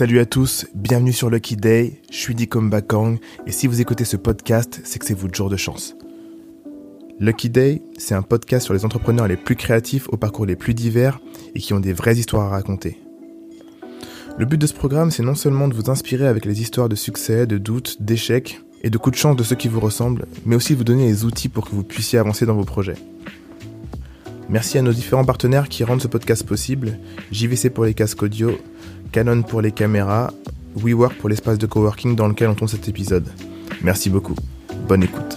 Salut à tous, bienvenue sur Lucky Day, je suis Dikom Bakang et si vous écoutez ce podcast, c'est que c'est votre jour de chance. Lucky Day, c'est un podcast sur les entrepreneurs les plus créatifs aux parcours les plus divers et qui ont des vraies histoires à raconter. Le but de ce programme, c'est non seulement de vous inspirer avec les histoires de succès, de doutes, d'échecs et de coups de chance de ceux qui vous ressemblent, mais aussi de vous donner les outils pour que vous puissiez avancer dans vos projets. Merci à nos différents partenaires qui rendent ce podcast possible, JVC pour les casques audio, Canon pour les caméras, WeWork pour l'espace de coworking dans lequel on tourne cet épisode. Merci beaucoup. Bonne écoute.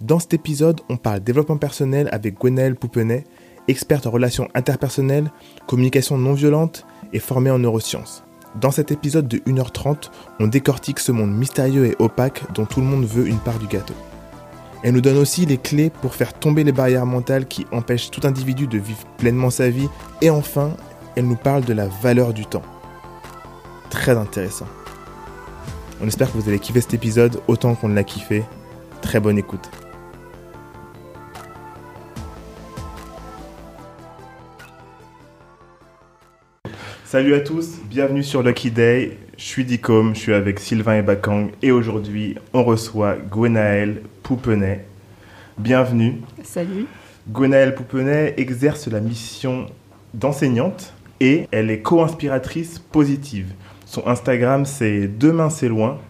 Dans cet épisode, on parle développement personnel avec Gwenaëlle Poupenet, experte en relations interpersonnelles, communication non violente et formée en neurosciences. Dans cet épisode de 1h30, on décortique ce monde mystérieux et opaque dont tout le monde veut une part du gâteau. Elle nous donne aussi les clés pour faire tomber les barrières mentales qui empêchent tout individu de vivre pleinement sa vie. Et enfin, elle nous parle de la valeur du temps. Très intéressant. On espère que vous allez kiffer cet épisode autant qu'on l'a kiffé. Très bonne écoute. Salut à tous, bienvenue sur Lucky Day. Je suis Dicom, je suis avec Sylvain et Bakang et aujourd'hui on reçoit Gwenaëlle Poupenet. Bienvenue. Salut. Gwenaëlle Poupenet exerce la mission d'enseignante et elle est co-inspiratrice positive. Son Instagram c'est Demain c'est loin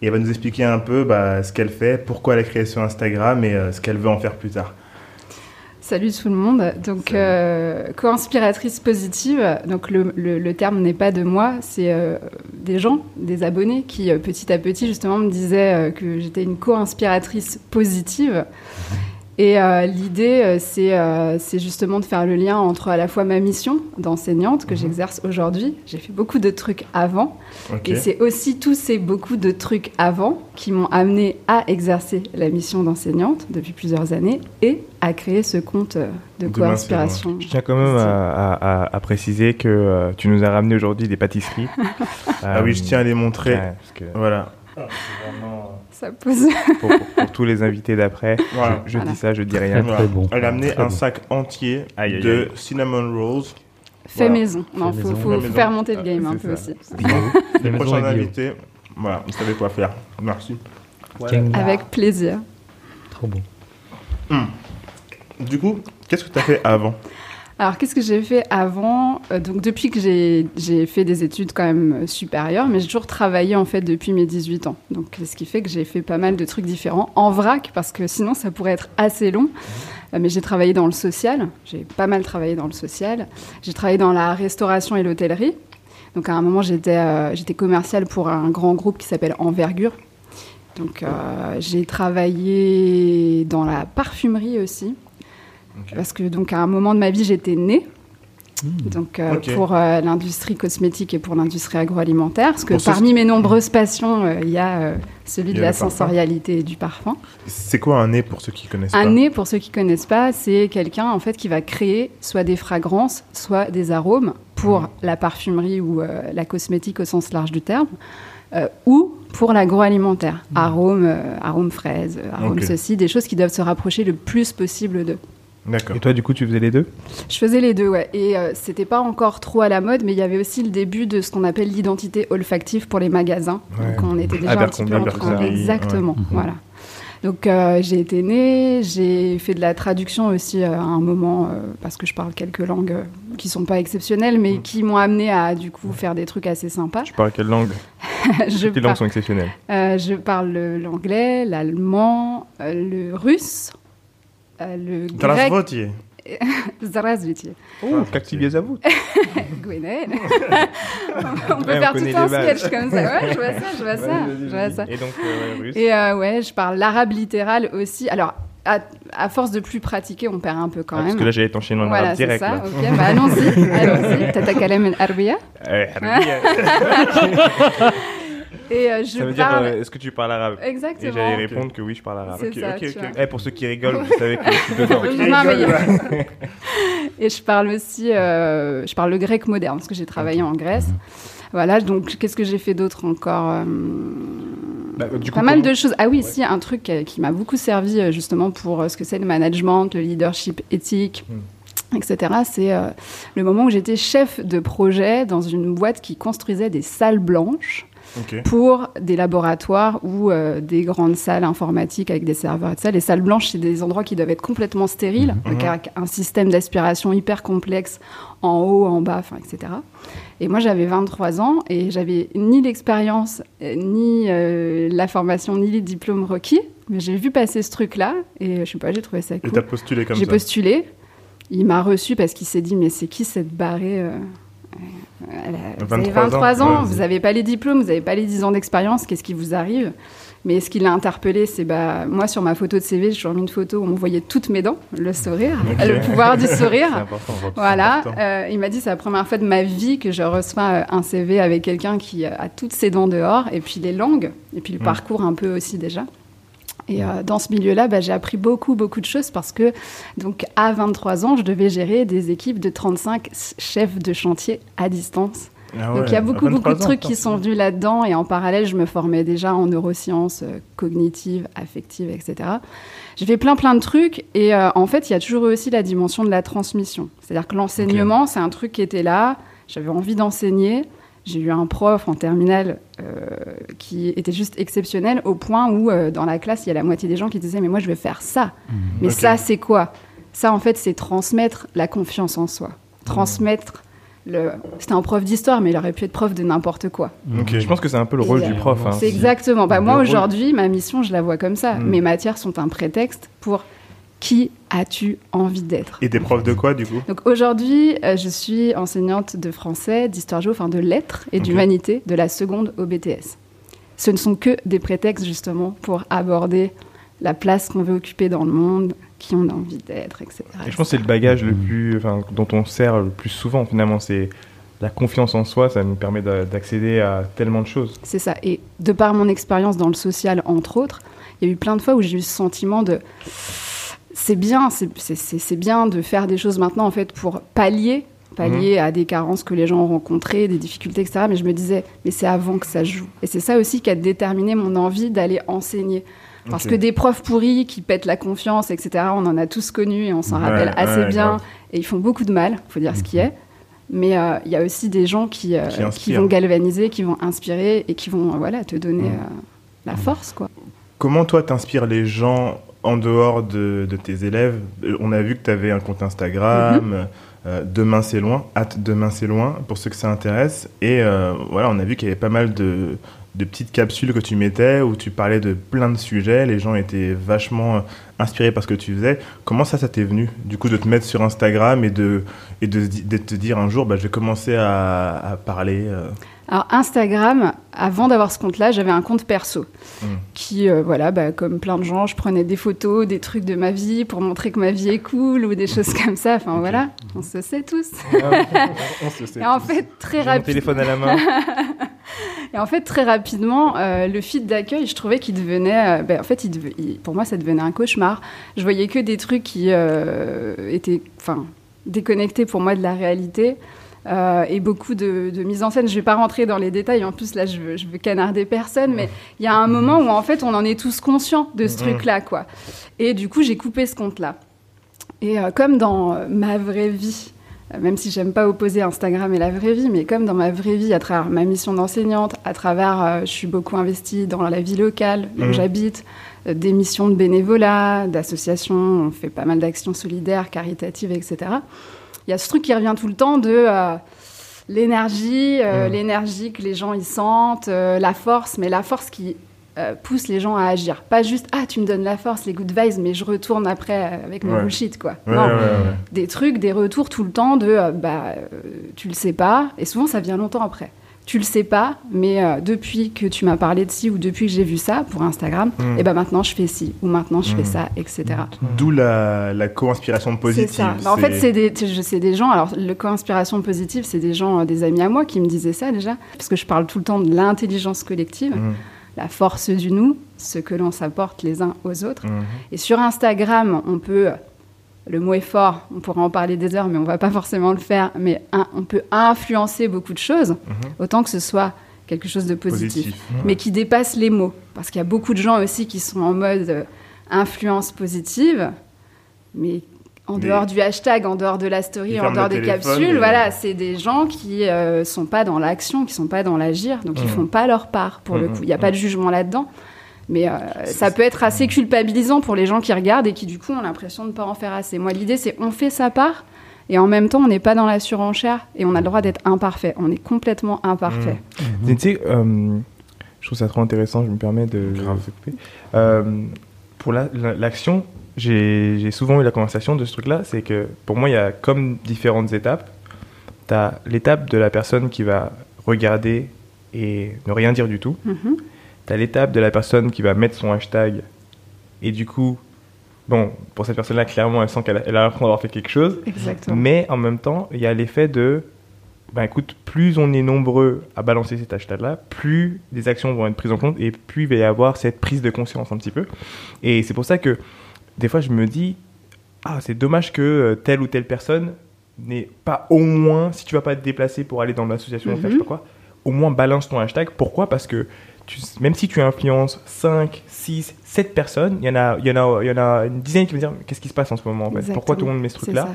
et elle va nous expliquer un peu bah, ce qu'elle fait, pourquoi elle a créé son Instagram et euh, ce qu'elle veut en faire plus tard. Salut tout le monde. Donc, euh, co-inspiratrice positive. Donc, le, le- le terme n'est pas de moi, c'est euh, des gens, des abonnés qui, euh, petit à petit, justement, me disaient que j'étais une co-inspiratrice positive. Et euh, l'idée, euh, c'est euh, c'est justement de faire le lien entre à la fois ma mission d'enseignante que j'exerce aujourd'hui. J'ai fait beaucoup de trucs avant. Et c'est aussi tous ces beaucoup de trucs avant qui m'ont amené à exercer la mission d'enseignante depuis plusieurs années et à créer ce compte de co-inspiration. Je tiens quand même à, à- à- à préciser que euh, tu nous as ramené aujourd'hui des pâtisseries. Ah oui, je tiens à les montrer. Ouais, parce que Voilà. Ça pose. pour, pour- pour tous les invités d'après, Voilà. je, je Voilà. dis ça, je dis rien. Voilà. bon. Elle a amené Très un bon. sac entier Aïe, aïe, de aïe. cinnamon rolls. fait Voilà. maison. Non, Fait faut, maison. faut Fait maison. faire monter le game Ah, un c'est peu ça. aussi. Les prochains invités, voilà, vous savez quoi faire. Merci. Avec plaisir. Trop bon. Du coup, qu'est-ce que tu as fait avant? Alors, qu'est-ce que j'ai fait avant? Euh, Donc, depuis que j'ai fait des études quand même euh, supérieures, mais j'ai toujours travaillé en fait depuis mes 18 ans. Donc, ce qui fait que j'ai fait pas mal de trucs différents en vrac, parce que sinon, ça pourrait être assez long. Euh, Mais j'ai travaillé dans le social. J'ai pas mal travaillé dans le social. J'ai travaillé dans la restauration et l'hôtellerie. Donc, à un moment, j'étais euh, commerciale pour un grand groupe qui s'appelle Envergure. Donc, j'ai travaillé dans la parfumerie aussi. Parce que donc à un moment de ma vie, j'étais née. Donc euh, pour euh, l'industrie cosmétique et pour l'industrie agroalimentaire, parce que parmi mes nombreuses passions, euh, il y a celui y de a la parfum. sensorialité et du parfum. C'est quoi un nez pour ceux qui connaissent Un pas nez, pour ceux qui connaissent pas, c'est quelqu'un en fait qui va créer soit des fragrances, soit des arômes pour Mhm. la parfumerie ou la cosmétique au sens large du terme, euh, ou pour l'agroalimentaire, arômes, euh, arômes fraises, arômes ceci, des choses qui doivent se rapprocher le plus possible d'eux. D'accord. Et toi, du coup, tu faisais les deux? Je faisais les deux, ouais. Et euh, c'était pas encore trop à la mode, mais il y avait aussi le début de ce qu'on appelle l'identité olfactive pour les magasins. Ouais. Donc on était déjà un petit peu en Exactement, ouais. voilà. Donc euh, j'ai été née, j'ai fait de la traduction aussi euh, à un moment euh, parce que je parle quelques langues euh, qui sont pas exceptionnelles, mais qui m'ont amené à du coup faire des trucs assez sympas. Tu parles quelle langue? Je, Toutes les par- langues sont exceptionnelles? euh, je parle le- l'anglais, l'allemand, euh, le russe, le grec. Здравствуйте. Здравствуйте. Oh, Cacti à vous. Gwenaëlle. on peut Ouais, on faire connaît tout un les bases. sketch comme ça. Ouais, je vois ça, je vois ça. Je vois ça. Et donc, euh, ouais, russe. Et euh, ouais, je parle l'arabe littéral aussi. Alors, à, à force de plus pratiquer, on perd un peu quand Ah, même. parce que là, j'allais t'enchaîner en voilà, arabe c'est direct. ça. là. Ok, bah allons-y. allons-y. Tatakalem el Arbiya. Et euh, je Ça veut dire, euh, est-ce que tu parles arabe? Et Exactement. j'allais répondre que oui, je parle arabe. C'est Ok, ça. Eh, pour ceux qui rigolent, vous savez que je suis dedans. Non, mais Et je parle aussi, euh, je parle le grec moderne parce que j'ai travaillé en Grèce. Voilà, donc qu'est-ce que j'ai fait d'autre encore euh, Bah, du coup, Pas mal de choses. Ah oui, si, un truc qui m'a beaucoup servi justement pour ce que c'est le management, le leadership éthique. Hmm. etc. C'est euh, le moment où j'étais chef de projet dans une boîte qui construisait des salles blanches Pour des laboratoires ou euh, des grandes salles informatiques avec des serveurs et tout ça. Les salles blanches, c'est des endroits qui doivent être complètement stériles, Mhm. avec un système d'aspiration hyper complexe en haut, en bas, etc. Et moi, j'avais 23 ans et j'avais ni l'expérience, euh, ni euh, la formation, ni les diplômes requis. Mais j'ai vu passer ce truc-là et je sais pas, j'ai trouvé ça Et cool. t'as postulé comme J'ai ça. postulé. Il m'a reçu parce qu'il s'est dit mais c'est qui cette barrée euh, Vous avez 23 ans, 23 ans, vous n'avez pas les diplômes, vous n'avez pas les 10 ans d'expérience, qu'est-ce qui vous arrive? Mais ce qui l'a interpellé, c'est bah moi sur ma photo de CV, j'ai toujours mis une photo où on voyait toutes mes dents, le sourire, le pouvoir du sourire. important. Voilà, euh, il m'a dit c'est la première fois de ma vie que je reçois euh, un CV avec quelqu'un qui a toutes ses dents dehors, et puis les langues, et puis le Mm. parcours un peu aussi déjà. Et euh, dans ce milieu-là, bah, j'ai appris beaucoup, beaucoup de choses parce que, donc, à 23 ans, je devais gérer des équipes de 35 chefs de chantier à distance. Ah Donc, il y a beaucoup, 23 beaucoup de trucs qui sont venus là-dedans. Et en parallèle, je me formais déjà en neurosciences euh, cognitives, affectives, etc. J'ai fait plein, plein de trucs. Et euh, en fait, il y a toujours eu aussi la dimension de la transmission. C'est-à-dire que l'enseignement, c'est un truc qui était là. J'avais envie d'enseigner. J'ai eu un prof en terminale euh, qui était juste exceptionnel au point où, euh, dans la classe, il y a la moitié des gens qui disaient Mais moi, je vais faire ça. Mais Ok. ça, c'est quoi? Ça, en fait, c'est transmettre la confiance en soi. Transmettre. Le... C'était un prof d'histoire, mais il aurait pu être prof de n'importe quoi. Ok. Je pense que c'est un peu le rôle Et, du euh, prof. hein. C'est exactement. Bah, moi, aujourd'hui, ma mission, je la vois comme ça. Mm. Mes matières sont un prétexte pour qui as-tu envie d'être? Et t'es prof de quoi du coup? Donc aujourd'hui, euh, je suis enseignante de français, d'histoire géo, enfin de lettres et d'humanité de la seconde au BTS. Ce ne sont que des prétextes justement pour aborder la place qu'on veut occuper dans le monde, qui on a envie d'être, etc. Et je pense que c'est le bagage le plus, enfin, dont on sert le plus souvent finalement. C'est la confiance en soi. Ça nous permet d'a- d'accéder à tellement de choses. C'est ça. Et de par mon expérience dans le social, entre autres, il y a eu plein de fois où j'ai eu ce sentiment de c'est bien, c'est- bien de faire des choses maintenant en fait pour pallier, pallier à des carences que les gens ont rencontrées, des difficultés, etc. Mais je me disais, mais c'est avant que ça joue. Et c'est ça aussi qui a déterminé mon envie d'aller enseigner. Parce que des profs pourris qui pètent la confiance, etc., on en a tous connus et on s'en Ouais, rappelle assez ouais, bien. Et ils font beaucoup de mal, faut dire ce qui est. Mais euh, il y a aussi des gens qui, euh, Qui vont galvaniser, qui vont inspirer et qui vont euh, voilà, te donner euh, la force. Quoi. Comment toi t'inspires les gens en dehors de, de tes élèves Euh, On a vu que tu avais un compte Instagram, Mhm. euh, Demain c'est loin, hâte Demain c'est loin, pour ceux que ça intéresse. Et euh, voilà, on a vu qu'il y avait pas mal de, de petites capsules que tu mettais où tu parlais de plein de sujets. Les gens étaient vachement euh, inspirés par ce que tu faisais. Comment ça, ça t'est venu Du coup, de te mettre sur Instagram et de, et de, te dire un jour, bah, je vais commencer à, à parler. euh? Alors Instagram, avant d'avoir ce compte-là, j'avais un compte perso Mm. qui, euh, voilà, bah, comme plein de gens, je prenais des photos, des trucs de ma vie pour montrer que ma vie est cool ou des choses comme ça. Enfin voilà, on se sait tous. On se sait Et en tous. fait, très rapidement. téléphone à la main. Et en fait, très rapidement, euh, le feed d'accueil, je trouvais qu'il devenait. euh, ben, en fait, il devait- il- pour moi, ça devenait un cauchemar. Je voyais que des trucs qui étaient enfin, déconnectés pour moi de la réalité. Euh, et beaucoup de, de mise en scène. Je vais pas rentrer dans les détails. En plus, là, je veux, je veux canarder personne. Mais il y a un moment où, en fait, on en est tous conscients de ce Mhm. truc-là, quoi. Et du coup, j'ai coupé ce compte-là. Et euh, comme dans euh, ma vraie vie, même si j'aime pas opposer Instagram et la vraie vie, mais comme dans ma vraie vie, à travers ma mission d'enseignante, à travers, je suis beaucoup investie dans la vie locale où Mhm. j'habite, des missions de bénévolat, d'associations, on fait pas mal d'actions solidaires, caritatives, etc. Il y a ce truc qui revient tout le temps de euh, l'énergie, euh, Mhm. l'énergie que les gens y sentent, euh, la force, mais la force qui euh, pousse les gens à agir. Pas juste, ah, tu me donnes la force, les good vibes, mais je retourne après avec mon Ouais. bullshit, quoi. Ouais, non, ouais, des trucs, des retours tout le temps de bah tu le sais pas et souvent ça vient longtemps après. Tu le sais pas, mais euh, depuis que tu m'as parlé de ci ou depuis que j'ai vu ça pour Instagram, Mm. et ben maintenant je fais ci ou maintenant je fais ça, etc. D'où la, la co-inspiration C'est positive. ça. Bah, en fait, c'est des, gens. Alors, le co-inspiration positive, c'est des gens, euh, des amis à moi qui me disaient ça déjà, parce que je parle tout le temps de l'intelligence collective, la force du nous, ce que l'on s'apporte les uns aux autres. Et sur Instagram, on peut, le mot est fort, on pourra en parler des heures, mais on va pas forcément le faire, mais un- on peut influencer beaucoup de choses, Mhm. autant que ce soit quelque chose de positif, Positif. mais qui dépasse les mots. Parce qu'il y a beaucoup de gens aussi qui sont en mode euh, influence positive, mais en dehors du hashtag, en dehors de la story, Ils en dehors des capsules, et- voilà, c'est des gens qui euh, sont pas dans l'action, qui sont pas dans l'agir, donc ils Mhm. font pas leur part pour le Mhm, coup. Il n'y a pas mhm. de jugement là-dedans, mais euh, ça peut être assez culpabilisant pour les gens qui regardent et qui du coup ont l'impression de ne pas en faire assez. Moi, l'idée c'est on fait sa part et en même temps on n'est pas dans la surenchère et on a le droit d'être imparfait. On est complètement imparfait. Mais Tu sais, euh, je trouve ça trop intéressant, je me permets de, Grave. Euh, pour la- la- l'action, j'ai j'ai souvent eu la conversation de ce truc-là, c'est que pour moi, il y a comme différentes étapes. Tu as l'étape de la personne qui va regarder et ne rien dire du tout. Mhm. Tu as l'étape de la personne qui va mettre son hashtag et du coup, bon, pour cette personne-là, clairement, elle sent qu'elle a, elle a l'impression d'avoir fait quelque chose. Exactement. Mais en même temps, il y a l'effet de, ben écoute, plus on est nombreux à balancer cet hashtag-là, plus des actions vont être prises en compte et plus il va y avoir cette prise de conscience un petit peu. Et c'est pour ça que des fois je me dis, ah c'est dommage que euh, telle ou telle personne n'ait pas au moins, si tu vas pas te déplacer pour aller dans l'association, faire je sais pas quoi, au moins balance ton hashtag. Pourquoi? Parce que tu- même si tu influences 5, 6, 7 personnes, il y, en a, il, y en a, il y en a une dizaine qui vont dire qu'est-ce qui se passe en ce moment en fait? Pourquoi tout le monde met ce truc-là?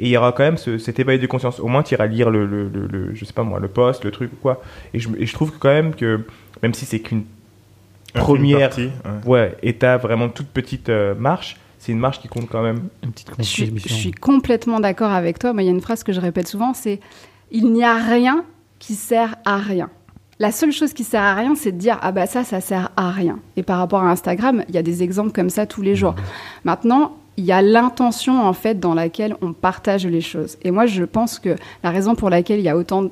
et il y aura quand même ce- cet éveil de conscience. Au moins, tu iras lire le, le, le- le- je sais pas moi, le post, le truc ou quoi. Et je, et je trouve que quand même que, même si c'est qu'une première ouais. ouais, étape, vraiment toute petite euh, marche, c'est une marche qui compte quand même. Une petite Je suis, je suis complètement d'accord avec toi. Moi, il y a une phrase que je répète souvent, c'est il n'y a rien qui sert à rien. La seule chose qui sert à rien, c'est de dire ah bah ça, ça sert à rien. Et par rapport à Instagram, il y a des exemples comme ça tous les jours. Maintenant, il y a l'intention en fait dans laquelle on partage les choses. Et moi, je pense que la raison pour laquelle il y a autant, de-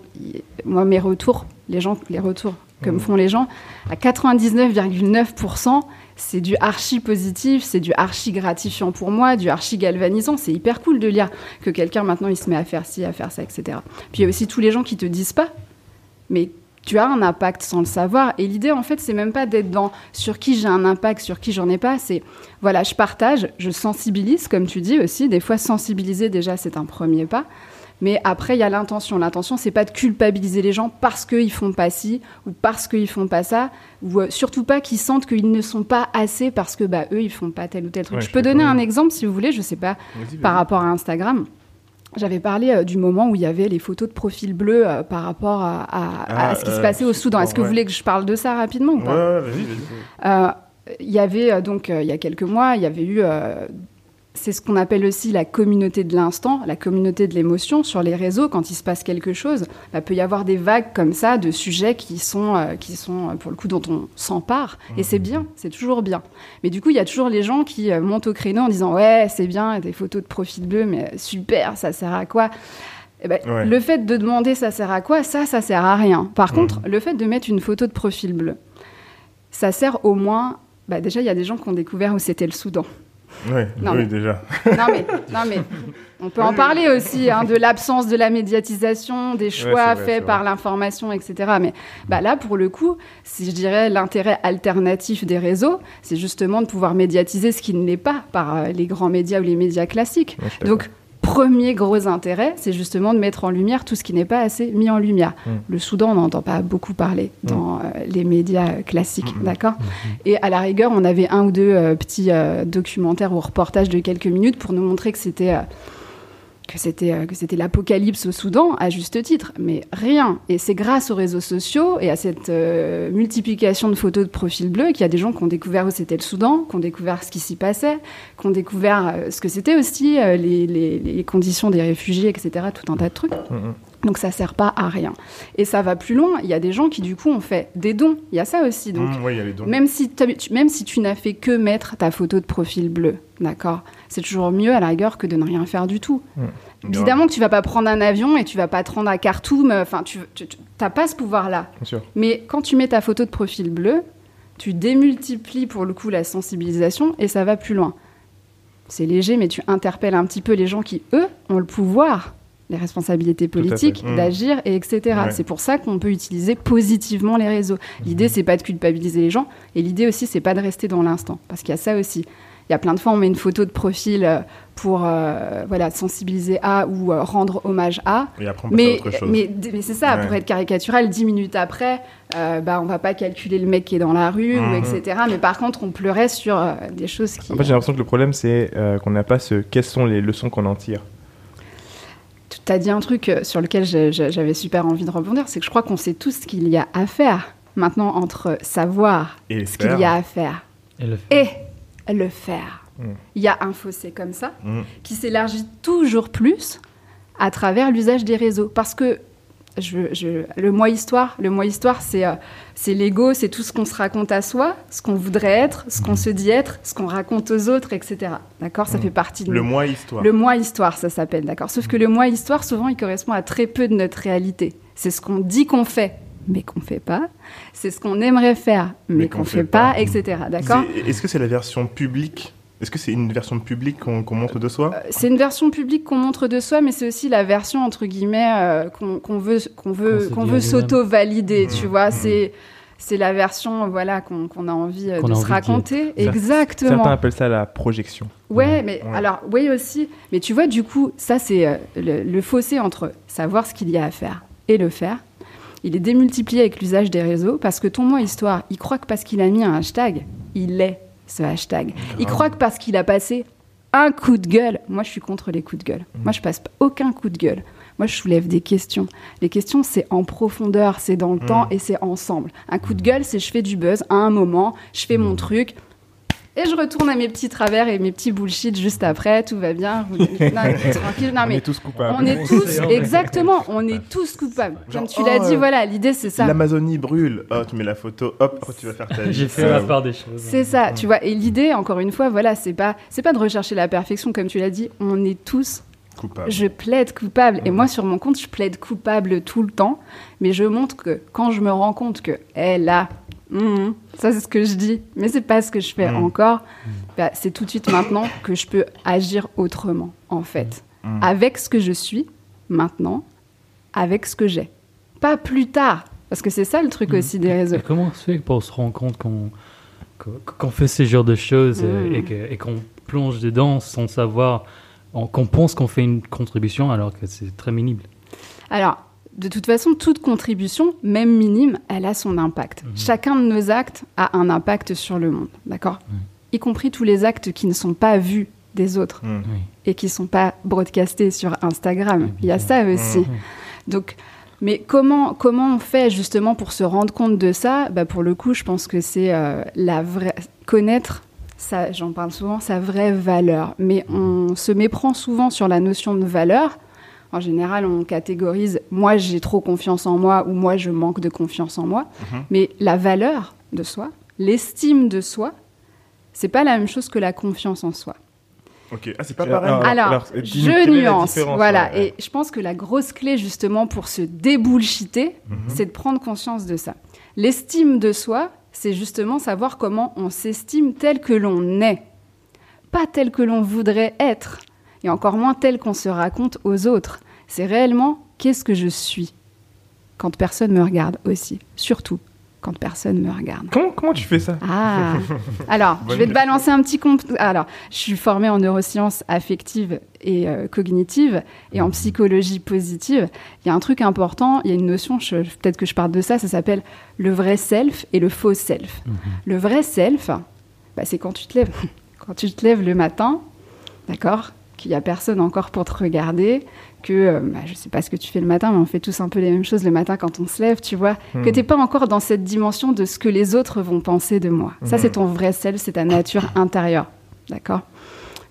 moi mes retours, les gens, les retours que me Mhm. font les gens, à 99,9%, c'est du archi positif, c'est du archi gratifiant pour moi, du archi galvanisant. C'est hyper cool de lire que quelqu'un maintenant il se met à faire ci, à faire ça, etc. Puis il y a aussi tous les gens qui te disent pas, mais tu as un impact sans le savoir. Et l'idée, en fait, c'est même pas d'être dans sur qui j'ai un impact, sur qui j'en ai pas. C'est voilà, je partage, je sensibilise, comme tu dis aussi. Des fois, sensibiliser déjà, c'est un premier pas. Mais après, il y a l'intention. L'intention, c'est pas de culpabiliser les gens parce qu'ils font pas ci ou parce qu'ils font pas ça, ou euh, surtout pas qu'ils sentent qu'ils ne sont pas assez parce que bah eux ils font pas tel ou tel truc. Ouais, je je peux donner un exemple si vous voulez. Je sais pas par rapport à Instagram. J'avais parlé euh, du moment où il y avait les photos de profil bleu euh, par rapport à, à- à Ah, ce qui se euh, passait au Soudan. Est-ce que ouais. vous voulez que je parle de ça rapidement ou Ouais, pas? Ouais, vas-y, vas-y. Il y avait donc il y a quelques mois, il y avait eu c'est ce qu'on appelle aussi la communauté de l'instant, la communauté de l'émotion sur les réseaux. Quand il se passe quelque chose, il peut y avoir des vagues comme ça de sujets qui sont, euh, qui sont euh, pour le coup, dont on s'empare. Et c'est bien, c'est toujours bien. Mais du coup, il y a toujours les gens qui euh, montent au créneau en disant Ouais, c'est bien, des photos de profil bleu, mais super, ça sert à quoi? Eh ben, Ouais. Le fait de demander ça sert à quoi, ça, ça sert à rien. Par contre, le fait de mettre une photo de profil bleu, ça sert au moins. Bah déjà, il y a des gens qui ont découvert où c'était le Soudan. Non, oui, mais- déjà. Non mais, non mais, on peut en parler aussi hein, de l'absence de la médiatisation, des choix vrai, faits par l'information, etc. Mais bah là, pour le coup, si je dirais l'intérêt alternatif des réseaux, c'est justement de pouvoir médiatiser ce qui ne l'est pas par euh, les grands médias ou les médias classiques. Ouais. Donc, premier gros intérêt, c'est justement de mettre en lumière tout ce qui n'est pas assez mis en lumière. Mm. Le Soudan, on n'entend pas beaucoup parler dans euh, les médias classiques, Mm, mm. d'accord Et à la rigueur, on avait un ou deux euh, petits euh, documentaires ou reportages de quelques minutes pour nous montrer que c'était que c'était euh, que c'était l'apocalypse au Soudan à juste titre, mais rien. Et c'est grâce aux réseaux sociaux et à cette euh, multiplication de photos de profil bleu qu'il y a des gens qui ont découvert où c'était le Soudan, qui ont découvert ce qui s'y passait, qui ont découvert euh, ce que c'était aussi les, les- les conditions des réfugiés, etc. Tout un tas de trucs. Donc ça sert pas à rien. Et ça va plus loin. Il y a des gens qui du coup ont fait des dons. Il y a ça aussi. Donc Mmh, y a les dons. même si, même si tu n'as fait que mettre ta photo de profil bleu, d'accord C'est toujours mieux à la rigueur que de ne rien faire du tout. Évidemment que tu vas pas prendre un avion et tu vas pas te rendre à Khartoum. euh, Enfin, tu n'as pas ce pouvoir-là. Mais quand tu mets ta photo de profil bleu, tu démultiplies pour le coup la sensibilisation et ça va plus loin. C'est léger, mais tu interpelles un petit peu les gens qui, eux, ont le pouvoir, les responsabilités politiques, Mm. d'agir, et etc. Ouais. C'est pour ça qu'on peut utiliser positivement les réseaux. L'idée, c'est pas de culpabiliser les gens, et l'idée aussi, c'est pas de rester dans l'instant. Parce qu'il y a ça aussi. Il y a plein de fois, on met une photo de profil euh, pour euh, voilà, sensibiliser à ou euh, rendre hommage à. Et après, on passe à Mais, autre chose. mais, mais c'est ça, Ouais. pour être caricatural, dix minutes après, euh, bah, on va pas calculer le mec qui est dans la rue, ou Mhm. etc. Mais par contre, on pleurait sur des choses qui... En fait, j'ai l'impression que le problème, c'est qu'on n'a pas ce. Quelles sont les leçons qu'on en tire Tu as dit un truc euh, sur lequel j'avais super envie de rebondir, c'est que je crois qu'on sait tous ce qu'il y a à faire maintenant entre savoir Et ce qu'il y a à faire Et le et le faire. Mm. Il y a un fossé comme ça Mm. qui s'élargit toujours plus à travers l'usage des réseaux. Parce que je, je- le moi histoire, le moi histoire, c'est euh, c'est l'ego, c'est tout ce qu'on se raconte à soi, ce qu'on voudrait être, ce qu'on se dit être, ce qu'on raconte aux autres, etc. D'accord? Ça Mm. fait partie de Le moi histoire. Le moi histoire, ça s'appelle, d'accord? Sauf que le moi histoire, souvent, il correspond à très peu de notre réalité. C'est ce qu'on dit qu'on fait, mais qu'on fait pas. C'est ce qu'on aimerait faire, mais, qu'on fait pas, etc. D'accord? Est-ce que c'est la version publique Est-ce que c'est une version publique qu'on montre de soi? Euh, C'est une version publique qu'on montre de soi, mais c'est aussi la version entre guillemets euh, qu'on veut qu'on veut Qu'on veut s'auto-valider. Tu Mhm. vois, Mhm. c'est c'est la version voilà qu'on a envie euh, de a se envie raconter. Exactement. Certains appellent ça la projection. Ouais, mais Ouais. alors, oui aussi. Mais tu vois, du coup, ça, c'est euh, le, le fossé entre savoir ce qu'il y a à faire et le faire. Il est démultiplié avec l'usage des réseaux parce que ton moi histoire, il croit que parce qu'il a mis un hashtag, il est ce hashtag. Il croit que parce qu'il a passé un coup de gueule, moi je suis contre les coups de gueule. Mm. Moi je passe pas aucun coup de gueule. Moi je soulève des questions. Les questions c'est en profondeur, c'est dans le Mm. temps et c'est ensemble. Un coup de gueule c'est je fais du buzz à un moment, je fais mon truc. Et je retourne à mes petits travers et mes petits bullshit juste après, tout va bien. Vous- non, tranquille. Non, On mais est tous coupables. on est tous, exactement, on est tous coupables. Genre, Comme tu l'as oh, dit, voilà, l'idée c'est ça. L'Amazonie brûle. Oh, tu mets la photo. Hop, après, tu vas faire ta vie. J'ai fait Euh, la part des choses. C'est ça, tu vois. Et l'idée, encore une fois, voilà, c'est pas, c'est pas de rechercher la perfection, comme tu l'as dit. On est tous. Coupable. Je plaide coupable. Et moi, sur mon compte, je plaide coupable tout le temps. Mais je montre que quand je me rends compte que, hé, là, hum, ça c'est ce que je dis, mais c'est pas ce que je fais Mhm. encore. bah, c'est tout de suite maintenant que je peux agir autrement, en fait, Mhm. avec ce que je suis maintenant, avec ce que j'ai, pas plus tard. Parce que c'est ça le truc Mhm. aussi des réseaux. Et comment on se fait pour se rendre compte qu'on qu'on- qu'on fait ce genre de choses et qu'on plonge dedans sans savoir, qu'on pense qu'on fait une contribution alors que c'est très minime? Alors, de toute façon, toute contribution, même minime, elle a son impact. Mhm. Chacun de nos actes a un impact sur le monde, d'accord Y compris tous les actes qui ne sont pas vus des autres. Oui. et qui ne sont pas broadcastés sur Instagram. Il y a ça aussi. Mhm. Donc, mais comment, comment on fait justement pour se rendre compte de ça? Bah Pour le coup, je pense que c'est euh, la vraie connaître. Ça, j'en parle souvent, sa vraie valeur. Mais on se méprend souvent sur la notion de valeur. En général, on catégorise moi j'ai trop confiance en moi ou moi je manque de confiance en moi. Mhm. Mais la valeur de soi, l'estime de soi, c'est pas la même chose que la confiance en soi. Ok. Ah, c'est pas Alors, pareil. Alors, alors, je nuance. Voilà. ouais, ouais. Et je pense que la grosse clé, justement, pour se débullshiter, Mhm. c'est de prendre conscience de ça. L'estime de soi, c'est justement savoir comment on s'estime tel que l'on est. Pas tel que l'on voudrait être. Et encore moins tel qu'on se raconte aux autres. C'est réellement qu'est-ce que je suis quand personne me regarde aussi. Surtout quand personne me regarde. Comment, comment tu fais ça Ah Alors, je vais te balancer un petit compte. Alors, je suis formée en neurosciences affectives et euh, cognitives et en psychologie positive. Il y a un truc important, il y a une notion, peut-être que je parle de ça, ça s'appelle le vrai self et le faux self. Mhm. Le vrai self, bah, c'est quand tu te lèves, quand tu te lèves le matin, d'accord, qu'il n'y a personne encore pour te regarder, que euh, bah, je sais pas ce que tu fais le matin, mais on fait tous un peu les mêmes choses le matin quand on se lève, tu vois, que Hmm. tu n'es pas encore dans cette dimension de ce que les autres vont penser de moi. Ça, c'est ton vrai self, c'est ta nature intérieure, d'accord?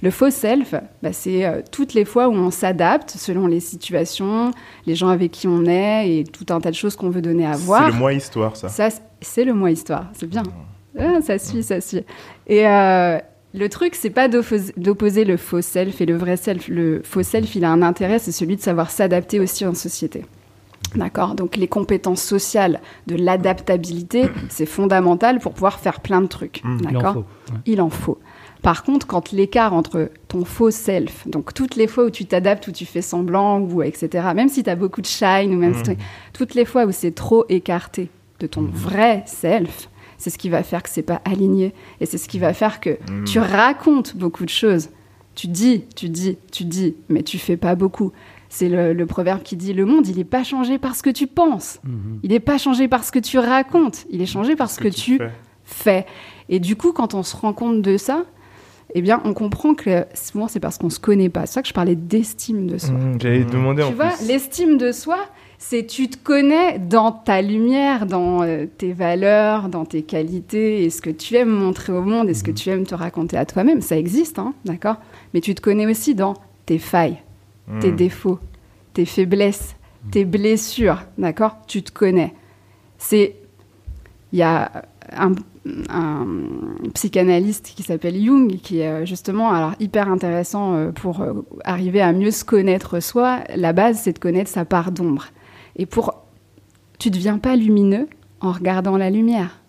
Le faux self, bah, c'est euh, toutes les fois où on s'adapte selon les situations, les gens avec qui on est et tout un tas de choses qu'on veut donner à voir. C'est le moi histoire, ça. Ça, c'est le moi histoire, c'est bien. Ah, ça suit, ça suit. Et euh, le truc, c'est pas d'oppos- d'opposer le faux self et le vrai self. Le faux self, il a un intérêt, c'est celui de savoir s'adapter aussi en société. D'accord? Donc les compétences sociales de l'adaptabilité, c'est fondamental pour pouvoir faire plein de trucs. Mm. Il en D'accord? faut. ouais. il en faut. Par contre, quand l'écart entre ton faux self, donc toutes les fois où tu t'adaptes, où tu fais semblant, ou etc., même si tu as beaucoup de shine, ou même si- toutes les fois où c'est trop écarté de ton vrai self, c'est ce qui va faire que c'est pas aligné. Et c'est ce qui va faire que Mm. tu racontes beaucoup de choses. Tu dis, tu dis, tu dis, mais tu fais pas beaucoup. C'est le, le proverbe qui dit le monde, il n'est pas changé parce que tu penses. Mhm. Il n'est pas changé parce que tu racontes. Il est changé parce que, tu fais. fais. Et du coup, quand on se rend compte de ça, eh bien, on comprend que souvent, c'est parce qu'on se connaît pas. C'est ça que je parlais d'estime de soi. Mmh, J'allais Mmh. demander en Tu vois, l'estime de soi, c'est tu te connais dans ta lumière, dans euh, tes valeurs, dans tes qualités, et ce que tu aimes montrer au monde, et ce que Mmh. tu aimes te raconter à toi-même. Ça existe, hein, d'accord? Mais tu te connais aussi dans tes failles, tes Mmh. défauts, tes faiblesses, tes blessures, d'accord? Tu te connais. C'est. Il y a un, un psychanalyste qui s'appelle Jung, qui est euh, justement alors, hyper intéressant euh, pour arriver à mieux se connaître soi. La base, c'est de connaître sa part d'ombre. Et pour. Tu ne deviens pas lumineux en regardant la lumière.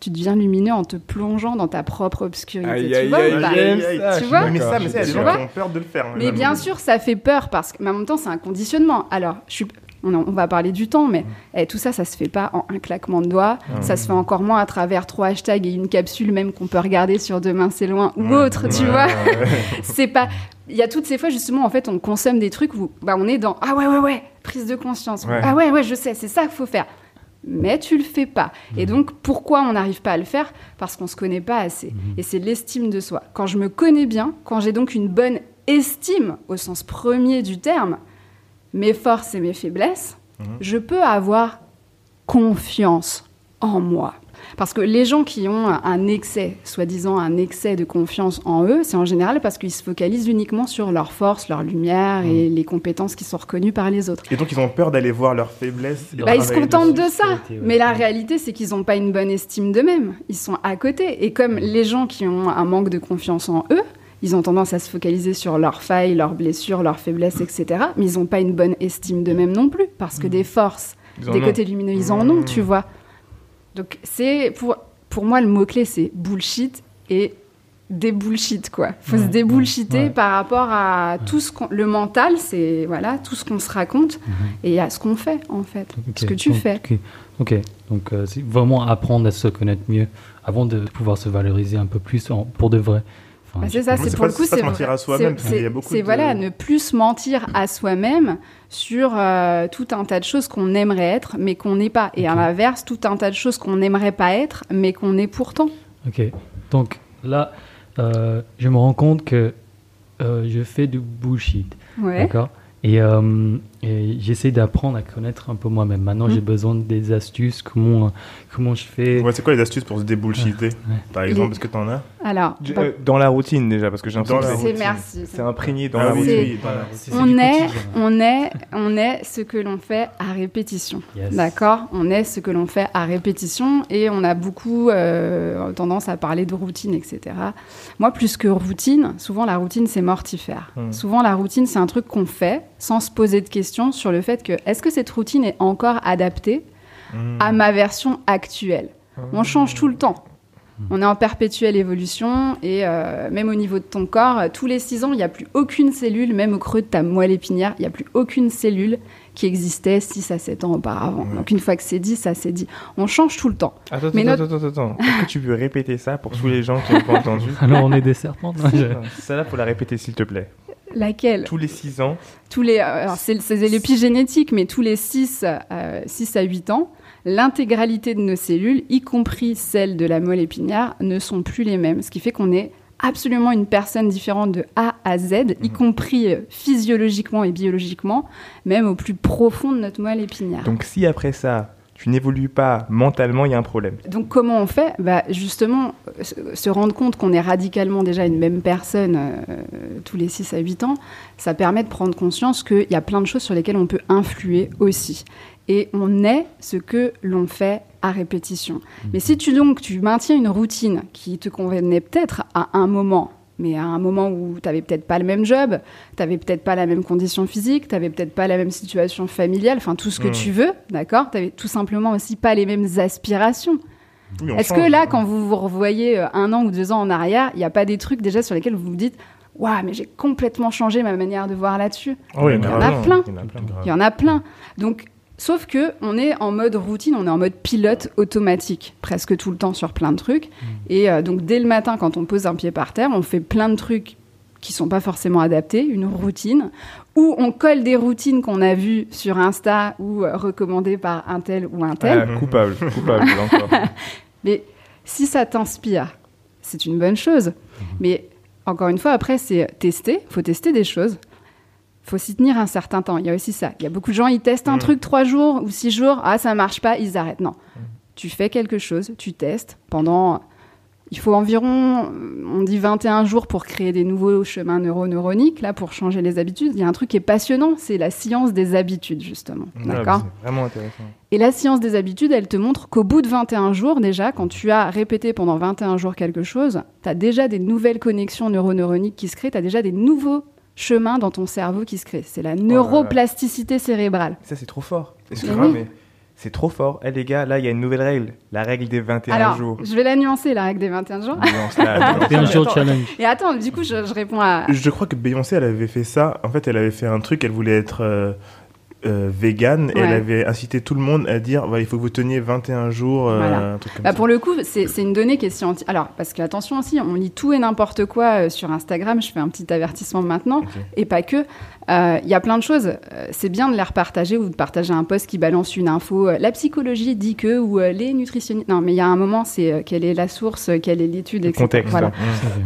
Tu deviens lumineux en te plongeant dans ta propre obscurité. Aïe, tu aïe, vois aïe, ça, tu vois mais ça, mais ça, gens qui ont peur de le faire. mais bien sûr, ça fait peur parce que, mais en même temps, c'est un conditionnement. Alors, je suis, on, en- on va parler du temps, mais eh, tout ça, ça se fait pas en un claquement de doigts. Ça se fait encore moins à travers trois hashtags et une capsule même qu'on peut regarder sur Demain c'est loin ou autre, tu vois. C'est pas. Il y a toutes ces fois justement, en fait, on consomme des trucs où bah, on est dans ah ouais ouais ouais prise de conscience. Ouais. Ah ouais ouais, je sais, c'est ça qu'il faut faire. Mais tu le fais pas. Et donc, pourquoi on n'arrive pas à le faire? Parce qu'on se connaît pas assez. Et c'est l'estime de soi. Quand je me connais bien, quand j'ai donc une bonne estime au sens premier du terme, mes forces et mes faiblesses, Mhm. je peux avoir confiance en moi. Parce que les gens qui ont un excès, soi-disant un excès de confiance en eux, c'est en général parce qu'ils se focalisent uniquement sur leurs forces, leurs lumières Mhm. et les compétences qui sont reconnues par les autres. Et donc, ils ont peur d'aller voir leurs faiblesses. Bah, ils se contentent de ça. Ouais. Mais la réalité, c'est qu'ils n'ont pas une bonne estime d'eux-mêmes. Ils sont à côté. Et comme les gens qui ont un manque de confiance en eux, ils ont tendance à se focaliser sur leurs failles, leurs blessures, leurs faiblesses, etc. Mais ils n'ont pas une bonne estime d'eux-mêmes non plus. Parce que des forces, Ils des ont. côtés lumineux, ils en ont, tu vois. Donc, c'est pour, pour moi, le mot-clé, c'est bullshit et débullshit, quoi. faut se Ouais, débullshiter ouais. par rapport à tout ce qu'on... Le mental, c'est voilà, tout ce qu'on se raconte et à ce qu'on fait, en fait. Ce que tu donc, fais. Ok, donc euh, c'est vraiment apprendre à se connaître mieux avant de pouvoir se valoriser un peu plus en- pour de vrai. Enfin, Bah, c'est ça, c'est pour pas- le coup, c'est mentir à soi-même, c'est- de- voilà, ne plus se mentir à soi-même sur euh, tout un tas de choses qu'on aimerait être, mais qu'on n'est pas. Et à l'inverse, tout un tas de choses qu'on n'aimerait pas être, mais qu'on est pourtant. Ok, donc là, euh, je me rends compte que euh, je fais du bullshit, Ouais. d'accord? Et, et j'essaie d'apprendre à connaître un peu moi-même. Maintenant, j'ai besoin des astuces, comment, comment je fais. Ouais, c'est quoi les astuces pour se débullshiter Par exemple, est-ce que t'en as? Alors, Je- bah, euh, Dans la routine déjà, parce que j'ai l'impression que c'est merci. c'est imprégné dans Ah la oui, routine. oui, dans la- C'est- c'est On est, on est, on est ce que l'on fait à répétition. Yes. D'accord? On est ce que l'on fait à répétition et on a beaucoup euh, tendance à parler de routine, etc. Moi, plus que routine, souvent la routine, c'est mortifère. Hmm. Souvent, la routine, c'est un truc qu'on fait sans se poser de questions sur le fait que est-ce que cette routine est encore adaptée Hmm. à ma version actuelle? On change tout le temps. On est en perpétuelle évolution et euh, même au niveau de ton corps, euh, tous les six ans, il n'y a plus aucune cellule, même au creux de ta moelle épinière, il n'y a plus aucune cellule qui existait 6 à 7 ans auparavant. Ouais. Donc une fois que c'est dit, ça c'est dit. On change tout le temps. Attends, Mais attends, attends, attends, attends. Est-ce que tu peux répéter ça pour tous les gens qui n'ont pas entendu? Alors, on est des serpents non, je- Ça là, faut la répéter s'il te plaît. Laquelle Tous les 6 ans, tous les, euh, alors c'est l'épigénétique, mais tous les 6, euh, 6 à 8 ans, l'intégralité de nos cellules, y compris celles de la moelle épinière, ne sont plus les mêmes. Ce qui fait qu'on est absolument une personne différente de A à Z, y compris euh, physiologiquement et biologiquement, même au plus profond de notre moelle épinière. donc si après ça, tu n'évolues pas mentalement, il y a un problème. Donc comment on fait? Bah, Justement, se- se rendre compte qu'on est radicalement déjà une même personne euh, tous les 6 à 8 ans, ça permet de prendre conscience qu'il y a plein de choses sur lesquelles on peut influer aussi. Et on est ce que l'on fait à répétition. Mais si tu donc tu maintiens une routine qui te convenait peut-être à un moment, mais à un moment où tu n'avais peut-être pas le même job, tu n'avais peut-être pas la même condition physique, tu n'avais peut-être pas la même situation familiale, enfin tout ce que Mm. tu veux, d'accord? Tu n'avais tout simplement aussi pas les mêmes aspirations. Oui, Est-ce que là, quand vous vous revoyez euh, un an ou deux ans en arrière, il n'y a pas des trucs déjà sur lesquels vous vous dites Waouh, mais j'ai complètement changé ma manière de voir là-dessus? Ah Il y en a carrément. plein. Il y en a plein. Il y en a plein. Donc, Sauf que on est en mode routine, on est en mode pilote automatique presque tout le temps sur plein de trucs. Et euh, donc dès le matin, quand on pose un pied par terre, on fait plein de trucs qui sont pas forcément adaptés, une routine, ou on colle des routines qu'on a vues sur Insta ou euh, recommandées par un tel ou un tel. Ah, coupable, coupable encore. Mais si ça t'inspire, c'est une bonne chose. Mais encore une fois, après, c'est tester. faut tester des choses. Faut s'y tenir un certain temps. Il y a aussi ça. Il y a beaucoup de gens, ils testent un Mm. truc trois jours ou six jours. Ah, ça marche pas, ils arrêtent. Non. Tu fais quelque chose, tu testes pendant. Il faut environ, on dit 21 jours pour créer des nouveaux chemins neuroneuroniques, là, pour changer les habitudes. Il y a un truc qui est passionnant, c'est la science des habitudes, justement. Ah, D'accord? C'est vraiment intéressant. et la science des habitudes, elle te montre qu'au bout de 21 jours, déjà, quand tu as répété pendant 21 jours quelque chose, tu as déjà des nouvelles connexions neuroneuroniques qui se créent, tu as déjà des nouveaux chemins dans ton cerveau qui se créent. C'est la neuroplasticité cérébrale. Ça, c'est trop fort. Mais Excuse-moi, oui. mais c'est trop fort. Eh, les gars, là, il y a une nouvelle règle. La règle des 21 Alors, jours. je vais la nuancer, la règle des 21 jours. 21 jours challenge. Et attends, du coup, je, je réponds à... Je crois que Beyoncé, elle avait fait ça. En fait, elle avait fait un truc, elle voulait être euh, euh, vegan et elle avait incité tout le monde à dire voilà, il faut que vous teniez 21 jours, euh, Voilà. un truc comme Bah, ça. pour le coup, c'est une donnée qui est scientifique. Alors, parce que attention aussi, on lit tout et n'importe quoi euh, sur Instagram. Je fais un petit avertissement maintenant, et pas que. Euh, Il y a plein de choses. Euh, c'est bien de les repartager ou de partager un post qui balance une info. euh, la psychologie dit que ou euh, les nutritionnistes. Non, mais il y a un moment, c'est euh, quelle est la source, euh, quelle est l'étude, etc. contexte. Voilà.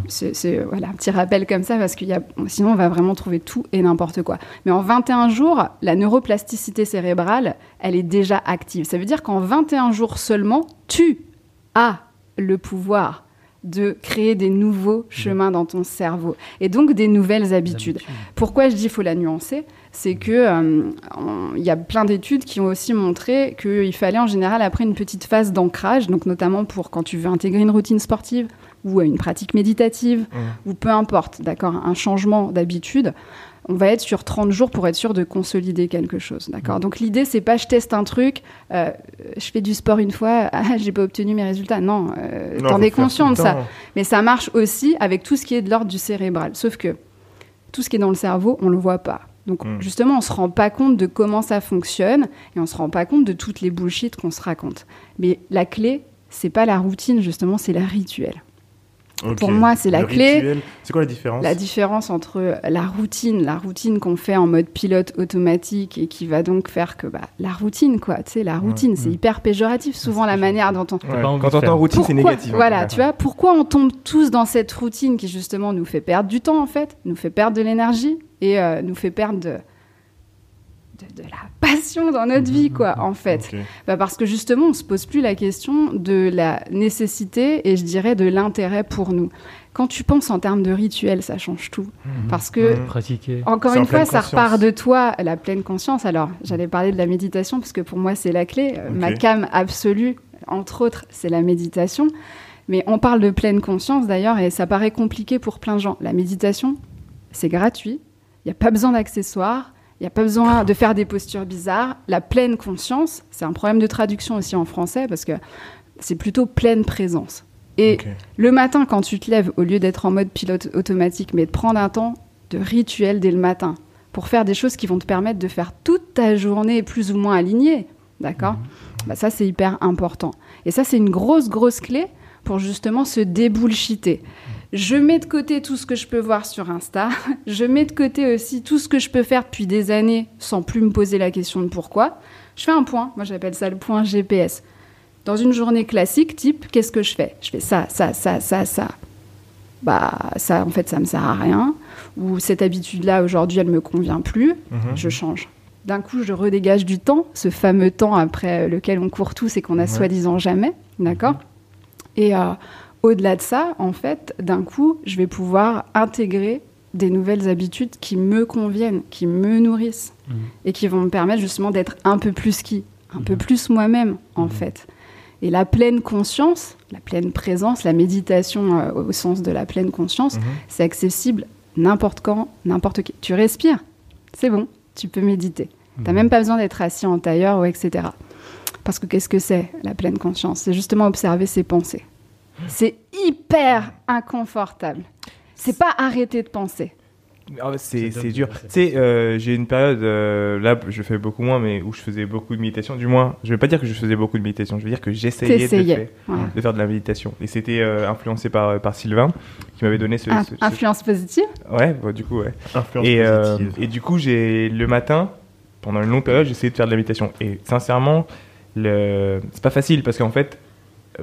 C'est c'est, euh, voilà, un petit rappel comme ça parce que y a, sinon on va vraiment trouver tout et n'importe quoi. Mais en 21 jours, la neuroplasticité cérébrale, elle est déjà active. Ça veut dire qu'en 21 jours seulement, tu as le pouvoir de créer des nouveaux chemins dans ton cerveau et donc des nouvelles habitudes. Pourquoi je dis faut la nuancer? C'est que euh, il y a plein d'études qui ont aussi montré qu'il fallait en général après une petite phase d'ancrage, donc notamment pour quand tu veux intégrer une routine sportive ou une pratique méditative Mmh. ou peu importe, d'accord, un changement d'habitude. On va être sur 30 jours pour être sûr de consolider quelque chose, d'accord. Donc l'idée c'est pas je teste un truc, euh, je fais du sport une fois, ah, j'ai pas obtenu mes résultats. Non, euh, t'en es conscient de ça. Mais ça marche aussi avec tout ce qui est de l'ordre du cérébral. Sauf que tout ce qui est dans le cerveau, on le voit pas. Donc Mm. justement, on se rend pas compte de comment ça fonctionne et on se rend pas compte de toutes les bullshit qu'on se raconte. Mais la clé, c'est pas la routine justement, c'est le rituel. Pour moi, c'est la Le clé. rituel, C'est quoi la différence La différence entre la routine, la routine qu'on fait en mode pilote automatique et qui va donc faire que bah, la routine, quoi, tu sais, la routine, c'est hyper péjoratif souvent la manière dont on, Ouais. Quand t'entends faire. routine, c'est négatif. Voilà, tu vois, pourquoi on tombe tous dans cette routine qui justement nous fait perdre du temps en fait, nous fait perdre de l'énergie et euh, nous fait perdre de, de, de la passion dans notre vie, quoi, en fait. Bah, parce que justement, on se pose plus la question de la nécessité et je dirais de l'intérêt pour nous. Quand tu penses en termes de rituel, ça change tout. Parce que Mhm. Pratiquer. encore une fois, ça conscience. repart de toi, la pleine conscience. Alors, j'allais parler de la méditation parce que pour moi, c'est la clé. Euh. Ma cam absolue, entre autres, c'est la méditation. Mais on parle de pleine conscience d'ailleurs et ça paraît compliqué pour plein de gens. La méditation, c'est gratuit. Il n'y a pas besoin d'accessoires. Il n'y a pas besoin de faire des postures bizarres. La pleine conscience, c'est un problème de traduction aussi en français parce que c'est plutôt pleine présence. Et le matin, quand tu te lèves, au lieu d'être en mode pilote automatique, mais de prendre un temps de rituel dès le matin pour faire des choses qui vont te permettre de faire toute ta journée plus ou moins alignée, d'accord? Bah Ça, c'est hyper important. Et ça, c'est une grosse, grosse clé pour justement se débullshiter. Je mets de côté tout ce que je peux voir sur Insta. Je mets de côté aussi tout ce que je peux faire depuis des années sans plus me poser la question de pourquoi. Je fais un point. Moi, j'appelle ça le point GPS. Dans une journée classique, type, qu'est-ce que je fais? Je fais ça, ça, ça, ça, ça. Bah, ça, en fait, ça me sert à rien. Ou cette habitude-là, aujourd'hui, elle me convient plus. Mhm. Je change. D'un coup, je redégage du temps, ce fameux temps après lequel on court tous et qu'on a Ouais. soi-disant jamais. D'accord? Et euh, au-delà de ça, en fait, d'un coup, je vais pouvoir intégrer des nouvelles habitudes qui me conviennent, qui me nourrissent Mhm. et qui vont me permettre justement d'être un peu plus qui, un peu Mhm. plus moi-même, en Mhm. fait. Et la pleine conscience, la pleine présence, la méditation euh, au sens de la pleine conscience, c'est accessible n'importe quand, n'importe qui. Tu respires, c'est bon, tu peux méditer. T'as Mhm. même pas besoin d'être assis en tailleur ou etc. Parce que qu'est-ce que c'est la pleine conscience? C'est justement observer ses pensées. C'est hyper inconfortable. C'est pas arrêter de penser. Ah c'est dur. Tu sais, euh, j'ai une période, euh, là, je fais beaucoup moins, mais où je faisais beaucoup de méditation. Du moins, je vais pas dire que je faisais beaucoup de méditation, je veux dire que j'essayais de, faire- de faire de la méditation. Et c'était euh, influencé par, par Sylvain, qui m'avait donné ce... Ce- Influence positive Ouais, bah, du coup, ouais. Influence Et, euh, positive. et du coup, j'ai le matin, pendant une longue période, j'ai essayé de faire de la méditation. Et sincèrement, le... c'est pas facile parce qu'en fait,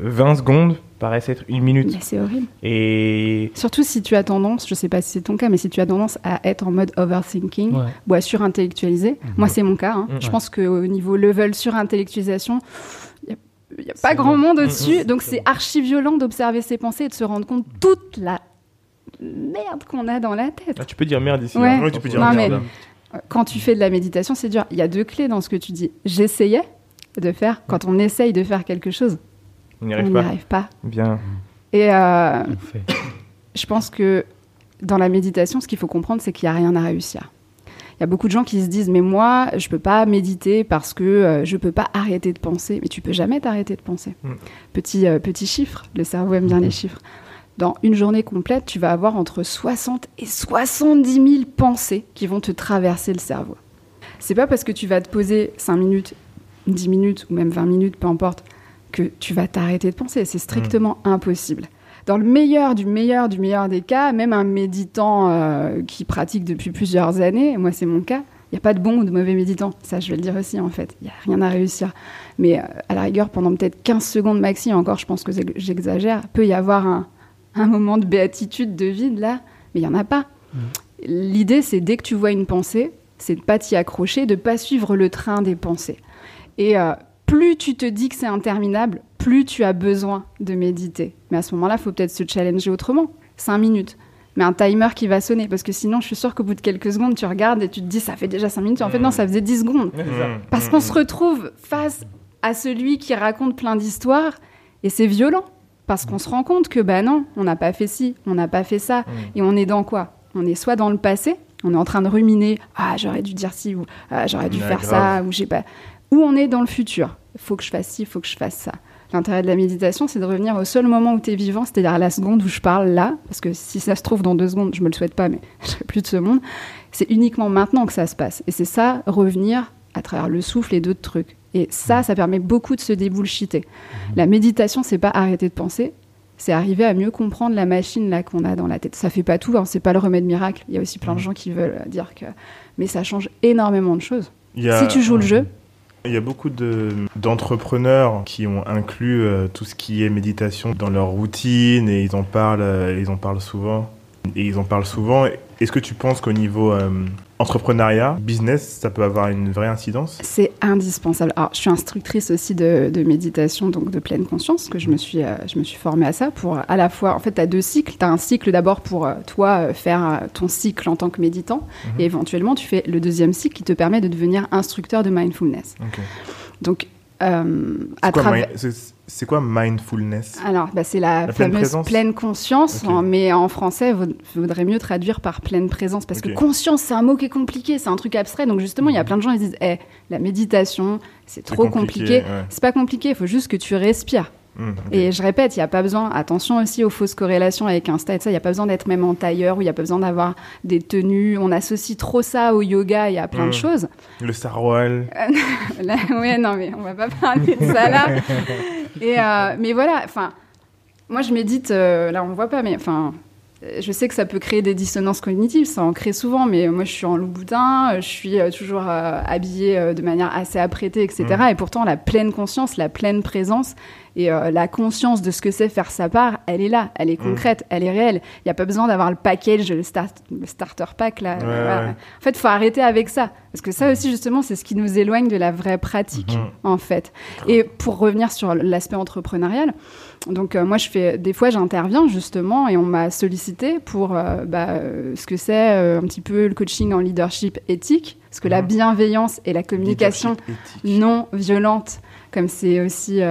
20 secondes paraissent être une minute. Mais c'est horrible. Et Surtout si tu as tendance, je sais pas si c'est ton cas, mais si tu as tendance à être en mode overthinking Ouais. ou à surintellectualiser, moi c'est mon cas. hein. Mhm. Je pense qu'au niveau level surintellectualisation, il n'y a, pas C'est grand bon. monde Mhm. au-dessus. Donc C'est archi violent d'observer ses pensées et de se rendre compte toute la merde qu'on a dans la tête. Ah, tu peux dire merde ici. Ouais. hein. Ouais, tu peux dire Non, merde. mais- Quand tu fais de la méditation, c'est dur. Il y a deux clés dans ce que tu dis. J'essayais de faire. Quand on essaye de faire quelque chose, On n'y on arrive arrive pas. Bien. Et euh, je pense que dans la méditation, ce qu'il faut comprendre, c'est qu'il n'y a rien à réussir. Il y a beaucoup de gens qui se disent, mais moi, je peux pas méditer parce que euh, je peux pas arrêter de penser. Mais tu peux jamais t'arrêter de penser. Mm. Petit, euh, petit chiffre, le cerveau aime bien les chiffres. Dans une journée complète, tu vas avoir entre 60 et 70 000 pensées qui vont te traverser le cerveau. C'est pas parce que tu vas te poser 5 minutes, 10 minutes ou même 20 minutes, peu importe, que tu vas t'arrêter de penser. C'est strictement impossible. Dans le meilleur du meilleur du meilleur des cas, même un méditant euh, qui pratique depuis plusieurs années, moi c'est mon cas, il n'y a pas de bon ou de mauvais méditant. Ça, je vais le dire aussi en fait. Il n'y a rien à réussir. Mais euh, à la rigueur, pendant peut-être 15 secondes maxi, encore je pense que j'exagère, peut y avoir un, un moment de béatitude, de vide là, mais il n'y en a pas. L'idée, c'est dès que tu vois une pensée, c'est de pas t'y accrocher, de pas suivre le train des pensées. Et euh, plus tu te dis que c'est interminable, plus tu as besoin de méditer. Mais à ce moment-là, il faut peut-être se challenger autrement. Cinq minutes. Mais un timer qui va sonner. Parce que sinon, je suis sûre qu'au bout de quelques secondes, tu regardes et tu te dis, ça fait déjà cinq minutes. Et en fait, non, ça faisait 10 secondes. Mmh, Parce mmh, qu'on mmh. se retrouve face à celui qui raconte plein d'histoires et c'est violent. Parce qu'on se rend compte que, bah non, on n'a pas fait ci, on n'a pas fait ça. Et on est dans quoi? On est soit dans le passé, on est en train de ruminer, ah, j'aurais dû dire ci, ou ah, j'aurais dû Ouais, faire grave. ça, ou j'ai pas. Ou on est dans le futur. Il faut que je fasse ci, il faut que je fasse ça. L'intérêt de la méditation, c'est de revenir au seul moment où tu es vivant, c'est-à-dire à la seconde où je parle là, parce que si ça se trouve dans deux secondes, je me le souhaite pas, mais je serai plus de ce monde. C'est uniquement maintenant que ça se passe. Et c'est ça, revenir à travers le souffle et d'autres trucs. Et ça, ça permet beaucoup de se débullshiter. La méditation, c'est pas arrêter de penser, c'est arriver à mieux comprendre la machine là qu'on a dans la tête. Ça fait pas tout, hein, c'est pas le remède miracle. Il y a aussi plein de gens qui veulent dire que, mais ça change énormément de choses. A- Si tu joues le jeu, Il y a beaucoup de- d'entrepreneurs qui ont inclus euh, tout ce qui est méditation dans leur routine et ils en parlent, euh, ils en parlent souvent. Et ils en parlent souvent. Est-ce que tu penses qu'au niveau euh, entrepreneuriat, business, ça peut avoir une vraie incidence? C'est indispensable. Alors, je suis instructrice aussi de, de méditation, donc de pleine conscience, que je me suis, euh, je me suis formée à ça pour euh, à la fois, en fait, tu as deux cycles. Tu as un cycle d'abord pour toi faire ton cycle en tant que méditant, et éventuellement, tu fais le deuxième cycle qui te permet de devenir instructeur de mindfulness. Donc, euh, C'est quoi, mi- mindfulness? Alors, bah, c'est la, fameuse pleine conscience, hein, mais en français, il vaudrait mieux traduire par pleine présence, parce que conscience, c'est un mot qui est compliqué, c'est un truc abstrait. Donc justement, il y a plein de gens qui disent, Eh, la méditation, c'est trop compliqué. ouais. C'est pas compliqué, il faut juste que tu respires. Ok. Et je répète, il n'y a pas besoin, attention aussi aux fausses corrélations avec Insta et tout ça, il n'y a pas besoin d'être même en tailleur ou il n'y a pas besoin d'avoir des tenues. On associe trop ça au yoga et à plein de choses. Le sarwal. Là, ouais, non, mais on va pas parler de ça là. Et, euh, mais voilà, enfin, moi je médite, euh, là on voit pas, mais enfin, euh, je sais que ça peut créer des dissonances cognitives, ça en crée souvent, mais moi je suis en loup-boutin, euh, je suis euh, toujours euh, habillée euh, de manière assez apprêtée, etc. Et pourtant, la pleine conscience, la pleine présence et euh, la conscience de ce que c'est faire sa part, elle est là, elle est concrète, elle est réelle. Il n'y a pas besoin d'avoir le package, le, start- le starter pack là. Ouais, Voilà. ouais. En fait, il faut arrêter avec ça. Parce que ça aussi, justement, c'est ce qui nous éloigne de la vraie pratique, en fait. Et pour revenir sur l'aspect entrepreneurial, donc euh, moi, je fais, des fois, j'interviens justement et on m'a sollicité pour euh, bah, euh, ce que c'est un petit peu le coaching en leadership éthique. Parce que la Mhm. bienveillance et la communication non violente, comme c'est aussi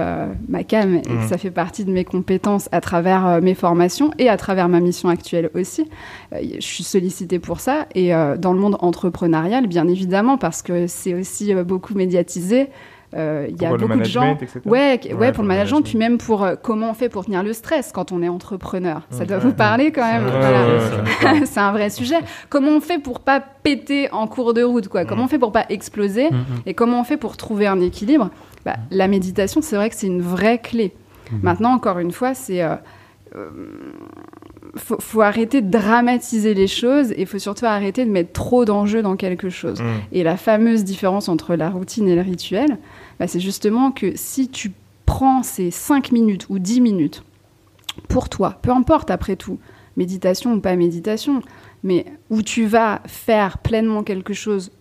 ma cam et que Mhm. ça fait partie de mes compétences à travers mes formations et à travers ma mission actuelle aussi. Je suis sollicitée pour ça et dans le monde entrepreneurial, bien évidemment, parce que c'est aussi beaucoup médiatisé. Euh, il y a Pour beaucoup de gens. management, etc. Ouais, ouais, Ouais, pour le le management, management. puis même pour euh, comment on fait pour tenir le stress quand on est entrepreneur. Ça doit Ouais. vous parler quand même. Voilà. c'est un vrai sujet. Comment on fait pour pas péter en cours de route, quoi? Comment on fait pour pas exploser? Mhm. Et comment on fait pour trouver un équilibre? Bah, La méditation, c'est vrai que c'est une vraie clé. Maintenant, encore une fois, c'est euh, euh, faut, faut arrêter de dramatiser les choses et il faut surtout arrêter de mettre trop d'enjeux dans quelque chose. Mm. Et la fameuse différence entre la routine et le rituel, bah, c'est justement que si tu prends ces 5 minutes ou 10 minutes pour toi, peu importe après tout, méditation ou pas méditation, mais où tu vas faire pleinement quelque chose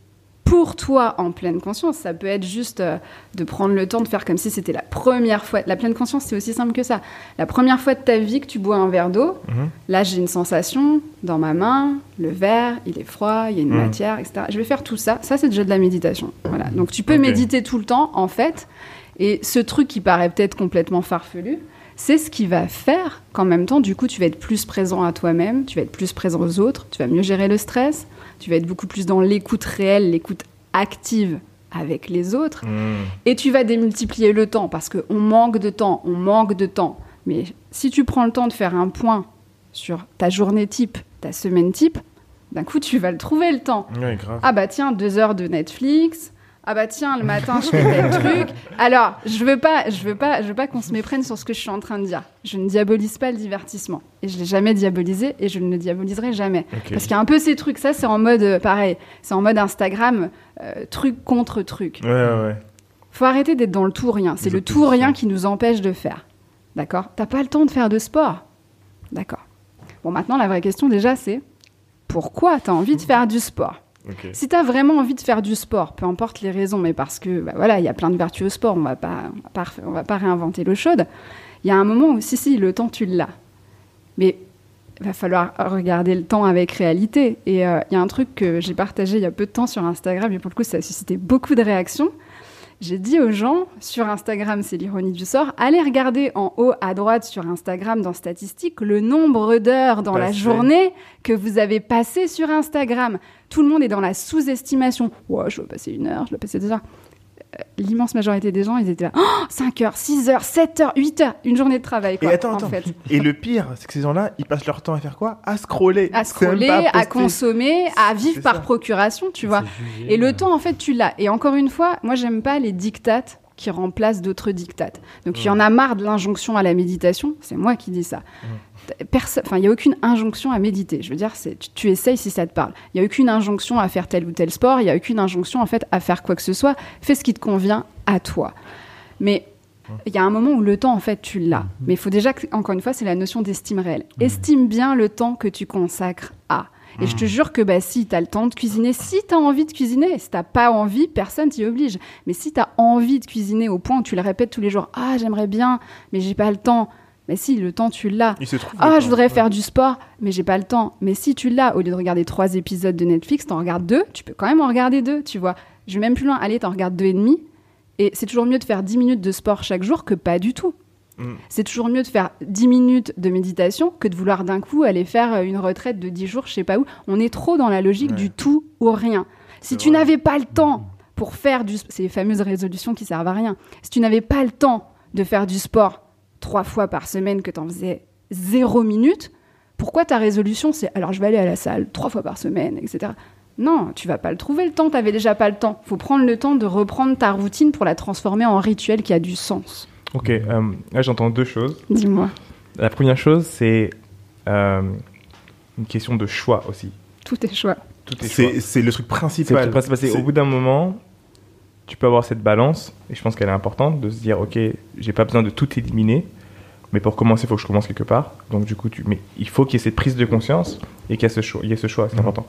pour toi en pleine conscience. Ça peut être juste euh, de prendre le temps de faire comme si c'était la première fois. La pleine conscience, c'est aussi simple que ça. La première fois de ta vie que tu bois un verre d'eau, Mhm. là j'ai une sensation dans ma main, le verre, il est froid, il y a une Mhm. matière, etc. Je vais faire tout ça. Ça, c'est déjà de la méditation. Voilà. Donc tu peux méditer tout le temps, en fait. Et ce truc qui paraît peut-être complètement farfelu, c'est ce qui va faire qu'en même temps, du coup, tu vas être plus présent à toi-même, tu vas être plus présent aux autres, tu vas mieux gérer le stress, tu vas être beaucoup plus dans l'écoute réelle, l'écoute active avec les autres. Mm. Et tu vas démultiplier le temps parce qu'on manque de temps, on manque de temps. Mais si tu prends le temps de faire un point sur ta journée type, ta semaine type, d'un coup, tu vas le trouver le temps. Grave. Ah bah tiens, deux heures de Netflix. Ah bah tiens, le matin, je fais tel truc. Alors, je veux pas, je veux pas, je veux pas qu'on se méprenne sur ce que je suis en train de dire. Je ne diabolise pas le divertissement. Et je l'ai jamais diabolisé et je ne le diaboliserai jamais. Parce qu'il y a un peu ces trucs. Ça, c'est en mode, euh, pareil, c'est en mode Instagram, euh, truc contre truc. Ouais. Faut arrêter d'être dans le tout rien. C'est le tout rien qui nous empêche de faire. D'accord? T'as pas le temps de faire de sport. D'accord. Bon, maintenant, la vraie question déjà, c'est pourquoi t'as envie de faire du sport? Si t'as vraiment envie de faire du sport, peu importe les raisons, mais parce que bah, voilà, il y a plein de vertus au sport, on va pas, on va pas, ref- on va pas réinventer l'eau chaude. Il y a un moment où si si, le temps tu l'as, mais il va falloir regarder le temps avec réalité. Et euh, il y a un truc que j'ai partagé il y a peu de temps sur Instagram et pour le coup ça a suscité beaucoup de réactions. J'ai dit aux gens sur Instagram, c'est l'ironie du sort, allez regarder en haut à droite sur Instagram dans statistiques le nombre d'heures dans la journée que vous avez passé sur Instagram. Tout le monde est dans la sous-estimation. Ouais, je dois passer une heure, je dois passer deux heures. Euh, L'immense majorité des gens, ils étaient là. Oh, 5 heures, 6 heures, 7 heures, 8 heures, une journée de travail. Quoi, Et attends, en attends. fait. Et le pire, c'est que ces gens-là, ils passent leur temps à faire quoi? À scroller. À scroller, à consommer, à vivre par procuration, tu vois. Jugé, Et le temps, en fait, tu l'as. Et encore une fois, moi, j'aime pas les dictates qui remplacent d'autres dictates. Donc, il y en a marre de l'injonction à la méditation. C'est moi qui dis ça. Il n'y a aucune injonction à méditer. Je veux dire, tu, tu essayes si ça te parle. Il n'y a aucune injonction à faire tel ou tel sport. Il n'y a aucune injonction, en fait, à faire quoi que ce soit. Fais ce qui te convient à toi. Mais il y a un moment où le temps, en fait, tu l'as. Mais il faut déjà, que, encore une fois, c'est la notion d'estime réelle. Estime bien le temps que tu consacres à. Et je te jure que bah, si tu as le temps de cuisiner, si tu as envie de cuisiner, si tu pas envie, personne t'y oblige. Mais si tu as envie de cuisiner au point où tu le répètes tous les jours, ah j'aimerais bien, mais j'ai pas le temps. Mais si, le temps tu l'as. Ah, le je voudrais Ouais. faire du sport, mais j'ai pas le temps. Mais si tu l'as, au lieu de regarder trois épisodes de Netflix, t'en regardes deux, tu peux quand même en regarder deux, tu vois. Je vais même plus loin, allez, t'en regardes deux et demi. Et c'est toujours mieux de faire 10 minutes de sport chaque jour que pas du tout. Mm. C'est toujours mieux de faire 10 minutes de méditation que de vouloir d'un coup aller faire euh, une retraite de 10 jours, je sais pas où. On est trop dans la logique Ouais. du tout ou rien. Si tu n'avais pas le temps pour faire du... Les fameuses résolutions qui servent à rien. Si tu n'avais pas le temps de faire du sport trois fois par semaine, que tu en faisais zéro minute, pourquoi ta résolution c'est alors je vais aller à la salle trois fois par semaine, etc. Non, tu vas pas le trouver le temps, tu déjà pas le temps. faut prendre le temps de reprendre ta routine pour la transformer en rituel qui a du sens. Ok, euh, là j'entends deux choses. Dis-moi, La première chose, c'est euh, une question de choix aussi. tout est choix. Tout est choix. C'est le truc principal. C'est- au bout d'un moment, tu peux avoir cette balance, et je pense qu'elle est importante, de se dire, ok, j'ai pas besoin de tout éliminer, mais pour commencer, il faut que je commence quelque part. Donc du coup, tu... mais il faut qu'il y ait cette prise de conscience et qu'il y ait ce choix, il y ait ce choix c'est Mhm. important.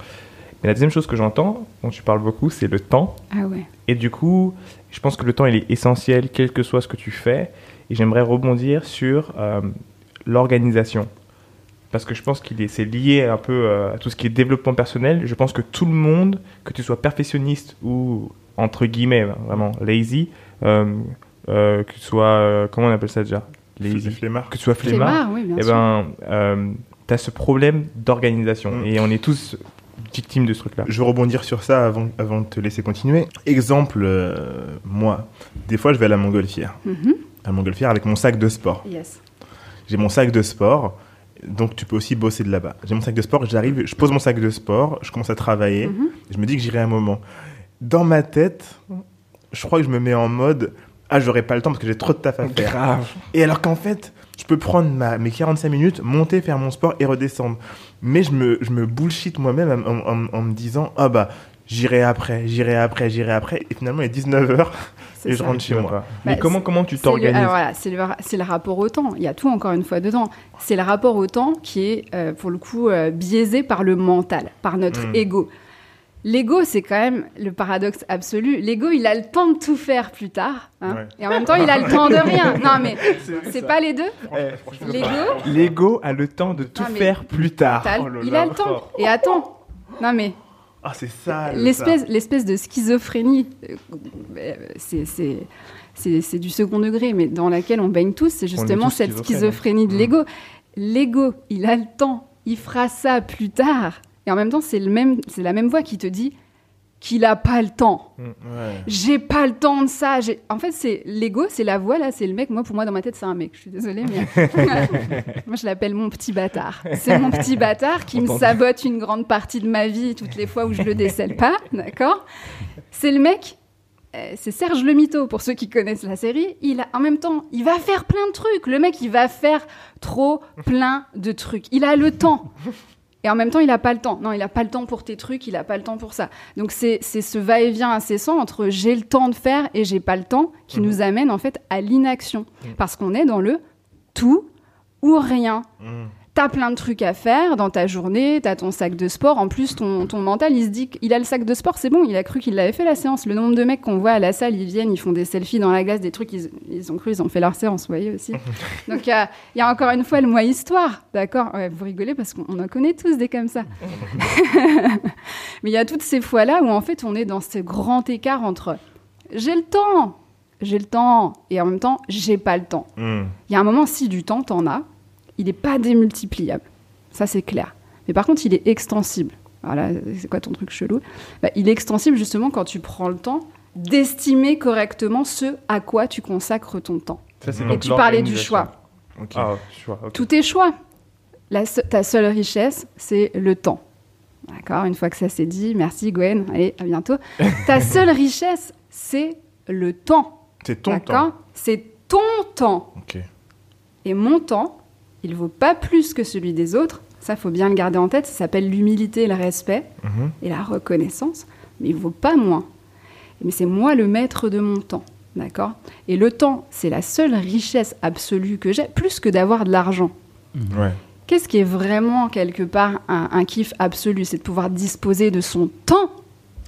Mais la deuxième chose que j'entends, dont tu parles beaucoup, c'est le temps. Ah ouais. Et du coup, je pense que le temps, il est essentiel, quel que soit ce que tu fais. Et j'aimerais rebondir sur euh, l'organisation. Parce que je pense qu'il est, c'est lié un peu euh, à tout ce qui est développement personnel. Je pense que tout le monde, que tu sois perfectionniste ou, entre guillemets, vraiment, lazy, euh, euh, que tu sois, euh, comment on appelle ça déjà? Lazy. flemmards. Que tu sois flemmard, Flemmard, oui, bien eh sûr. ben, tu as ce problème d'organisation. Mm. Et on est tous victime de ce truc-là. Je vais rebondir sur ça avant, avant de te laisser continuer. Exemple, euh, moi, des fois je vais à la montgolfière. Mhm. À la montgolfière avec mon sac de sport. Yes. J'ai mon sac de sport, donc tu peux aussi bosser de là-bas. J'ai mon sac de sport, j'arrive, je pose mon sac de sport, je commence à travailler, Mhm. je me dis que j'irai un moment. Dans ma tête, je crois que je me mets en mode ah j'aurai pas le temps parce que j'ai trop de taf à faire. Grave. Et alors qu'en fait, je peux prendre ma, mes 45 minutes, monter, faire mon sport et redescendre. Mais je me, je me bullshit moi-même en, en- en- en me disant ah bah j'irai après, j'irai après, j'irai après. Et finalement il est 19h C'est et je rentre chez moi. pas. Mais Bah, comment, comment tu t'organises alors voilà, c'est le, rapport au temps. Il y a tout encore une fois dedans. C'est le rapport au temps qui est, euh, pour le coup, euh, biaisé par le mental, par notre Mm. ego. L'ego, c'est quand même le paradoxe absolu. L'ego, il a le temps de tout faire plus tard. hein. Ouais. Et en même temps, il a le temps de rien. Non, mais c'est pas les deux. Eh, L'ego, L'ego a le temps de tout faire plus tard. Oh là il là, a le temps. Et attends. Non, mais Ah c'est ça. le- l'espèce, l'espèce de schizophrénie, euh, euh, c'est, c'est, c'est, c'est du second degré, mais dans laquelle on baigne tous, c'est justement tous cette schizophrénie de Mm. l'ego. L'ego, il a le temps, il fera ça plus tard. Et en même temps, c'est, le même, c'est la même voix qui te dit qu'il a pas le temps. Ouais. J'ai pas le temps de ça. En fait, c'est l'ego, c'est la voix là, c'est le mec. Moi, pour moi, dans ma tête, c'est un mec. Je suis désolée, mais moi, je l'appelle mon petit bâtard. C'est mon petit bâtard qui me sabote une grande partie de ma vie toutes les fois où je le décèle pas, d'accord? C'est le mec. euh, C'est Serge le Mito, pour ceux qui connaissent la série. Il a, en même temps, il va faire plein de trucs. Le mec, il va faire trop plein de trucs. Il a le temps. Et en même temps, il n'a pas le temps. Non, il n'a pas le temps pour tes trucs, il n'a pas le temps pour ça. Donc c'est ce va-et-vient incessant entre j'ai le temps de faire et j'ai pas le temps qui Mhm. nous amène en fait à l'inaction. Mhm. Parce qu'on est dans le tout ou rien. Mm. T'as plein de trucs à faire dans ta journée, t'as ton sac de sport. En plus, ton, ton mental, il se dit qu'il a le sac de sport, c'est bon, il a cru qu'il l'avait fait la séance. Le nombre de mecs qu'on voit à la salle, ils viennent, ils font des selfies dans la glace, des trucs, ils, ils ont cru, ils ont fait leur séance, vous voyez aussi. Donc, euh, il y a encore une fois le moi histoire, d'accord? Ouais, Vous rigolez parce qu'on en connaît tous des comme ça. Mais il y a toutes ces fois-là où en fait, on est dans ce grand écart entre j'ai le temps, j'ai le temps, et en même temps, j'ai pas le temps. Mm. Il y a un moment, si du temps, t'en as, il n'est pas démultipliable. Ça, c'est clair. Mais par contre, il est extensible. Voilà, c'est quoi ton truc chelou? Bah, Il est extensible justement quand tu prends le temps d'estimer correctement ce à quoi tu consacres ton temps. Ça, c'est Et tu parlais du choix. Ok. Ah, choix. Tout est choix. La se- ta seule richesse, c'est le temps. D'accord? Une fois que ça c'est dit, merci Gwen, allez, à bientôt. ta seule richesse, c'est le temps. C'est ton D'accord? temps. C'est ton temps. Ok. Et mon temps, il vaut pas plus que celui des autres. Ça, faut bien le garder en tête. Ça s'appelle l'humilité, le respect Mhm. et la reconnaissance. Mais il vaut pas moins. Mais c'est moi le maître de mon temps. D'accord? Et le temps, c'est la seule richesse absolue que j'ai, plus que d'avoir de l'argent. Ouais. Qu'est-ce qui est vraiment, quelque part, un, un kiff absolu? C'est de pouvoir disposer de son temps.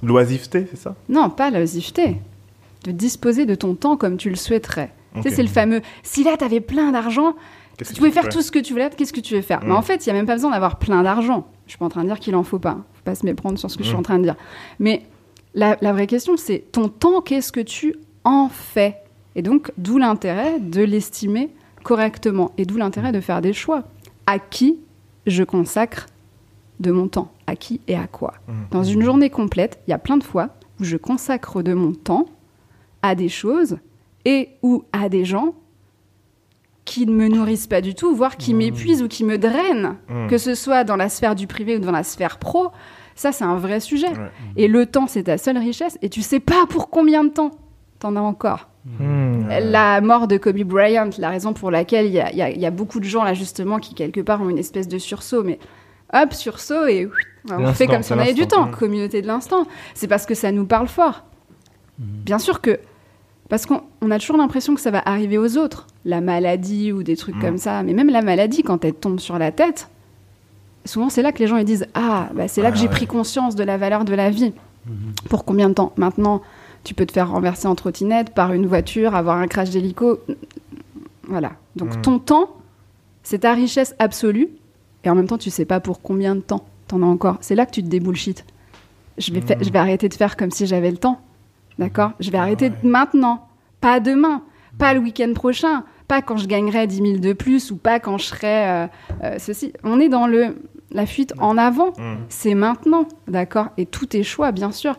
L'oisiveté, c'est ça? Non, pas la oisiveté. De disposer de ton temps comme tu le souhaiterais. Tu sais, c'est le fameux si là, tu avais plein d'argent, si tu pouvais faire tout ce que tu voulais, qu'est-ce que tu veux faire Mm. Mais en fait, il n'y a même pas besoin d'avoir plein d'argent. Je suis pas en train de dire qu'il en faut pas. faut pas se méprendre sur ce que je suis Mm. en train de dire. Mais la, la vraie question, c'est ton temps, qu'est-ce que tu en fais Et donc, d'où l'intérêt de l'estimer correctement. Et d'où l'intérêt de faire des choix. À qui je consacre de mon temps? À qui et à quoi? Mm. Dans une journée complète, il y a plein de fois où je consacre de mon temps à des choses et ou à des gens qui ne me nourrissent pas du tout, voire qui m'épuisent ou qui me drainent, Mm. que ce soit dans la sphère du privé ou dans la sphère pro. Ça, c'est un vrai sujet. Ouais. Et le temps, c'est ta seule richesse. Et tu sais pas pour combien de temps t'en as encore. Hmm. Ouais. La mort de Kobe Bryant, la raison pour laquelle il y a, y y beaucoup de gens là justement qui quelque part ont une espèce de sursaut, mais hop, sursaut et on fait comme si on avait du temps, communauté de l'instant. C'est parce que ça nous parle fort. Bien sûr que, parce qu'on on a toujours l'impression que ça va arriver aux autres, la maladie ou des trucs Mm. comme ça, mais même la maladie, quand elle tombe sur la tête, souvent c'est là que les gens ils disent Ah, bah, c'est là Ah que j'ai ouais. pris conscience de la valeur de la vie. Pour combien de temps? Maintenant, tu peux te faire renverser en trottinette par une voiture, avoir un crash d'hélico. Voilà. Donc Mm. ton temps, c'est ta richesse absolue. Et en même temps, tu sais pas pour combien de temps t'en as encore. C'est là que tu te débullshit. Je vais, fa- Mm. je vais arrêter de faire comme si j'avais le temps. D'accord? Je vais arrêter ouais. maintenant. Pas demain. Pas le week-end prochain. Pas quand je gagnerai 10 000 de plus ou pas quand je serai euh, euh, ceci. On est dans le. La fuite en avant, Mm. c'est maintenant, d'accord? Et tout est choix, bien sûr.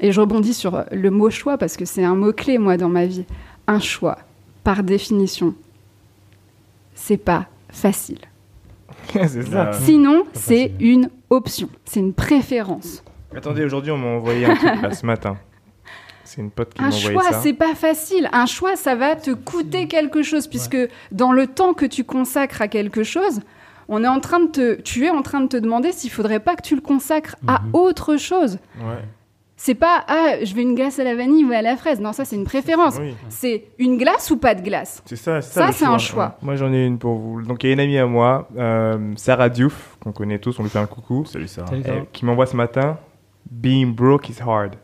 Et je rebondis sur le mot choix parce que c'est un mot-clé, moi, dans ma vie. Un choix, par définition, c'est pas facile. c'est ça. Ah. Sinon, c'est une option, c'est une préférence. Attendez, aujourd'hui, on m'a envoyé un truc là ce matin. C'est une pote qui m'a Un envoyé choix, ça. c'est pas facile. Un choix, ça va te coûter quelque chose, puisque dans le temps que tu consacres à quelque chose, on est en train de te, tu es en train de te demander s'il faudrait pas que tu le consacres à Mhm. autre chose. Ouais. C'est pas ah, je veux une glace à la vanille ou à la fraise. Non, ça c'est une préférence. Oui. C'est une glace ou pas de glace? C'est ça, c'est Ça, le c'est un choix. Moi, j'en ai une pour vous. Donc, il y a une amie à moi, euh, Sarah Diouf, qu'on connaît tous, on lui fait un coucou, Salut Sarah. Salut, euh, Sarah. qui m'envoie ce matin Being broke is hard.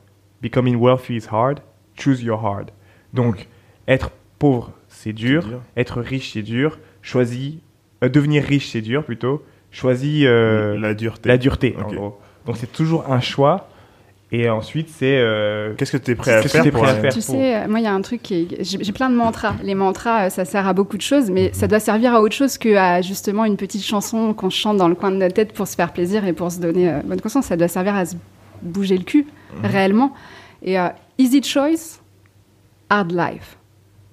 Becoming wealthy is hard. Choose your hard. Donc, être pauvre, c'est dur. Être riche, c'est dur. Choisis. euh, devenir riche, c'est dur plutôt. Choisis euh, la dureté. la dureté, en gros. Donc, c'est toujours un choix. Et ensuite, c'est. euh, Qu'est-ce que tu es prêt à faire pour à Tu pour- sais, moi il y a un truc qui est... j'ai j'ai plein de mantras. Les mantras, ça sert à beaucoup de choses, mais ça doit servir à autre chose que à justement une petite chanson qu'on chante dans le coin de notre tête pour se faire plaisir et pour se donner euh, bonne conscience. Ça doit servir à se bouger le cul Mhm. réellement. Et easy choice, hard life.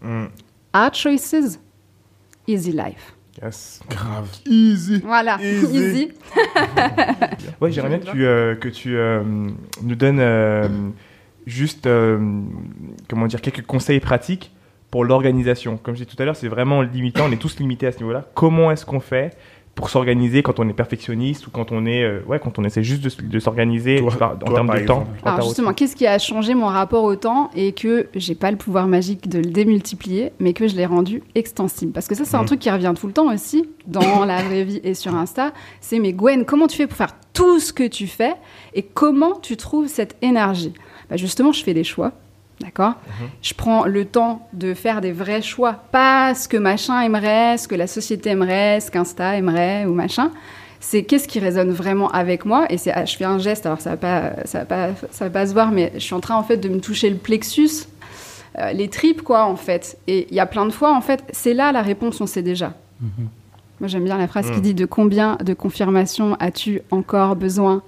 Mm. Hard choices, easy life. yes. Grave. Easy. Voilà, Easy. easy. Ouais, j'aimerais bien que tu, euh, que tu euh, nous donnes euh, juste euh, comment dire, quelques conseils pratiques pour l'organisation. Comme je disais tout à l'heure, c'est vraiment limitant, on est tous limités à ce niveau-là. Comment est-ce qu'on fait pour s'organiser quand on est perfectionniste ou quand on est euh, ouais quand on essaie juste de, s'organiser en toi, termes par de temps exemple. Alors justement, qu'est-ce qui a changé mon rapport au temps et que j'ai pas le pouvoir magique de le démultiplier, mais que je l'ai rendu extensible? Parce que ça, c'est un Mhm. truc qui revient tout le temps aussi, dans la vraie vie et sur Insta. C'est mais Gwen, comment tu fais pour faire tout ce que tu fais et comment tu trouves cette énergie? Bah Justement, je fais des choix. D'accord Je prends le temps de faire des vrais choix, pas ce que machin aimerait, ce que la société aimerait, ce qu'Insta aimerait ou machin. C'est qu'est-ce qui résonne vraiment avec moi et c'est ah, je fais un geste alors ça va pas ça va pas ça va pas se voir mais je suis en train en fait de me toucher le plexus euh, les tripes quoi en fait et il y a plein de fois en fait c'est là la réponse on sait déjà. Mhm. Moi j'aime bien la phrase qui Mm. dit de combien de confirmations as-tu encore besoin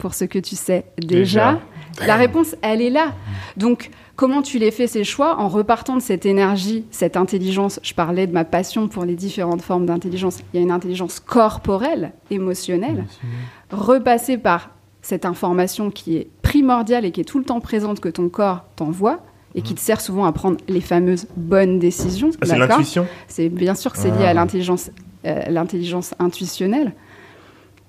pour ce que tu sais déjà. La réponse, elle est là. Donc, comment tu les fais ces choix en repartant de cette énergie, cette intelligence? Je parlais de ma passion pour les différentes formes d'intelligence. Il y a une intelligence corporelle, émotionnelle, repassée par cette information qui est primordiale et qui est tout le temps présente que ton corps t'envoie et qui te sert souvent à prendre les fameuses bonnes décisions. Ah, c'est l'intuition? C'est bien sûr que c'est lié Ah. à l'intelligence, euh, l'intelligence intuitionnelle.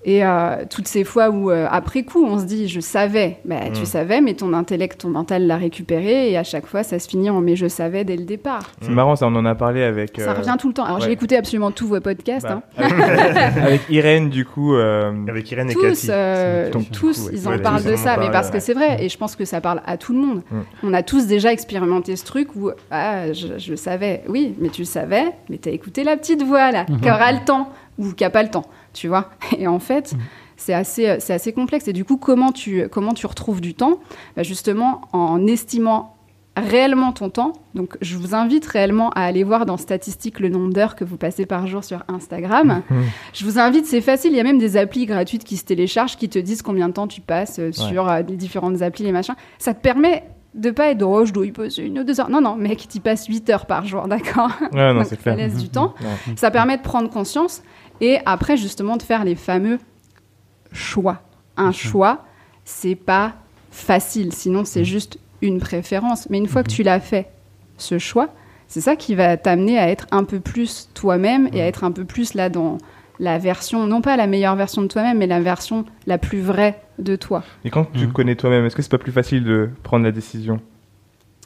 Et euh, toutes ces fois où, euh, après coup, on se dit, je savais, bah, tu Mm. savais, mais ton intellect, ton mental l'a récupéré, et à chaque fois, ça se finit en mais je savais dès le départ. C'est marrant, ça, on en a parlé avec. Ça euh, revient tout le temps. Alors, ouais. j'ai écouté absolument tous vos podcasts. bah, hein. avec, avec Irène, du coup. euh, Avec Irène et Tous, Cathy. euh, Donc, tous, du coup, ouais. ils en Ouais, parlent de en ça, mais parce que c'est vrai, et je pense que ça parle à tout le monde. Mm. On a tous déjà expérimenté ce truc où, ah, je, je savais, oui, mais tu le savais, mais t'as écouté la petite voix là, Mhm. qui aura le temps ou qui a pas le temps, tu vois. Et en fait, c'est assez, euh, c'est assez complexe. Et du coup, comment tu, comment tu retrouves du temps? Bah, Justement, en estimant réellement ton temps. Donc, je vous invite réellement à aller voir dans statistiques le nombre d'heures que vous passez par jour sur Instagram. Mhm. Je vous invite, c'est facile. Il y a même des applis gratuites qui se téléchargent, qui te disent combien de temps tu passes euh, sur euh, les différentes applis et machin. Ça te permet de pas être oh, je dois y passer une ou deux heures. Non, non, mec, tu passes 8 heures par jour, d'accord? Ouais, non, Donc, c'est ça clair. laisse du temps. Ouais. Ça permet de prendre conscience et après, justement, de faire les fameux choix. Un choix, c'est pas facile, sinon c'est juste une préférence. Mais une fois que tu l'as fait, ce choix, c'est ça qui va t'amener à être un peu plus toi-même et à être un peu plus là dans la version, non pas la meilleure version de toi-même, mais la version la plus vraie de toi. Et quand tu te connais toi-même, est-ce que c'est pas plus facile de prendre la décision?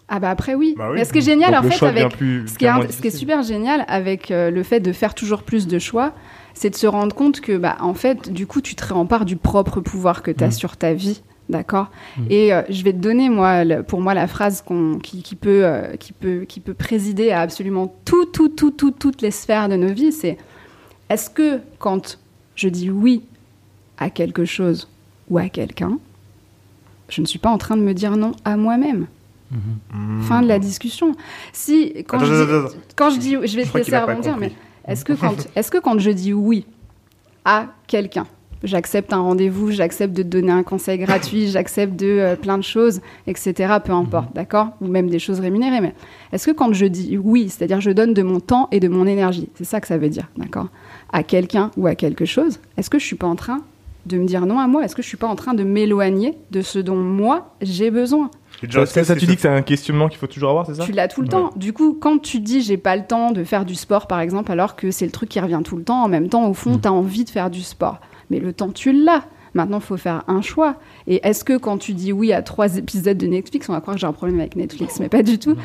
Ah bah après oui. Bah oui. Mais ce qui est génial Donc, en le fait choix avec ce qui, est, ce qui super génial avec euh, le fait de faire toujours plus de choix, c'est de se rendre compte que, bah, en fait, du coup, tu te réempares du propre pouvoir que tu as Mm. sur ta vie. D'accord? Mm. Et euh, je vais te donner, moi, le- pour moi, la phrase qui, qui peut, euh, qui, peut, qui peut présider à absolument tout, tout, tout, tout, toutes les sphères de nos vies. C'est est-ce que quand je dis oui à quelque chose ou à quelqu'un, je ne suis pas en train de me dire non à moi-même? Mhm. Mm. Fin de la discussion. Si, quand, Attends, je, attends, dis, attends, attends. quand je dis, je vais Je te laisser rebondir, mais est-ce que, quand, est-ce que quand je dis oui à quelqu'un, j'accepte un rendez-vous, j'accepte de te donner un conseil gratuit, j'accepte de euh, plein de choses, etc. Peu importe, d'accord? Ou même des choses rémunérées. Mais est-ce que quand je dis oui, c'est-à-dire je donne de mon temps et de mon énergie, c'est ça que ça veut dire, d'accord? À quelqu'un ou à quelque chose, est-ce que je suis pas en train de me dire non à moi? Est-ce que je suis pas en train de m'éloigner de ce dont moi j'ai besoin? Genre, ça, ça, tu dis que c'est un questionnement qu'il faut toujours avoir, c'est ça Tu l'as tout le temps. Du coup, quand tu dis j'ai pas le temps de faire du sport, par exemple, alors que c'est le truc qui revient tout le temps, en même temps, au fond, Mm. tu as envie de faire du sport. Mais le temps, tu l'as. Maintenant, il faut faire un choix. Et est-ce que quand tu dis oui à trois épisodes de Netflix, on va croire que j'ai un problème avec Netflix, mais pas du tout,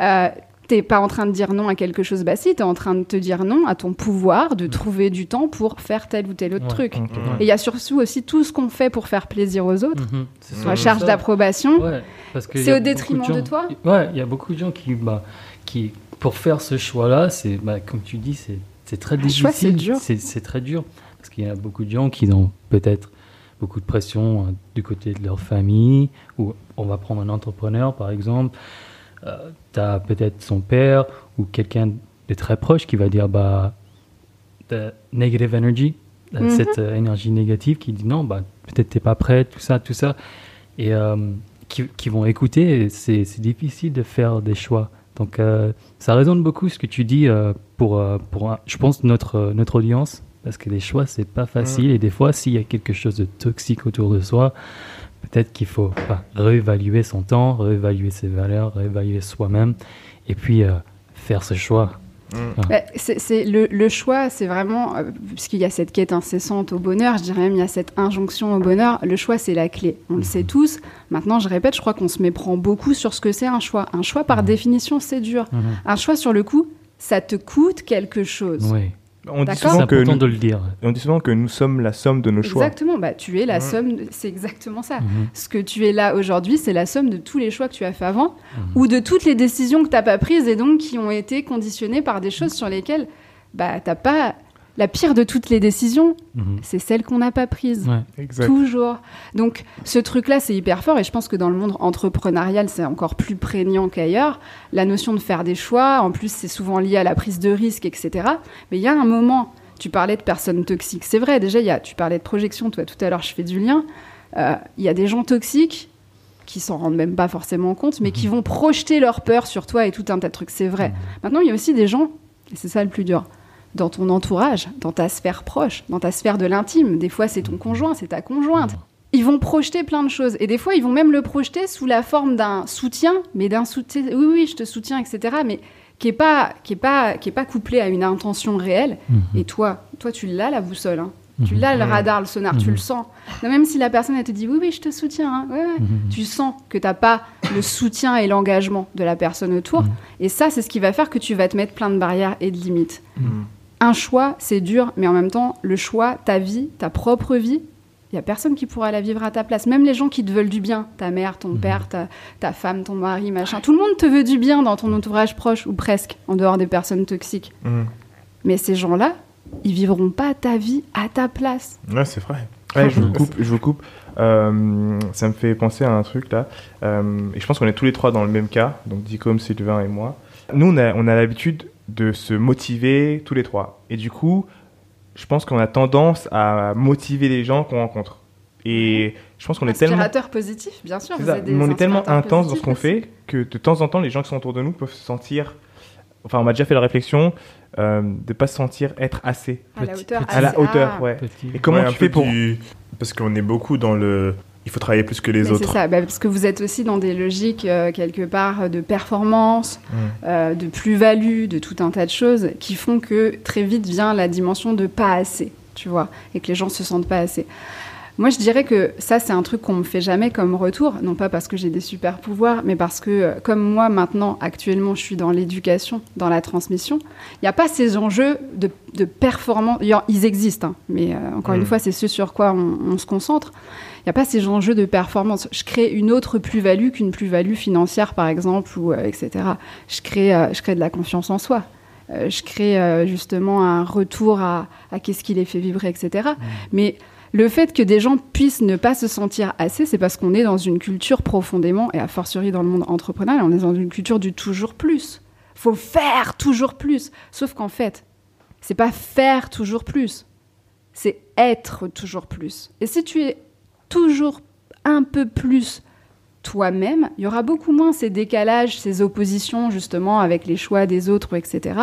euh, t'es pas en train de dire non à quelque chose, bah si, t'es en train de te dire non à ton pouvoir de trouver du temps pour faire tel ou tel autre Ouais. truc. Et il y a surtout aussi tout ce qu'on fait pour faire plaisir aux autres, c'est Ouais. la charge d'approbation. Ouais, C'est au détriment de gens- toi Ouais, il y a beaucoup de gens qui, bah, qui pour faire ce choix-là, c'est, bah, comme tu dis, c'est, c'est très Le difficile. choix, c'est dur. C'est, c'est très dur. Parce qu'il y a beaucoup de gens qui ont peut-être beaucoup de pression euh, du côté de leur famille, ou on va prendre un entrepreneur par exemple. Tu as peut-être son père ou quelqu'un de très proche qui va dire bah, the negative energy, euh, Mhm. cette euh, énergie négative qui dit non, bah, peut-être t'es pas prêt, tout ça, tout ça. Et euh, qui, qui vont écouter, c'est difficile de faire des choix. Donc euh, ça résonne beaucoup ce que tu dis euh, pour, euh, pour un- je pense, notre, euh, notre audience. Parce que les choix, c'est pas facile. Et des fois, s'il y a quelque chose de toxique autour de soi, peut-être qu'il faut bah, réévaluer son temps, réévaluer ses valeurs, réévaluer soi-même. Et puis euh, faire ce choix. Bah, c'est c'est le, le choix, c'est vraiment, euh, puisqu'il y a cette quête incessante au bonheur, je dirais même il y a cette injonction au bonheur, le choix c'est la clé. On le sait tous. Maintenant, je répète, je crois qu'on se méprend beaucoup sur ce que c'est un choix. Un choix, par définition, c'est dur. Mhm. Un choix, sur le coup, ça te coûte quelque chose. Oui. On dit souvent que nous, de le dire. on dit souvent que nous sommes la somme de nos choix. Exactement, bah, tu es la Ouais. somme, de- c'est exactement ça. Mhm. Ce que tu es là aujourd'hui, c'est la somme de tous les choix que tu as fait avant Mhm. ou de toutes les décisions que tu n'as pas prises et donc qui ont été conditionnées par des choses sur lesquelles bah, tu pas. La pire de toutes les décisions, Mhm. c'est celle qu'on n'a pas prise. Ouais. Toujours. Donc, ce truc-là, c'est hyper fort et je pense que dans le monde entrepreneurial, c'est encore plus prégnant qu'ailleurs. La notion de faire des choix, en plus, c'est souvent lié à la prise de risque, etc. Mais il y a un moment, tu parlais de personnes toxiques. C'est vrai, déjà, il y a, tu parlais de projection, toi, tout à l'heure, je fais du lien. Euh, Il y a des gens toxiques qui s'en rendent même pas forcément compte, mais qui vont projeter leur peur sur toi et tout un tas de trucs. C'est vrai. Maintenant, il y a aussi des gens, et c'est ça le plus dur, dans ton entourage, dans ta sphère proche, dans ta sphère de l'intime. Des fois, c'est ton conjoint, c'est ta conjointe. Ils vont projeter plein de choses. Et des fois, ils vont même le projeter sous la forme d'un soutien, mais d'un soutien. Oui, oui, je te soutiens, etc. Mais qui est pas, qui est pas, qui est pas couplé à une intention réelle. Mhm. Et toi, toi, tu l'as la boussole. hein. Tu Mhm. l'as le Mhm. radar, le sonar, tu Mhm. le sens. Non, même si la personne elle te dit oui, oui, je te soutiens, hein. ouais, ouais. Mhm. tu sens que t'as pas le soutien et l'engagement de la personne autour. Mhm. Et ça, c'est ce qui va faire que tu vas te mettre plein de barrières et de limites. Un choix, c'est dur, mais en même temps, le choix, ta vie, ta propre vie, il y a personne qui pourra la vivre à ta place. Même les gens qui te veulent du bien, ta mère, ton père, ta, ta femme, ton mari, machin. Tout le monde te veut du bien dans ton entourage proche, ou presque, en dehors des personnes toxiques. Mm. Mais ces gens-là, ils vivront pas ta vie à ta place. Ouais, c'est vrai. Ouais, je vous coupe, je vous coupe. Euh, ça me fait penser à un truc là. Euh, et je pense qu'on est tous les trois dans le même cas, donc Dicom, Sylvain et moi. Nous, on a, on a l'habitude de se motiver tous les trois. Et du coup, je pense qu'on a tendance à motiver les gens qu'on rencontre. Et je pense qu'on est tellement, Inspirateur positif, bien sûr. vous êtes des on est tellement intense dans ce qu'on fait que de temps en temps, les gens qui sont autour de nous peuvent se sentir. Enfin, on m'a déjà fait la réflexion euh, de pas se sentir être assez. À la hauteur. petit- À la hauteur, ah. ouais. Petit. Et comment Ouais, tu fais pour. du- Parce qu'on est beaucoup dans le. Il faut travailler plus que les Mais c'est autres. ça, bah, parce que vous êtes aussi dans des logiques euh, quelque part de performance, Mm. euh, de plus-value, de tout un tas de choses qui font que très vite vient la dimension de pas assez, tu vois, et que les gens se sentent pas assez. Moi, je dirais que ça, c'est un truc qu'on me fait jamais comme retour, non pas parce que j'ai des super pouvoirs, mais parce que, euh, comme moi, maintenant, actuellement, je suis dans l'éducation, dans la transmission, il n'y a pas ces enjeux de, de performance. Ils existent, hein, mais euh, encore Mm. une fois, c'est ce sur quoi on, on se concentre. Il n'y a pas ces enjeux de performance. Je crée une autre plus-value qu'une plus-value financière, par exemple, ou euh, etc. Je crée, euh, je crée de la confiance en soi. Euh, je crée justement un retour à, à qu'est-ce qui les fait vibrer, etc. Mais le fait que des gens puissent ne pas se sentir assez, c'est parce qu'on est dans une culture profondément, et a fortiori dans le monde entrepreneurial, on est dans une culture du toujours plus. Faut faire toujours plus. Sauf qu'en fait, c'est pas faire toujours plus. c'est être toujours plus. Et si tu es toujours un peu plus toi-même, il y aura beaucoup moins ces décalages, ces oppositions justement avec les choix des autres, etc.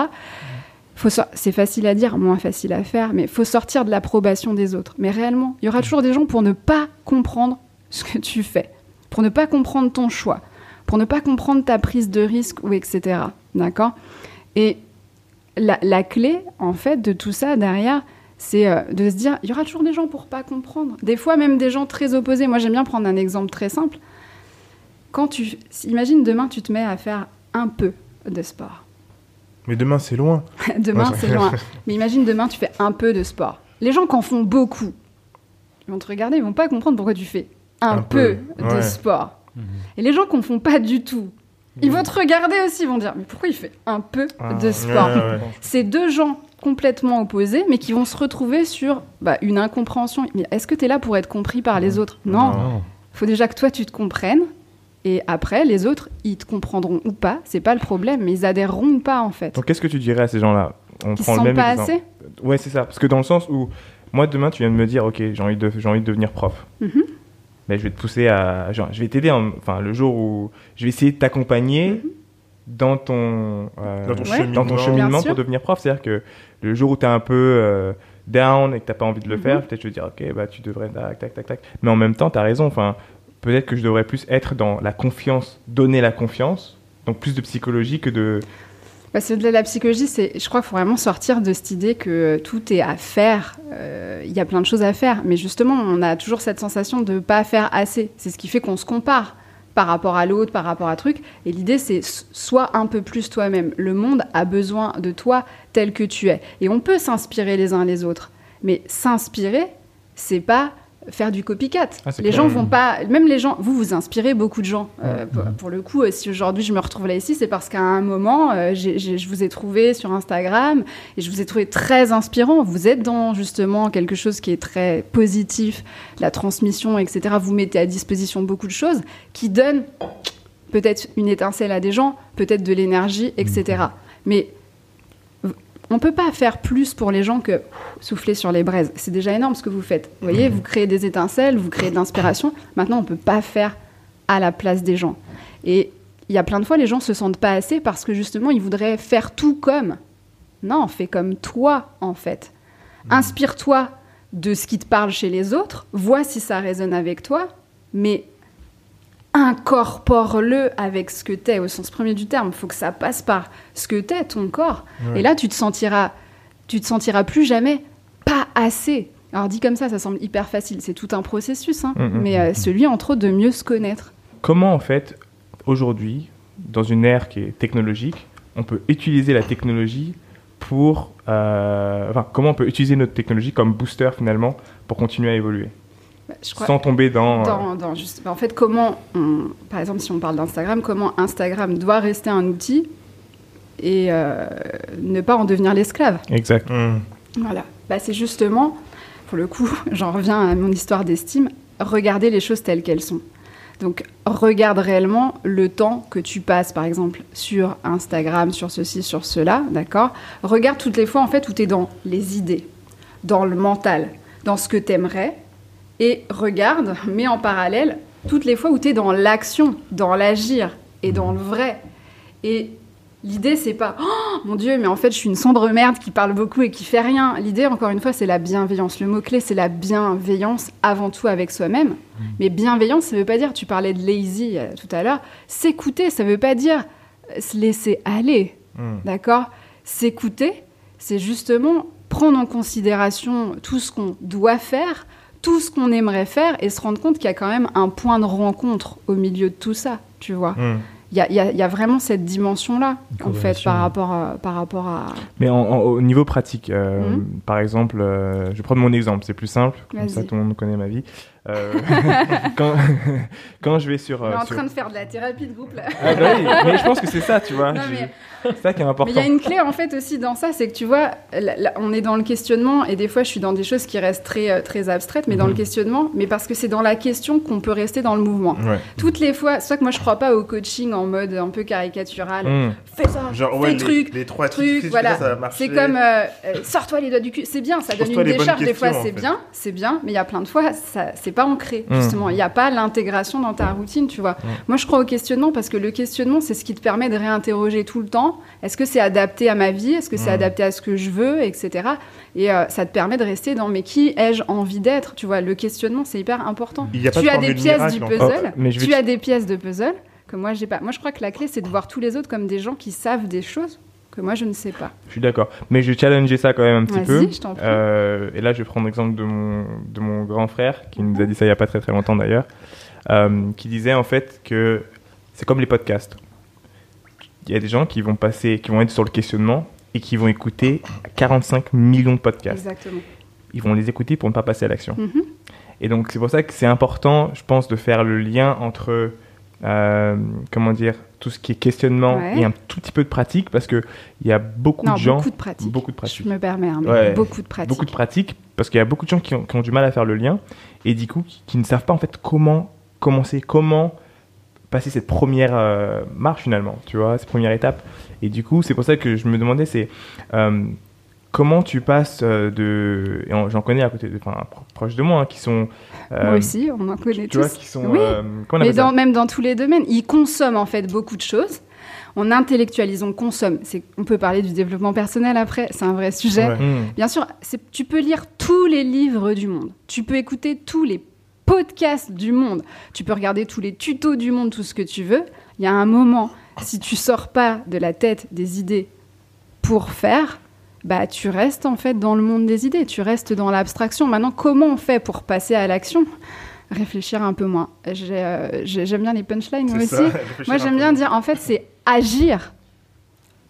C'est facile à dire, moins facile à faire, mais faut sortir de l'approbation des autres. Mais réellement, il y aura toujours des gens pour ne pas comprendre ce que tu fais, pour ne pas comprendre ton choix, pour ne pas comprendre ta prise de risque ou etc. D'accord? Et la clé, en fait, de tout ça derrière, c'est euh, de se dire, il y aura toujours des gens pour pas comprendre. Des fois, même des gens très opposés. Moi, j'aime bien prendre un exemple très simple. Quand tu, imagine demain, tu te mets à faire un peu de sport. Mais demain, c'est loin. demain, Ouais, c'est loin. Mais imagine demain, tu fais un peu de sport. Les gens qui en font beaucoup, ils vont te regarder, ils vont pas comprendre pourquoi tu fais un, Un peu, peu, de ouais. sport. Et les gens qui en font pas du tout, ils vont te regarder aussi, ils vont dire, mais pourquoi il fait un peu Ah, de sport? Ouais, ouais. c'est deux gens complètement opposés, mais qui vont se retrouver sur bah, une incompréhension. Mais est-ce que tu es là pour être compris par les autres? Non. Non. Il faut déjà que toi, tu te comprennes. Et après, les autres, ils te comprendront ou pas. C'est pas le problème, mais ils adhéreront ou pas, en fait. Donc, qu'est-ce que tu dirais à ces gens-là? On se prend le même pas exemple. assez? Ouais, c'est ça. Parce que dans le sens où, moi, demain, tu viens de me dire, ok, j'ai envie de, j'ai envie de devenir prof. Mhm. Mais je vais te pousser à, genre, je vais t'aider. en- Enfin, le jour où je vais essayer de t'accompagner Mhm. dans ton, euh, Dans ton Ouais. cheminement. dans ton cheminement pour devenir prof. C'est-à-dire que le jour où tu es un peu euh, down et que tu pas envie de le Mhm. faire, peut-être je vais te dire, ok, bah, tu devrais, tac, tac, tac, tac. Mais en même temps, tu as raison. Enfin, peut-être que je devrais plus être dans la confiance, donner la confiance. Donc plus de psychologie que de. Bah, c'est de la psychologie, c'est, je crois qu'il faut vraiment sortir de cette idée que tout est à faire. Euh, Il y a plein de choses à faire, mais justement, on a toujours cette sensation de pas faire assez. C'est ce qui fait qu'on se compare par rapport à l'autre, par rapport à truc. Et l'idée, c'est sois un peu plus toi-même. Le monde a besoin de toi tel que tu es. Et on peut s'inspirer les uns les autres, mais s'inspirer, c'est pas faire du copycat. Ah, les gens vont pas, même les gens, vous vous inspirez beaucoup de gens. Euh, pour, pour le coup, euh, si aujourd'hui je me retrouve là ici, c'est parce qu'à un moment, euh, je vous ai trouvé sur Instagram et je vous ai trouvé très inspirant. Vous êtes dans justement quelque chose qui est très positif, la transmission, etc. Vous mettez à disposition beaucoup de choses qui donnent peut-être une étincelle à des gens, peut-être de l'énergie, etc. Mais on peut pas faire plus pour les gens que souffler sur les braises. C'est déjà énorme ce que vous faites. Vous voyez, vous créez des étincelles, vous créez de l'inspiration. Maintenant, on peut pas faire à la place des gens. Et il y a plein de fois, les gens se sentent pas assez parce que justement, ils voudraient faire tout comme. Non, fais comme toi, en fait. Inspire-toi de ce qui te parle chez les autres, vois si ça résonne avec toi, mais incorpore-le avec ce que t'es au sens premier du terme. Il faut que ça passe par ce que t'es, ton corps. Ouais. Et là, tu te sentiras, tu te sentiras plus jamais pas assez. Alors dit comme ça, ça semble hyper facile. C'est tout un processus, hein. Mhm. mais euh, celui entre autres de mieux se connaître. Comment, en fait, aujourd'hui, dans une ère qui est technologique, on peut utiliser la technologie pour. euh, enfin, comment on peut utiliser notre technologie comme booster finalement pour continuer à évoluer? Je crois, sans tomber dans. euh, dans, dans juste, en fait, comment, on- par exemple, si on parle d'Instagram, comment Instagram doit rester un outil et euh, ne pas en devenir l'esclave. Exact. Hmm. Voilà. Bah, c'est justement, pour le coup, j'en reviens à mon histoire d'estime, regarder les choses telles qu'elles sont. Donc, regarde réellement le temps que tu passes, par exemple, sur Instagram, sur ceci, sur cela, d'accord? Regarde toutes les fois, en fait, où tu es dans les idées, dans le mental, dans ce que tu aimerais, et regarde, mets en parallèle, toutes les fois où tu es dans l'action, dans l'agir et dans le vrai. Et l'idée, c'est pas oh mon Dieu, mais en fait, je suis une sombre merde qui parle beaucoup et qui fait rien. L'idée, encore une fois, c'est la bienveillance. Le mot-clé, c'est la bienveillance avant tout avec soi-même. Mais bienveillance, ça veut pas dire, tu parlais de lazy euh, tout à l'heure, s'écouter, ça veut pas dire euh, se laisser aller. Hmm. D'accord? S'écouter, c'est justement prendre en considération tout ce qu'on doit faire, tout ce qu'on aimerait faire et se rendre compte qu'il y a quand même un point de rencontre au milieu de tout ça, tu vois. Hmm. Il y a, il y a- il y a vraiment cette dimension-là, en fait, par rapport à... Par rapport à... Mais en- en- au niveau pratique, euh, Mhm. par exemple, euh, je vais prendre mon exemple, c'est plus simple, comme ça tout le monde connaît ma vie. Euh, quand, quand je vais sur. On est euh, en sur- train de faire de la thérapie de groupe là. Ah bah oui, mais je pense que c'est ça, tu vois. Mais- C'est ça qui est Mais important. il y a une clé en fait aussi dans ça, c'est que tu vois, là, là, on est dans le questionnement et des fois je suis dans des choses qui restent très, euh, très abstraites, mais dans Mhm. le questionnement, mais parce que c'est dans la question qu'on peut rester dans le mouvement. Ouais. Toutes les fois, c'est ça que moi je crois pas au coaching en mode un peu caricatural. Hmm. Fais ça, Genre, fais ouais, truc. les, les trois truc, trucs, voilà. C'est comme euh, euh, sors-toi les doigts du cul. C'est bien, ça donne une décharge. Des fois, c'est bien, c'est bien, mais il y a plein de fois, ça, c'est pas ancré. Mm. Justement, il n'y a pas l'intégration dans ta routine, tu vois. Moi, je crois au questionnement parce que le questionnement, c'est ce qui te permet de réinterroger tout le temps. Est-ce que c'est adapté à ma vie? Est-ce que c'est Mm. adapté à ce que je veux, etc. Et euh, ça te permet de rester dans mais qui ai-je envie d'être? Tu vois, le questionnement, c'est hyper important. Il y a pas tu de as des pièces miracle, du puzzle. Oh, mais je tu te- as des pièces de puzzle que moi j'ai pas. Moi, je crois que la clé, c'est de voir tous les autres comme des gens qui savent des choses que moi je ne sais pas. Je suis d'accord. Mais je vais challenger ça quand même un petit peu. Je prie. Euh, et là, je vais prendre l'exemple de mon, de mon grand frère, qui nous a dit ça il n'y a pas très très longtemps d'ailleurs, euh, qui disait en fait que c'est comme les podcasts. Il y a des gens qui vont passer, qui vont être sur le questionnement et qui vont écouter 45 millions de podcasts. Exactement. Ils vont les écouter pour ne pas passer à l'action. Mhm. Et donc, c'est pour ça que c'est important, je pense, de faire le lien entre, euh, comment dire, tout ce qui est questionnement Ouais. et un tout petit peu de pratique, parce qu'il y a beaucoup Non, de gens. beaucoup de pratiques. beaucoup de pratiques. Je me permets, hein, mais Ouais. beaucoup de pratiques. Beaucoup de pratiques, parce qu'il y a beaucoup de gens qui ont, qui ont du mal à faire le lien, et du coup, qui, qui ne savent pas en fait comment commencer, comment passer cette première euh, marche finalement, tu vois, cette première étape. Et du coup, c'est pour ça que je me demandais, c'est euh, comment tu passes euh, de, j'en connais à côté, de, enfin, pro- proches de moi, hein, qui sont, euh, Moi aussi, on en connaît tu tous. vois, qui sont, Oui. euh, Mais dans, même dans tous les domaines, ils consomment en fait beaucoup de choses. On intellectualise, on consomme. C'est- On peut parler du développement personnel après, c'est un vrai sujet. Ouais. Hmm. Bien sûr, c'est- tu peux lire tous les livres du monde. Tu peux écouter tous les podcasts du monde. Tu peux regarder tous les tutos du monde, tout ce que tu veux. Il y a un moment, si tu sors pas de la tête des idées pour faire, bah tu restes en fait dans le monde des idées. Tu restes dans l'abstraction. Maintenant, comment on fait pour passer à l'action? Réfléchir un peu moins. Euh, j'ai- J'aime bien les punchlines moi aussi. Moi, j'aime bien dire, en fait, c'est agir,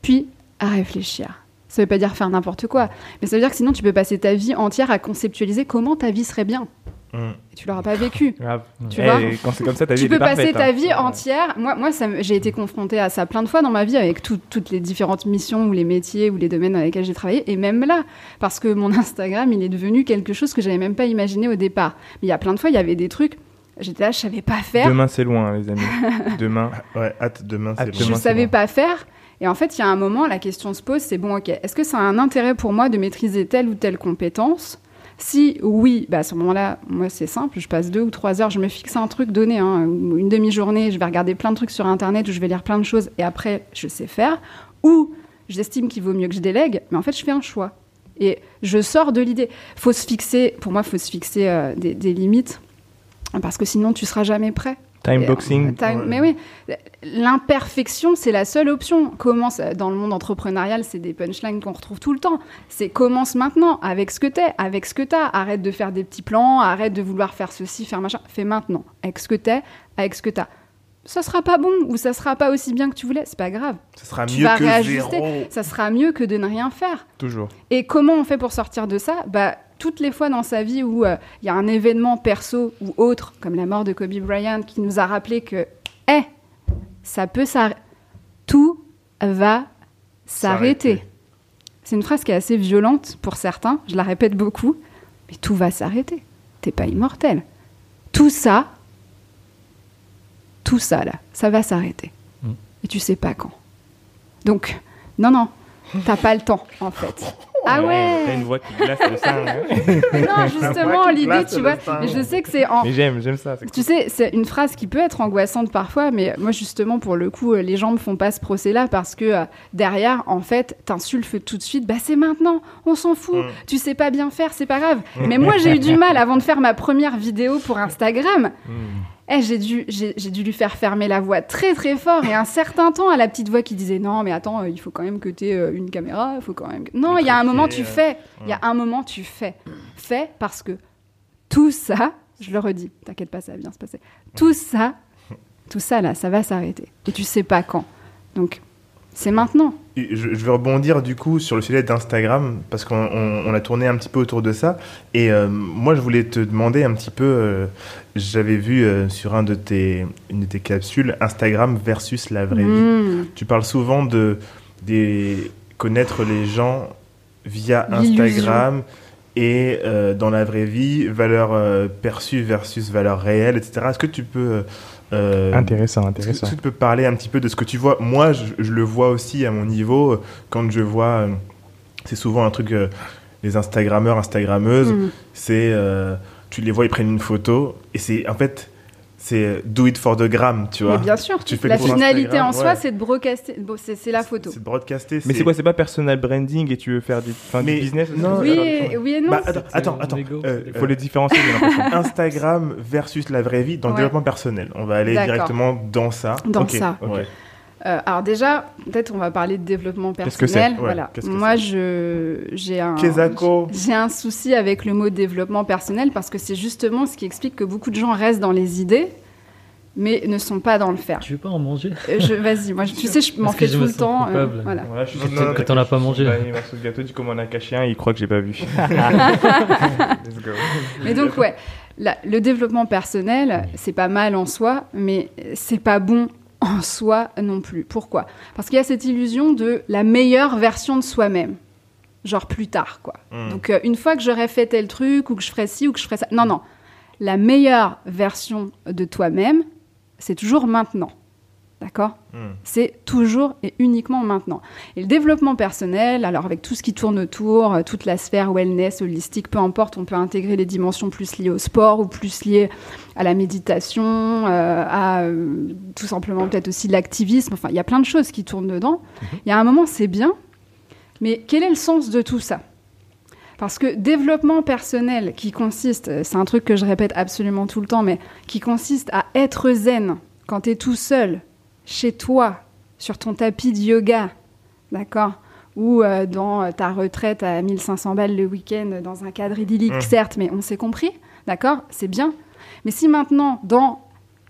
puis à réfléchir. Ça veut pas dire faire n'importe quoi, mais ça veut dire que sinon, tu peux passer ta vie entière à conceptualiser comment ta vie serait bien. Mm. Et tu l'auras pas vécu. Grave. Tu Eh, vois quand c'est comme ça, ta vie Tu peux passer parfaite, ta hein. vie entière. Moi, moi j'ai été confrontée à ça plein de fois dans ma vie avec tout- toutes les différentes missions ou les métiers ou les domaines dans lesquels j'ai travaillé. Et même là, parce que mon Instagram, il est devenu quelque chose que j'avais même pas imaginé au départ. Mais il y a plein de fois, il y avait des trucs, j'étais là, je savais pas faire. Demain, c'est loin, les amis. Demain. Ouais, hâte demain, c'est je loin. ne c'est savais pas faire. Et en fait, il y a un moment, la question se pose, c'est bon, ok, est-ce que ça a un intérêt pour moi de maîtriser telle ou telle compétence Si oui, bah à ce moment-là, moi c'est simple, je passe deux ou trois heures, je me fixe un truc donné, hein, une demi-journée, je vais regarder plein de trucs sur Internet, ou je vais lire plein de choses, et après, je sais faire. Ou j'estime qu'il vaut mieux que je délègue, mais en fait, je fais un choix. Et je sors de l'idée. faut se fixer, pour moi, faut se fixer euh, des, des limites, parce que sinon, tu seras jamais prêt. Time Et, boxing. euh, time- Ouais. Mais oui, l'imperfection, c'est la seule option. Commence dans le monde entrepreneurial, c'est des punchlines qu'on retrouve tout le temps. C'est commence maintenant avec ce que t'es, avec ce que t'as. Arrête de faire des petits plans, arrête de vouloir faire ceci, faire machin. Fais maintenant, avec ce que t'es, avec ce que t'as. Ça sera pas bon ou ça sera pas aussi bien que tu voulais, c'est pas grave. Ce sera Tu mieux vas que réajuster. zéro. Ça sera mieux que de ne rien faire. Toujours. Et comment on fait pour sortir de ça? Bah, Toutes les fois dans sa vie où euh, il y a un événement perso ou autre, comme la mort de Kobe Bryant, qui nous a rappelé que, eh, ça peut s'arrêter. Tout va s'arrêter. C'est une phrase qui est assez violente pour certains, je la répète beaucoup, mais tout va s'arrêter. T'es pas immortel. Tout ça, tout ça là, ça va s'arrêter. Mm. Et tu sais pas quand. Donc, non, non, t'as pas le temps en fait. Ah ouais T'as une voix qui glace le sein. hein. Non, justement, l'idée, tu vois, mais je sais que c'est en. Mais j'aime, j'aime ça. Tu sais, c'est une phrase qui peut être angoissante parfois, mais moi, justement, pour le coup, euh, les gens me font pas ce procès-là parce que euh, derrière, en fait, t'insultes tout de suite, bah c'est maintenant, on s'en fout, Mm. tu sais pas bien faire, c'est pas grave. Mais moi, j'ai eu du mal avant de faire ma première vidéo pour Instagram. Hmm. Eh, j'ai dû, j'ai dû lui faire fermer la voix très très fort et un certain temps à la petite voix qui disait non mais attends euh, il faut quand même que tu aies une caméra, il faut quand même. que- Non, il y a un moment tu Maîtriser, fais, il y a un moment tu fais, fais parce que tout ça, je le redis, t'inquiète pas ça va bien se passer. Tout ça, tout ça là, ça va s'arrêter et tu sais pas quand. Donc C'est maintenant. Je, je vais rebondir du coup sur le sujet d'Instagram parce qu'on on- on a tourné un petit peu autour de ça. Et euh, moi, je voulais te demander un petit peu. euh, J'avais vu euh, sur un de tes, une de tes capsules Instagram versus la vraie vie. Mmh. Tu parles souvent de des, connaître les gens via. Instagram et euh, dans la vraie vie, valeur euh, perçue versus valeur réelle, etc. Est-ce que tu peux euh, Intéressant, est-ce intéressant. que tu peux parler un petit peu de ce que tu vois? Moi, je, je le vois aussi à mon niveau. Quand je vois, c'est souvent un truc, euh, les Instagrammeurs, Instagrammeuses, Mmh. c'est, euh, tu les vois, ils prennent une photo, et c'est, en fait, c'est do it for the gram, tu vois. Mais bien sûr. Tu fais la finalité en soi, ouais. c'est de broadcaster. Bon, c'est la photo. C'est de broadcaster. Mais c'est quoi C'est pas personal branding et tu veux faire du, Mais business non, Oui, et, oui et non. Bah, attends, attends. Euh, Il faut les différencier, j'ai l'impression. Instagram versus la vraie vie dans le développement personnel. On va aller directement dans ça. Dans ça. ok. Euh, alors déjà, peut-être on va parler de développement Qu'est-ce que c'est personnel. Ouais, voilà. qu'est-ce que Moi, je j'ai un j'ai un souci avec le mot développement personnel parce que c'est justement ce qui explique que beaucoup de gens restent dans les idées, mais ne sont pas dans le faire. Tu veux pas en manger? Euh, je vas-y, moi je- tu sais, je m'en fais je tout me le temps. euh, voilà. Voilà, je suis Non, que t'en as pas mangé. Le dernier morceau de gâteau, du coup, on en a caché un, il croit que j'ai pas vu. Let's go. Mais donc ouais, la- le développement personnel, c'est pas mal en soi, mais c'est pas bon en soi non plus. Pourquoi? Parce qu'il y a cette illusion de la meilleure version de soi-même. Genre plus tard, quoi. Hmm. Donc euh, une fois que j'aurai fait tel truc, ou que je ferai ci, ou que je ferai ça. Non, non. La meilleure version de toi-même, c'est toujours maintenant. D'accord Hmm. c'est toujours et uniquement maintenant. Et le développement personnel, alors avec tout ce qui tourne autour, euh, toute la sphère wellness, holistique, peu importe, on peut intégrer les dimensions plus liées au sport ou plus liées à la méditation, euh, à euh, tout simplement peut-être aussi l'activisme. Enfin, il y a plein de choses qui tournent dedans. Il y a un moment, c'est bien, mais quel est le sens de tout ça? Parce que développement personnel qui consiste, c'est un truc que je répète absolument tout le temps, mais qui consiste à être zen quand tu es tout seul, chez toi, sur ton tapis de yoga, d'accord Ou euh, dans ta retraite à 1500 balles le week-end dans un cadre idyllique, Mm. certes, mais on s'est compris, d'accord C'est bien. Mais si maintenant, dans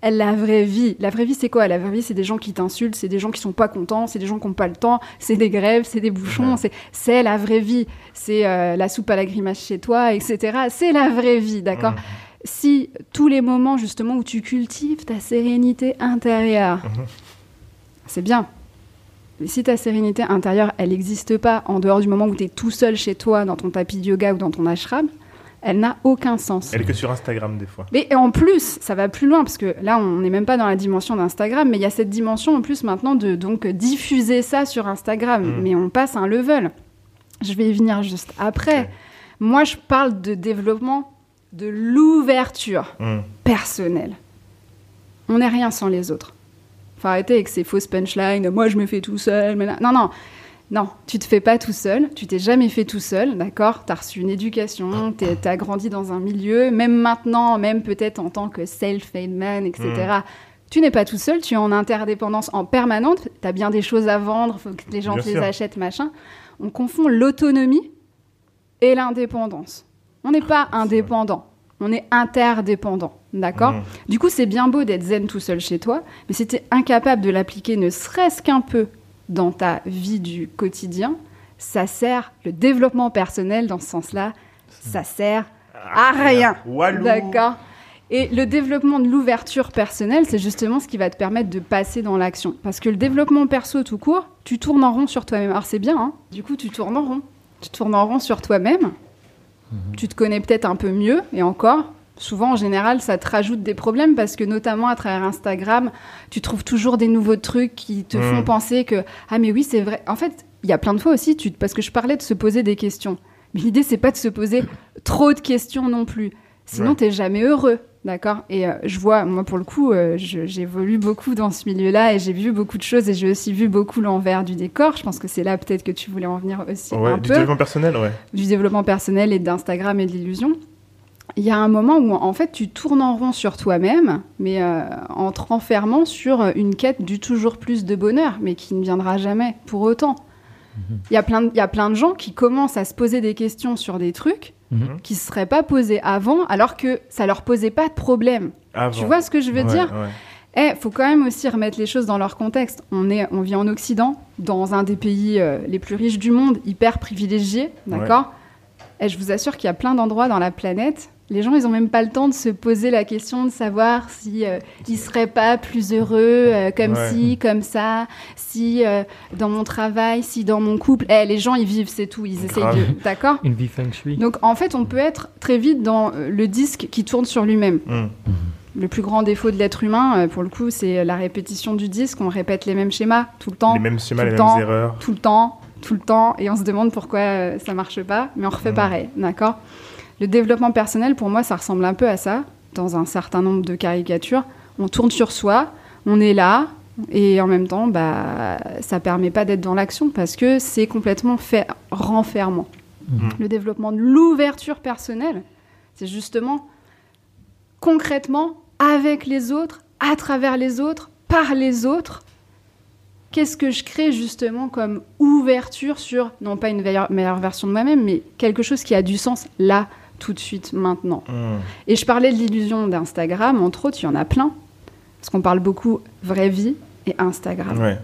la vraie vie, la vraie vie c'est quoi? La vraie vie c'est des gens qui t'insultent, c'est des gens qui sont pas contents, c'est des gens qui n'ont pas le temps, c'est des grèves, c'est des bouchons, c'est la vraie vie, c'est euh, la soupe à la grimace chez toi, etc. C'est la vraie vie, d'accord? Mhm. Si tous les moments justement où tu cultives ta sérénité intérieure, Mhm. C'est bien. Mais si ta sérénité intérieure, elle n'existe pas en dehors du moment où tu es tout seul chez toi, dans ton tapis de yoga ou dans ton ashram, elle n'a aucun sens. Elle est que sur Instagram des fois. Mais en plus, ça va plus loin, parce que là, on n'est même pas dans la dimension d'Instagram, mais il y a cette dimension en plus maintenant de donc diffuser ça sur Instagram. Mm. Mais on passe un level. Je vais y venir juste après. Moi, je parle de développement de l'ouverture Hmm. personnelle. On n'est rien sans les autres. Faut arrêter avec ces fausses punchlines. Moi, je me fais tout seul. mais là- Non, non. Non, tu te fais pas tout seul, tu t'es jamais fait tout seul, d'accord? T'as reçu une éducation, t'as grandi dans un milieu, même maintenant, même peut-être en tant que self-made man, etc. Tu n'es pas tout seul, tu es en interdépendance en permanente, t'as bien des choses à vendre, faut que les gens Bien te les achètent, machin. On confond l'autonomie et l'indépendance. On n'est pas indépendant, on est interdépendant, d'accord Hmm. Du coup, c'est bien beau d'être zen tout seul chez toi, mais si tu es incapable de l'appliquer ne serait-ce qu'un peu dans ta vie du quotidien, ça sert, le développement personnel dans ce sens-là, ça sert à rien. Walou. D'accord Et le développement de l'ouverture personnelle, c'est justement ce qui va te permettre de passer dans l'action. Parce que le développement perso tout court, tu tournes en rond sur toi-même. Alors c'est bien, hein du coup tu tournes en rond. Tu tournes en rond sur toi-même. Tu te connais peut-être un peu mieux, et encore, souvent en général, ça te rajoute des problèmes parce que notamment à travers Instagram, tu trouves toujours des nouveaux trucs qui te Mm. font penser que ah mais oui c'est vrai. En fait, il y a plein de fois aussi, tu, parce que je parlais de se poser des questions. Mais l'idée c'est pas de se poser trop de questions non plus. Sinon Ouais. t'es jamais heureux, d'accord? Et euh, je vois, moi pour le coup, euh, j'évolue beaucoup dans ce milieu-là et j'ai vu beaucoup de choses et j'ai aussi vu beaucoup l'envers du décor. Je pense que c'est là peut-être que tu voulais en venir aussi Ouais, un du peu développement personnel, ouais. du développement personnel et d'Instagram et de l'illusion, il y a un moment où en fait tu tournes en rond sur toi-même, mais euh, en te renfermant sur une quête du toujours plus de bonheur, mais qui ne viendra jamais pour autant. Il y, a plein de, il y a plein de gens qui commencent à se poser des questions sur des trucs Mhm. qui ne se seraient pas posés avant, alors que ça leur posait pas de problème. Avant. Tu vois ce que je veux Ouais, dire ouais. Eh, faut quand même aussi remettre les choses dans leur contexte. On, est, on vit en Occident, dans un des pays euh, les plus riches du monde, hyper privilégié, d'accord? Et je vous assure qu'il y a plein d'endroits dans la planète. Les gens, ils ont même pas le temps de se poser la question de savoir si euh, ils seraient pas plus heureux euh, comme Ouais. ci, comme ça, si euh, dans mon travail, si dans mon couple. Eh, les gens, ils vivent, c'est tout. Ils essayent de, d'accord Une vie feng shui. Donc en fait, on peut être très vite dans euh, le disque qui tourne sur lui-même. Mm. Le plus grand défaut de l'être humain, pour le coup, c'est la répétition du disque. On répète les mêmes schémas tout le temps, Les mêmes schémas, les le mêmes temps. erreurs. tout le temps, tout le temps, et on se demande pourquoi ça marche pas, mais on refait Mhm. pareil, d'accord? Le développement personnel, pour moi, ça ressemble un peu à ça, dans un certain nombre de caricatures. On tourne sur soi, on est là, et en même temps, bah, ça permet pas d'être dans l'action parce que c'est complètement fait renfermant. Mhm. Le développement de l'ouverture personnelle, c'est justement concrètement avec les autres, à travers les autres, par les autres. Qu'est-ce que je crée justement comme ouverture sur, non pas une meilleure, meilleure version de moi-même, mais quelque chose qui a du sens là, tout de suite, maintenant. Mm. Et je parlais de l'illusion d'Instagram, entre autres, il y en a plein. Parce qu'on parle beaucoup vraie vie et Instagram. Ouais,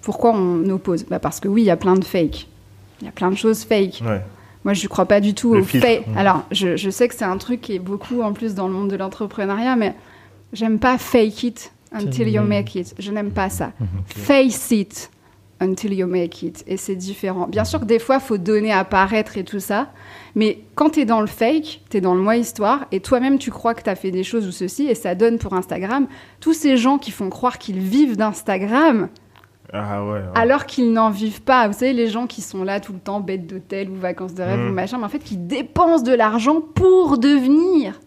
Pourquoi on oppose? Bah Parce que oui, il y a plein de fake. Il y a plein de choses fake. ouais. Moi, je ne crois pas du tout au fake. Mm. Alors, je, je sais que c'est un truc qui est beaucoup en plus dans le monde de l'entrepreneuriat, mais j'aime pas fake it until you make it. Je n'aime pas ça. Face it until you make it. Et c'est différent. Bien sûr que des fois, il faut donner à paraître et tout ça. Mais quand tu es dans le fake, tu es dans le moi histoire, et toi-même, tu crois que tu as fait des choses ou ceci, et ça donne pour Instagram. Tous ces gens qui font croire qu'ils vivent d'Instagram, Ah ouais. ouais. alors qu'ils n'en vivent pas. Vous savez, les gens qui sont là tout le temps, bêtes d'hôtel ou vacances de rêve Mm. ou machin, mais en fait, qui dépensent de l'argent pour devenir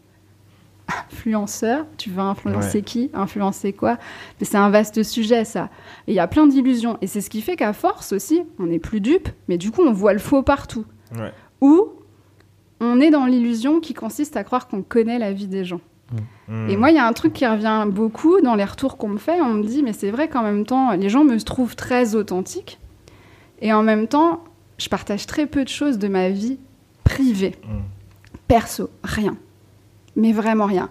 influenceur. Tu veux influencer Ouais. qui Influencer quoi? Mais c'est un vaste sujet, ça. Et il y a plein d'illusions. Et c'est ce qui fait qu'à force aussi, on n'est plus dupe, mais du coup, on voit le faux partout. Ouais. Ou on est dans l'illusion qui consiste à croire qu'on connaît la vie des gens. Mm. Et moi, il y a un truc qui revient beaucoup dans les retours qu'on me fait. On me dit, mais c'est vrai qu'en même temps, les gens me trouvent très authentique. Et en même temps, je partage très peu de choses de ma vie privée. Mm. Perso, rien. Mais vraiment rien.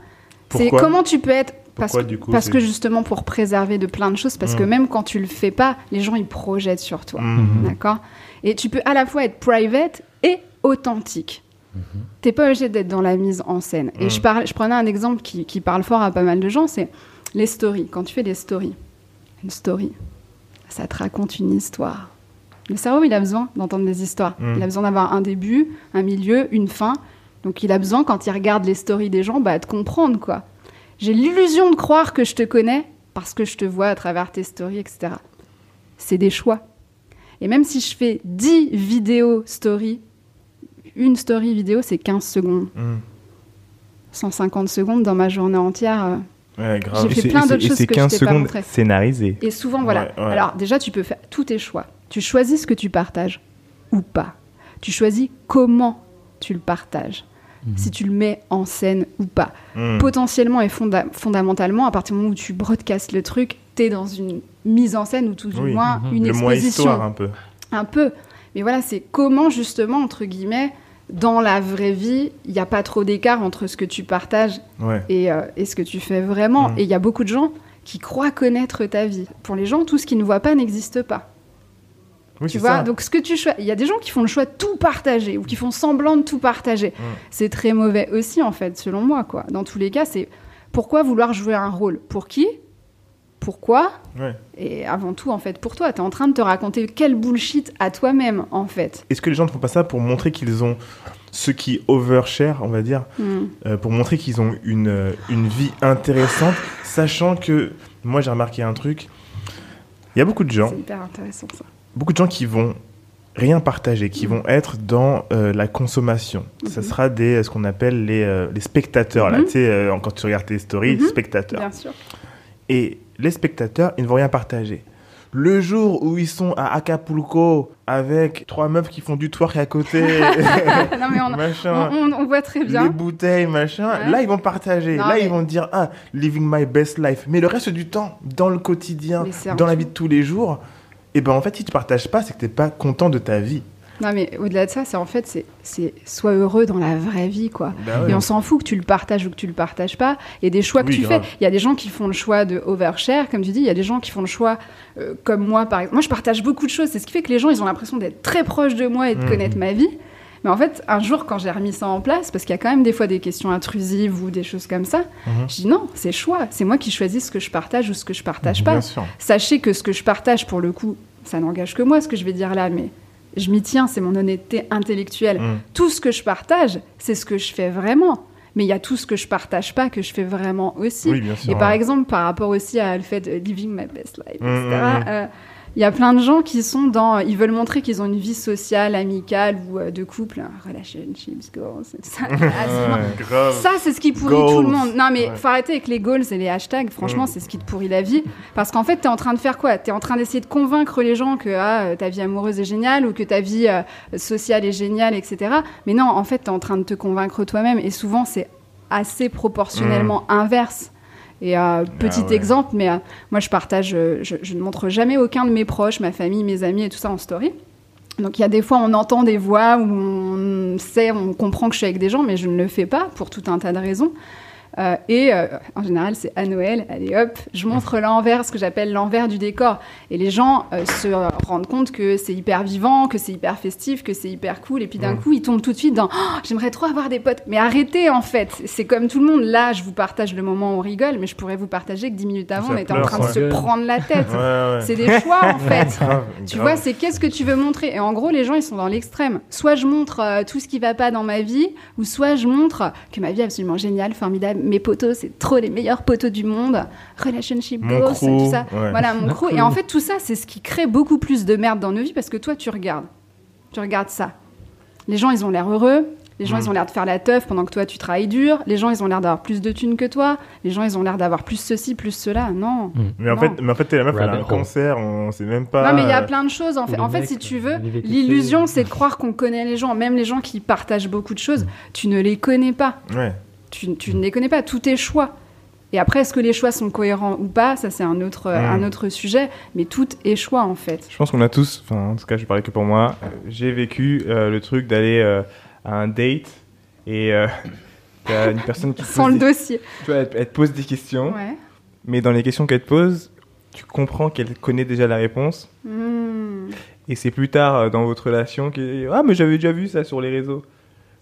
C'est comment tu peux être. Parce, Pourquoi, que- du coup, parce que justement, pour préserver de plein de choses, parce que même quand tu le fais pas, les gens ils projettent sur toi. Mm. D'accord? Et tu peux à la fois être private et authentique. T'es pas obligé d'être dans la mise en scène. Et Mhm. je, parlais- je prenais un exemple qui, qui parle fort à pas mal de gens, c'est les stories. Quand tu fais des stories, une story, ça te raconte une histoire. Le cerveau, il a besoin d'entendre des histoires. Mhm. Il a besoin d'avoir un début, un milieu, une fin. Donc il a besoin, quand il regarde les stories des gens, bah, de comprendre, quoi. J'ai l'illusion de croire que je te connais parce que je te vois à travers tes stories, etc. C'est des choix. Et même si je fais 10 vidéos story, une story vidéo, c'est 15 secondes. Mm. 150 secondes dans ma journée entière. euh, Ouais, grave. J'ai fait plein d'autres choses que je 15 t'ai pas secondes montrées. scénarisées. Et souvent, voilà. Ouais, ouais. Alors, déjà, tu peux faire tous tes choix. Tu choisis ce que tu partages ou pas. Tu choisis comment tu le partages. Si tu le mets en scène ou pas. Mm. Potentiellement et fonda- fondamentalement, à partir du moment où tu broadcastes le truc, tu es dans une mise en scène ou tout du Oui. moins Mhm. une Le moins exposition. histoire, un peu. Un peu. Mais voilà, c'est comment justement, entre guillemets, dans la vraie vie, il n'y a pas trop d'écart entre ce que tu partages Ouais. et, euh, et ce que tu fais vraiment. Et il y a beaucoup de gens qui croient connaître ta vie. Pour les gens, tout ce qu'ils ne voient pas n'existe pas. Oui, tu c'est vois ça. Donc ce que tu choisis, il y a des gens qui font le choix de tout partager ou qui font semblant de tout partager. Mm. C'est très mauvais aussi en fait, selon moi quoi. Dans tous les cas, c'est pourquoi vouloir jouer un rôle? Pour qui? Pourquoi? Ouais. Et avant tout en fait pour toi, tu es en train de te raconter quel bullshit à toi-même en fait. Est-ce que les gens ne font pas ça pour montrer qu'ils ont ceux qui overshare, on va dire, Mm. euh, pour montrer qu'ils ont une, euh, une vie intéressante, sachant que moi j'ai remarqué un truc. Il y a beaucoup de gens, C'est hyper intéressant ça. Beaucoup de gens qui vont rien partager, qui vont être dans euh, la consommation. Ça Mhm. sera des ce qu'on appelle les, euh, les spectateurs là, Mhm. tu sais euh, quand tu regardes tes stories, Mhm. spectateurs. Bien sûr. Et les spectateurs, ils ne vont rien partager. Le jour où ils sont à Acapulco avec trois meufs qui font du twerk à côté, non mais on, machin, on- on- on voit très les bien. bouteilles, machin, Ouais. là ils vont partager. Non, là mais- ils vont dire ah living my best life. Mais le reste du temps, dans le quotidien, dans la vie de tous les jours, et ben en fait si tu partages pas, c'est que t'es pas content de ta vie. Non, mais au-delà de ça, c'est en fait, c'est- c'est sois heureux dans la vraie vie, quoi. Bah ouais. Et on s'en fout que tu le partages ou que tu le partages pas. Il y a des choix que Oui, tu grave. fais. Il y a des gens qui font le choix de overshare, comme tu dis. Il y a des gens qui font le choix, euh, comme moi, par exemple. Moi, je partage beaucoup de choses. C'est ce qui fait que les gens, ils ont l'impression d'être très proches de moi et de Mhm. connaître ma vie. Mais en fait, un jour, quand j'ai remis ça en place, parce qu'il y a quand même des fois des questions intrusives ou des choses comme ça, Mhm. je dis non, c'est choix. C'est moi qui choisis ce que je partage ou ce que je partage pas. Sachez que ce que je partage, pour le coup, ça n'engage que moi, ce que je vais dire là, mais je m'y tiens, c'est mon honnêteté intellectuelle. Mm. Tout ce que je partage, c'est ce que je fais vraiment. Mais il y a tout ce que je partage pas que je fais vraiment aussi. Oui, bien sûr. Et par exemple, par rapport aussi à le fait de living my best life, Mm, etc., euh, il y a plein de gens qui sont dans. Ils veulent montrer qu'ils ont une vie sociale, amicale ou euh, de couple, hein, relationships, goals, et tout ça. Ah, c'est marrant. Ouais, grave. Ça, c'est ce qui pourrit Goals. tout le monde. Non, mais Ouais. faut arrêter avec les goals et les hashtags. Franchement, Mm. c'est ce qui te pourrit la vie. Parce qu'en fait, t'es en train de faire quoi? T'es en train d'essayer de convaincre les gens que ah, euh, ta vie amoureuse est géniale ou que ta vie euh, sociale est géniale, etc. Mais non, en fait, t'es en train de te convaincre toi-même. Et souvent, c'est assez proportionnellement inverse. Et euh, petit. Ah ouais. exemple, mais euh, moi, je partage, euh, je, je ne montre jamais aucun de mes proches, ma famille, mes amis et tout ça en story. Donc il y a des fois on entend des voix où on sait, on comprend que je suis avec des gens, mais je ne le fais pas pour tout un tas de raisons. Euh, et euh, en général, c'est à Noël, allez hop, je montre l'envers, ce que j'appelle l'envers du décor. Et les gens euh, se rendent compte que c'est hyper vivant, que c'est hyper festif, que c'est hyper cool. Et puis d'un coup, ils tombent tout de suite dans Oh, j'aimerais trop avoir des potes. Mais arrêtez en fait, c'est comme tout le monde. Là, je vous partage le moment où on rigole, mais je pourrais vous partager que dix minutes avant, Ça on était en train de se prendre la tête. Ouais, ouais. C'est des choix en fait. Tu vois, c'est qu'est-ce que tu veux montrer? Et en gros, les gens, ils sont dans l'extrême. Soit je montre euh, tout ce qui va pas dans ma vie, ou soit je montre que ma vie est absolument géniale, formidable. Mes potos, c'est trop les meilleurs potos du monde. Relationship Mon goals, crew, tout ça. ouais. Voilà, mon crew. Et en fait, tout ça, c'est ce qui crée beaucoup plus de merde dans nos vies parce que toi, tu regardes. Tu regardes ça. Les gens, ils ont l'air heureux. Les gens, Mm. ils ont l'air de faire la teuf pendant que toi, tu travailles dur. Les gens, ils ont l'air d'avoir plus de thunes que toi. Les gens, ils ont l'air d'avoir plus ceci, plus cela. Non. Mais en Non. fait, mais en fait, t'es la meuf, elle a un cancer, on sait même pas. Non, mais il y a plein de choses. En fait, en si tu euh, veux, l'illusion, c'est de croire qu'on connaît les gens. Même les gens qui partagent beaucoup de choses, tu ne les connais pas. Ouais. Tu, tu ne les connais pas. Tout est choix. Et après, est-ce que les choix sont cohérents ou pas Ça, c'est un autre, Mm. un autre sujet. Mais tout est choix, en fait. Je pense qu'on a tous, enfin en tout cas je parlais que pour moi, euh, j'ai vécu euh, le truc d'aller euh, à un date et t'as une personne qui Sans le des- dossier. tu vois, elle, elle te pose des questions, Ouais. mais dans les questions qu'elle te pose, tu comprends qu'elle connaît déjà la réponse Hmm. et c'est plus tard dans votre relation que ah mais j'avais déjà vu ça sur les réseaux.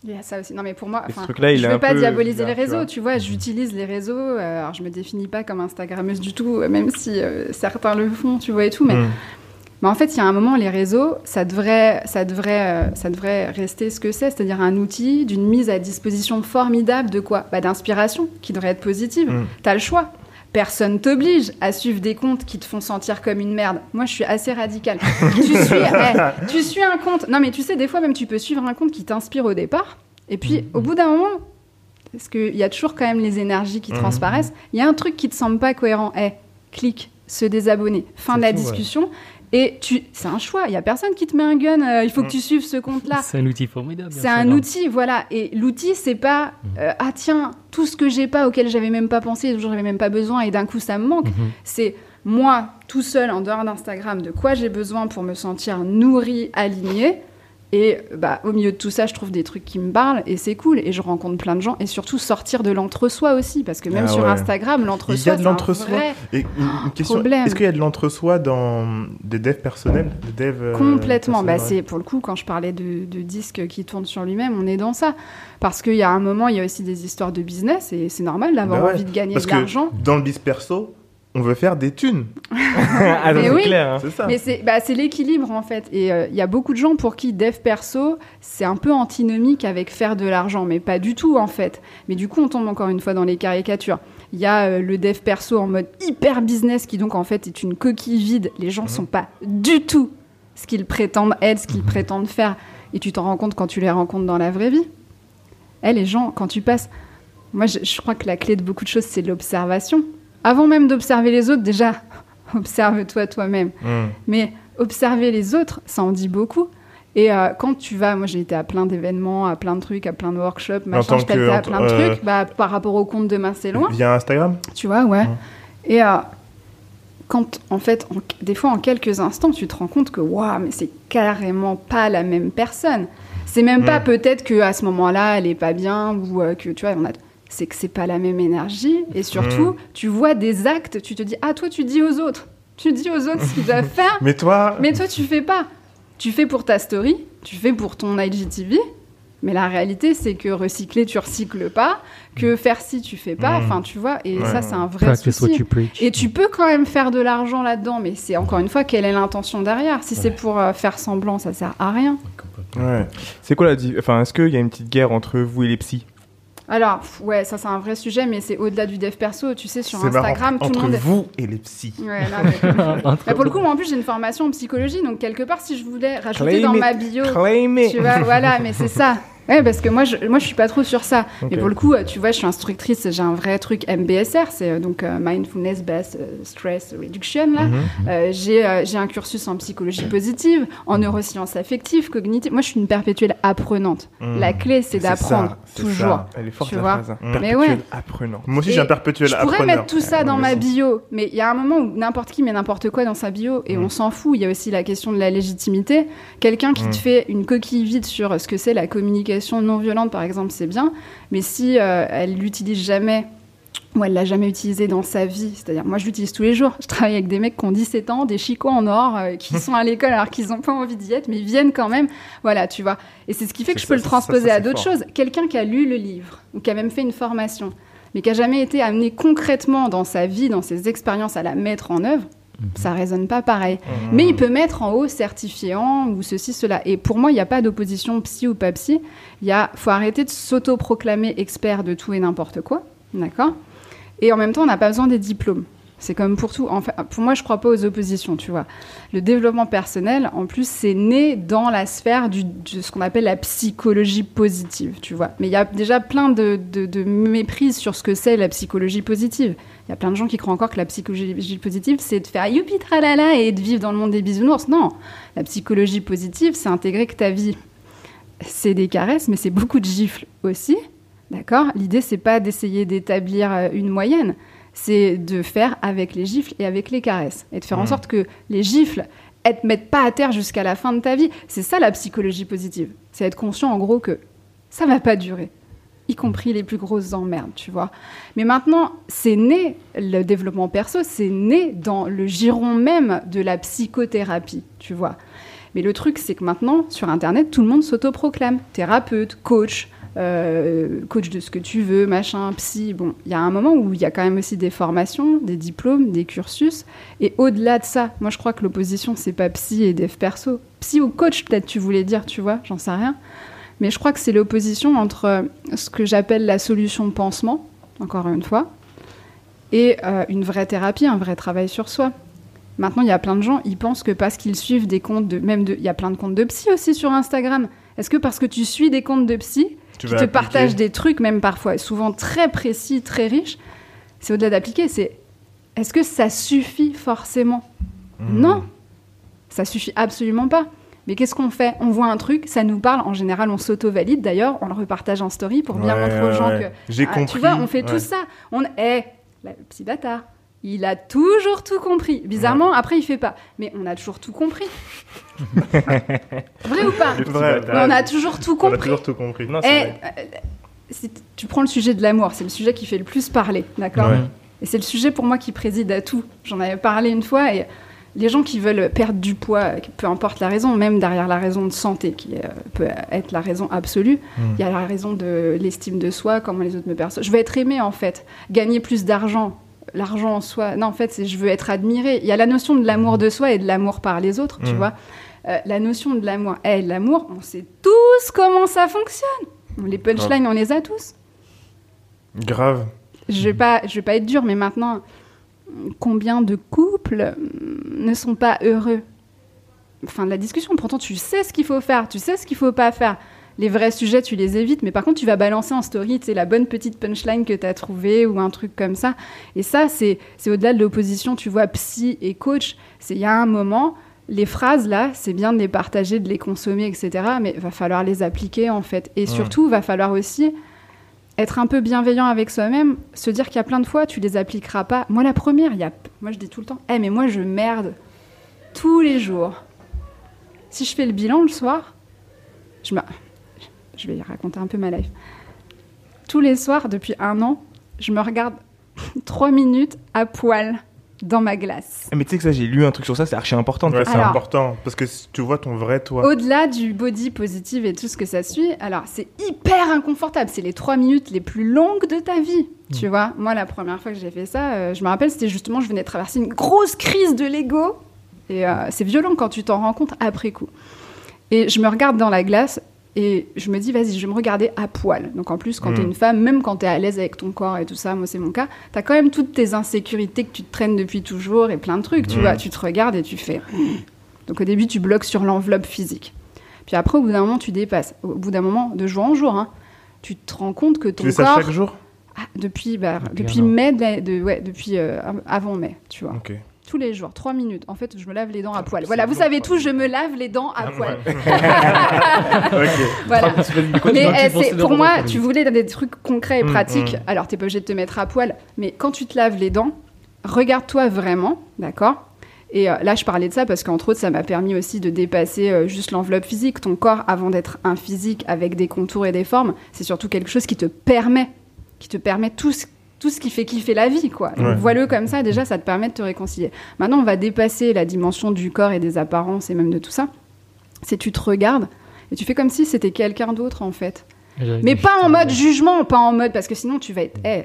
Il y a ça aussi. Non, mais pour moi, ce truc-là, je est veux pas peu diaboliser les tu réseaux. vois. Tu vois, j'utilise les réseaux. euh, alors, je me définis pas comme Instagrammeuse du tout, euh, même si euh, certains le font, tu vois et tout. Mais Mm. Mais en fait, il y a un moment, les réseaux, ça devrait, ça devrait, euh, ça devrait rester ce que c'est, c'est-à-dire un outil d'une mise à disposition formidable de quoi? Bah, D'inspiration, qui devrait être positive. Mm. T'as le choix. Personne t'oblige à suivre des comptes qui te font sentir comme une merde. Moi, je suis assez radicale. tu, suis, eh, tu suis un compte. Non, mais tu sais, des fois, même, tu peux suivre un compte qui t'inspire au départ. Et puis, au bout d'un moment, parce qu'il y a toujours quand même les énergies qui Mhm. transparaissent, il y a un truc qui te semble pas cohérent. Eh, clique, se désabonner, fin de la tout, ouais. Et tu, c'est un choix. Il y a personne qui te met un gun. euh, il faut Mm. que tu suives ce compte-là. C'est un outil formidable. C'est un outil, voilà. Et l'outil, c'est pas euh, ah tiens tout ce que j'ai pas, auquel j'avais même pas pensé, dont j'avais même pas besoin, et d'un coup ça me manque. Mhm. C'est moi tout seul en dehors d'Instagram de quoi j'ai besoin pour me sentir nourri, aligné. Et bah, au milieu de tout ça, je trouve des trucs qui me parlent et c'est cool. Et je rencontre plein de gens et surtout sortir de l'entre-soi aussi. Parce que même Ah sur. Instagram, Il y l'entre-soi, a de c'est un l'entre-soi. vrai Et une, une question, Problème. est-ce qu'il y a de l'entre-soi dans des devs personnels des devs, euh, Complètement. Bah, c'est pour le coup quand je parlais de, de disques qui tournent sur lui-même, on est dans ça. Parce qu'il y a un moment, il y a aussi des histoires de business et c'est normal d'avoir Bah ouais. envie de gagner Parce de l'argent. Dans le bis perso, on veut faire des thunes. ah, Mais c'est oui. clair. hein. C'est ça. Mais c'est bah, c'est l'équilibre en fait. Et euh, il y a beaucoup de gens pour qui dev perso, c'est un peu antinomique avec faire de l'argent, mais pas du tout en fait. Mais du coup, on tombe encore une fois dans les caricatures. Il y a euh, le dev perso en mode hyper business qui donc en fait est une coquille vide. Les gens sont pas du tout ce qu'ils prétendent être, ce qu'ils prétendent faire. Et tu t'en rends compte quand tu les rencontres dans la vraie vie. Eh, les gens, quand tu passes. Moi, je, je crois que la clé de beaucoup de choses, c'est l'observation. Avant même d'observer les autres, déjà, observe-toi toi-même. Mm. Mais observer les autres, ça en dit beaucoup. Et euh, quand tu vas, moi j'ai été à plein d'événements, à plein de trucs, à plein de workshops, machin, je que- à plein de euh, trucs, bah, par rapport au compte de loin, Via Instagram? Tu vois, ouais. Mhm. Et euh, quand, en fait, en- des fois, en quelques instants, tu te rends compte que, waouh, mais c'est carrément pas la même personne. C'est même pas Mm. peut-être que à ce moment-là, elle est pas bien ou euh, que, tu vois, on a. C'est que c'est pas la même énergie. Et surtout, Mm. tu vois des actes, tu te dis, ah, toi, tu dis aux autres. Tu dis aux autres ce qu'ils doivent faire. Mais toi, Mais toi, tu fais pas. Tu fais pour ta story, tu fais pour ton IGTV. Mais la réalité, c'est que recycler, tu recycles pas. Que faire ci, tu fais pas. Mm. Enfin, tu vois. Et Ouais. ça, c'est un vrai Practice what souci. Et tu peux quand même faire de l'argent là-dedans, mais c'est encore une fois quelle est l'intention derrière? Si c'est pour euh, faire semblant, ça sert à rien. ouais. C'est quoi la Enfin, est-ce qu'il y a une petite guerre entre vous et les psys? Alors, ouais, ça c'est un vrai sujet, mais c'est au-delà du dev perso. Tu sais, sur marrant. Instagram, tout Entre le monde. vous et les psys. Ouais, là, mais- Entre- Mais pour le coup, moi en plus, j'ai une formation en psychologie, donc quelque part, si je voulais rajouter Claim dans it. ma bio. Claim it. Tu vois, voilà, mais c'est ça. Ouais, parce que moi, je, moi, je suis pas trop sur ça. Mais pour le coup, euh, tu vois, je suis instructrice, j'ai un vrai truc MBSR, c'est euh, donc euh, Mindfulness Based Stress Reduction, là. Mhm. Euh, j'ai euh, j'ai un cursus en psychologie positive, en neurosciences affectives, cognitives. Moi, je suis une perpétuelle apprenante. Mhm. La clé, c'est d'apprendre, toujours. ça. Elle est forte Tu la vois. phrase. Mm. Mais ouais. apprenant. Moi aussi, j'ai un perpétuel Je pourrais appreneur. mettre tout ça Ouais, dans ma bio, mais il y a un moment où n'importe qui met n'importe quoi dans sa bio et Mm. on s'en fout. Il y a aussi la question de la légitimité. Quelqu'un qui te fait une coquille vide sur ce que c'est la communication non violente, par exemple, c'est bien, mais si euh, elle l'utilise jamais ou elle l'a jamais utilisé dans sa vie, c'est-à-dire moi je l'utilise tous les jours. Je travaille avec des mecs qui ont 17 ans, des chicots en or, euh, qui sont à l'école alors qu'ils n'ont pas envie d'y être, mais ils viennent quand même. Voilà, tu vois. Et c'est ce qui fait que je peux ça, le transposer ça, ça, à d'autres choses. Quelqu'un qui a lu le livre ou qui a même fait une formation, mais qui a jamais été amené concrètement dans sa vie, dans ses expériences à la mettre en œuvre, ça résonne pas pareil. Mhm. Mais il peut mettre en haut certifiant ou ceci, cela. Et pour moi, il n'y a pas d'opposition psy ou pas psy. Il y a, faut arrêter de s'auto-proclamer expert de tout et n'importe quoi, d'accord? Et en même temps, on n'a pas besoin des diplômes. C'est comme pour tout. Pour moi, je crois pas aux oppositions, tu vois. Le développement personnel, en plus, c'est né dans la sphère de ce qu'on appelle la psychologie positive, tu vois. Mais il y a déjà plein de méprises sur ce que c'est la psychologie positive. Il y a plein de gens qui croient encore que la psychologie positive, c'est de faire youpi tralala et de vivre dans le monde des bisounours. Non, la psychologie positive, c'est intégrer que ta vie, c'est des caresses, mais c'est beaucoup de gifles aussi. D'accord? L'idée, c'est pas d'essayer d'établir euh, une moyenne, c'est de faire avec les gifles et avec les caresses. Et de faire en Mhm. sorte que les gifles ne te mettent pas à terre jusqu'à la fin de ta vie. C'est ça la psychologie positive. C'est être conscient, en gros, que ça va pas durer. Y compris les plus grosses emmerdes, tu vois. Mais maintenant, c'est né, le développement perso, c'est né dans le giron même de la psychothérapie, tu vois. Mais le truc, c'est que maintenant, sur Internet, tout le monde s'autoproclame. Thérapeute, coach, euh, coach de ce que tu veux, machin, psy. Bon, il y a un moment où il y a quand même aussi des formations, des diplômes, des cursus. Et au-delà de ça, moi, je crois que l'opposition, c'est pas psy et dev perso. Psy ou coach, peut-être tu voulais dire, tu vois, j'en sais rien. Mais je crois que c'est l'opposition entre euh, ce que j'appelle la solution pansement, encore une fois, et euh, une vraie thérapie, un vrai travail sur soi. Maintenant, il y a plein de gens, ils pensent que parce qu'ils suivent des comptes de. Même de. Il y a plein de comptes de psy aussi sur Instagram. Est-ce que parce que tu suis des comptes de psy, Tu qui te appliquer. partagent des trucs, même parfois, souvent très précis, très riches, c'est au-delà d'appliquer, c'est. Est-ce que ça suffit forcément? Mhm. Non Ça suffit absolument pas. Mais qu'est-ce qu'on fait? On voit un truc, ça nous parle. En général, on s'auto-valide. D'ailleurs, on le repartage en story pour bien Ouais, montrer aux gens ouais. que J'ai ah, compris. Tu vois, on fait tout ça. On est le petit bâtard. Il a toujours tout compris. Bizarrement, après, il fait pas. Mais on a toujours tout compris. vrai ou pas vrai, On a toujours tout On a compris. toujours tout compris. Non, Eh, vrai. euh, si tu prends le sujet de l'amour, c'est le sujet qui fait le plus parler, d'accord Ouais. Et c'est le sujet pour moi qui préside à tout. J'en avais parlé une fois et les gens qui veulent perdre du poids, peu importe la raison, même derrière la raison de santé, qui euh, peut être la raison absolue, Mm. il y a la raison de l'estime de soi, comment les autres me perçoivent. Je veux être aimé en fait, gagner plus d'argent. L'argent en soi, non, en fait, c'est je veux être admiré. Il y a la notion de l'amour de soi et de l'amour par les autres, tu Mm. vois. Euh, la notion de l'amour, Eh, l'amour, on sait tous comment ça fonctionne. Les punchlines, on les a tous. Grave. Je vais pas, je vais pas être dure, mais maintenant, combien de couples hum, ne sont pas heureux? Fin de la discussion. Pourtant, tu sais ce qu'il faut faire, tu sais ce qu'il faut pas faire. Les vrais sujets, tu les évites, mais par contre, tu vas balancer en story, tu sais, la bonne petite punchline que tu as trouvée ou un truc comme ça. Et ça, c'est au-delà de l'opposition, tu vois, psy et coach. C'est il y a un moment, les phrases là, c'est bien de les partager, de les consommer, etc. Mais va falloir les appliquer en fait. Et surtout, va falloir aussi être un peu bienveillant avec soi-même, se dire qu'il y a plein de fois, tu les appliqueras pas. Moi, la première, il y a, moi, je dis tout le temps, eh, mais moi, je merde tous les jours. Si je fais le bilan le soir, je, me... je vais raconter un peu ma life. Tous les soirs, depuis un an, je me regarde trois minutes à poil dans ma glace. Ah, Mais tu sais que ça, j'ai lu un truc sur ça, c'est archi important. de Ouais, c'est important parce que tu vois ton vrai toi. Au-delà du body positive et tout ce que ça suit, alors c'est hyper inconfortable. C'est les trois minutes les plus longues de ta vie. Tu vois, moi, la première fois que j'ai fait ça, euh, je me rappelle, c'était justement, je venais de traverser une grosse crise de l'ego. Et euh, c'est violent quand tu t'en rends compte après coup. Et je me regarde dans la glace et je me dis, vas-y, je vais me regarder à poil. Donc en plus, quand t'es Mm. une femme, même quand t'es à l'aise avec ton corps et tout ça, moi c'est mon cas, t'as quand même toutes tes insécurités que tu te traînes depuis toujours et plein de trucs, tu Mm. vois. Tu te regardes et tu fais. Donc au début, tu bloques sur l'enveloppe physique. Puis après, au bout d'un moment, tu dépasses. Au bout d'un moment, de jour en jour, hein, tu te rends compte que ton Tu fais ça corps. chaque jour? Ah, depuis, bah, Depuis depuis mai, de la- de, ouais, depuis euh, avant mai, tu vois. Ok. Tous les jours, trois minutes. En fait, je me lave les dents à poil. c'est Voilà, vous savez tout, je me lave les dents à poil. Voilà. Quoi, Mais eh, pour moi, tu voulais des trucs concrets et Mm, pratiques. mm. Alors, t'es pas obligé de te mettre à poil, mais quand tu te laves les dents, regarde-toi vraiment, d'accord? Et euh, là, je parlais de ça parce qu'entre autres, ça m'a permis aussi de dépasser euh, juste l'enveloppe physique. Ton corps, avant d'être un physique avec des contours et des formes, c'est surtout quelque chose qui te permet, qui te permet tout ce, tout ce qui fait kiffer la vie, quoi. Donc, Ouais. Vois-le comme ça, déjà, ça te permet de te réconcilier. Maintenant, on va dépasser la dimension du corps et des apparences et même de tout ça. C'est tu te regardes et tu fais comme si c'était quelqu'un d'autre, en fait. Mais pas en mode jugement, pas en mode parce que sinon tu vas être. Eh,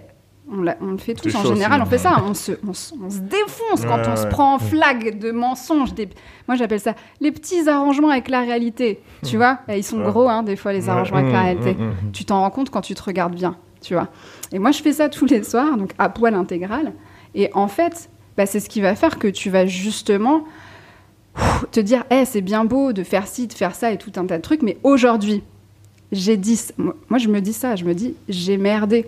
on, le fait tous en chaud général, aussi, on fait ça, on se, on, se- on se défonce quand Ouais, on se prend en flag de mensonges. Des, moi j'appelle ça les petits arrangements avec la réalité. Tu vois, Eh, ils sont Ouais. gros hein, des fois les Ouais. arrangements avec la Mmh, réalité. mmh, mmh. Tu t'en rends compte quand tu te regardes bien, tu vois. Et moi je fais ça tous les soirs, donc à poil intégral. Et en fait, bah, c'est ce qui va faire que tu vas justement te dire, Eh, c'est bien beau de faire ci, de faire ça et tout un tas de trucs, mais aujourd'hui, j'ai dit, moi je me dis ça, je me dis j'ai merdé.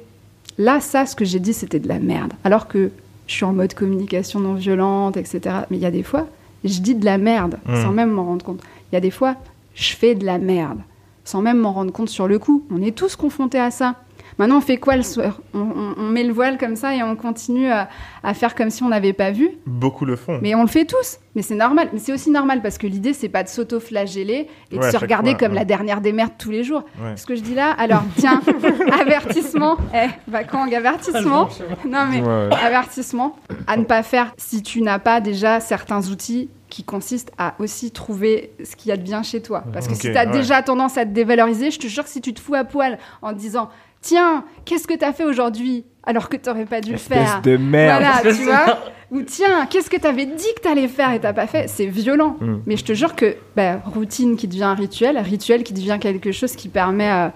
Là, ça, ce que j'ai dit, c'était de la merde. Alors que je suis en mode communication non violente, etc. Mais il y a des fois, je dis de la merde Mm. sans même m'en rendre compte. Il y a des fois, je fais de la merde sans même m'en rendre compte sur le coup. On est tous confrontés à ça. Maintenant, on fait quoi le soir on, on- on met le voile comme ça et on continue à, à faire comme si on n'avait pas vu. Beaucoup le font. Mais on le fait tous. Mais c'est normal. Mais c'est aussi normal parce que l'idée, c'est pas de s'auto-flageller et de Ouais, se regarder fois, comme ouais. la dernière des merdes tous les jours. Ouais. Ce que je dis là, alors tiens, avertissement. Eh, Bakang, avertissement. Non mais Ouais, ouais. avertissement à ne pas faire si tu n'as pas déjà certains outils qui consistent à aussi trouver ce qu'il y a de bien chez toi. Parce que si tu as ouais. déjà tendance à te dévaloriser, je te jure que si tu te fous à poil en te disant Tiens, qu'est-ce que tu as fait aujourd'hui alors que tu n'aurais pas dû le faire de merde. voilà, tu vois. Ou tiens, qu'est-ce que t'avais dit que t'allais faire et t'as pas fait C'est violent. Mm. Mais je te jure que bah, routine qui devient un rituel, rituel qui devient quelque chose qui permet, euh,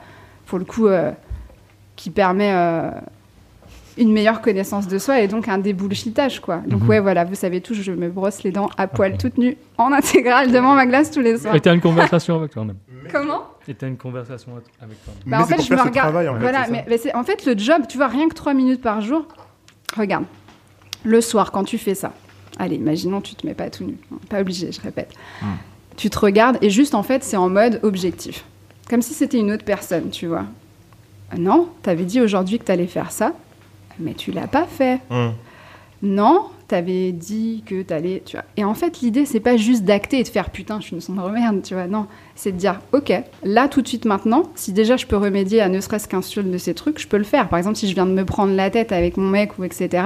pour le coup, euh, qui permet euh, une meilleure connaissance de soi et donc un débullshitage, quoi. Donc Mhm. ouais, voilà, vous savez tous, je me brosse les dents à poil toute nue, en intégrale, devant ma glace tous les soirs. Et t'as une conversation avec toi-même. Comment? Et t'as une conversation avec toi-même. Bah, Mais en fait, pour je faire me regarde. travail, en fait, voilà, ça. mais, mais c'est en fait le job, tu vois, rien que trois minutes par jour. Regarde, le soir quand tu fais ça. Allez, imaginons tu te mets pas tout nu, pas obligé, je répète. Hmm. Tu te regardes et juste en fait c'est en mode objectif, comme si c'était une autre personne, tu vois. Non, t'avais dit aujourd'hui que t'allais faire ça, mais tu l'as pas fait. Hum. Non, t'avais dit que t'allais, tu vois. Et en fait, l'idée, c'est pas juste d'acter et de faire putain, je suis une sombre merde, tu vois. Non, c'est de dire, ok, là, tout de suite, maintenant, si déjà je peux remédier à ne serait-ce qu'un seul de ces trucs, je peux le faire. Par exemple, si je viens de me prendre la tête avec mon mec ou etc.,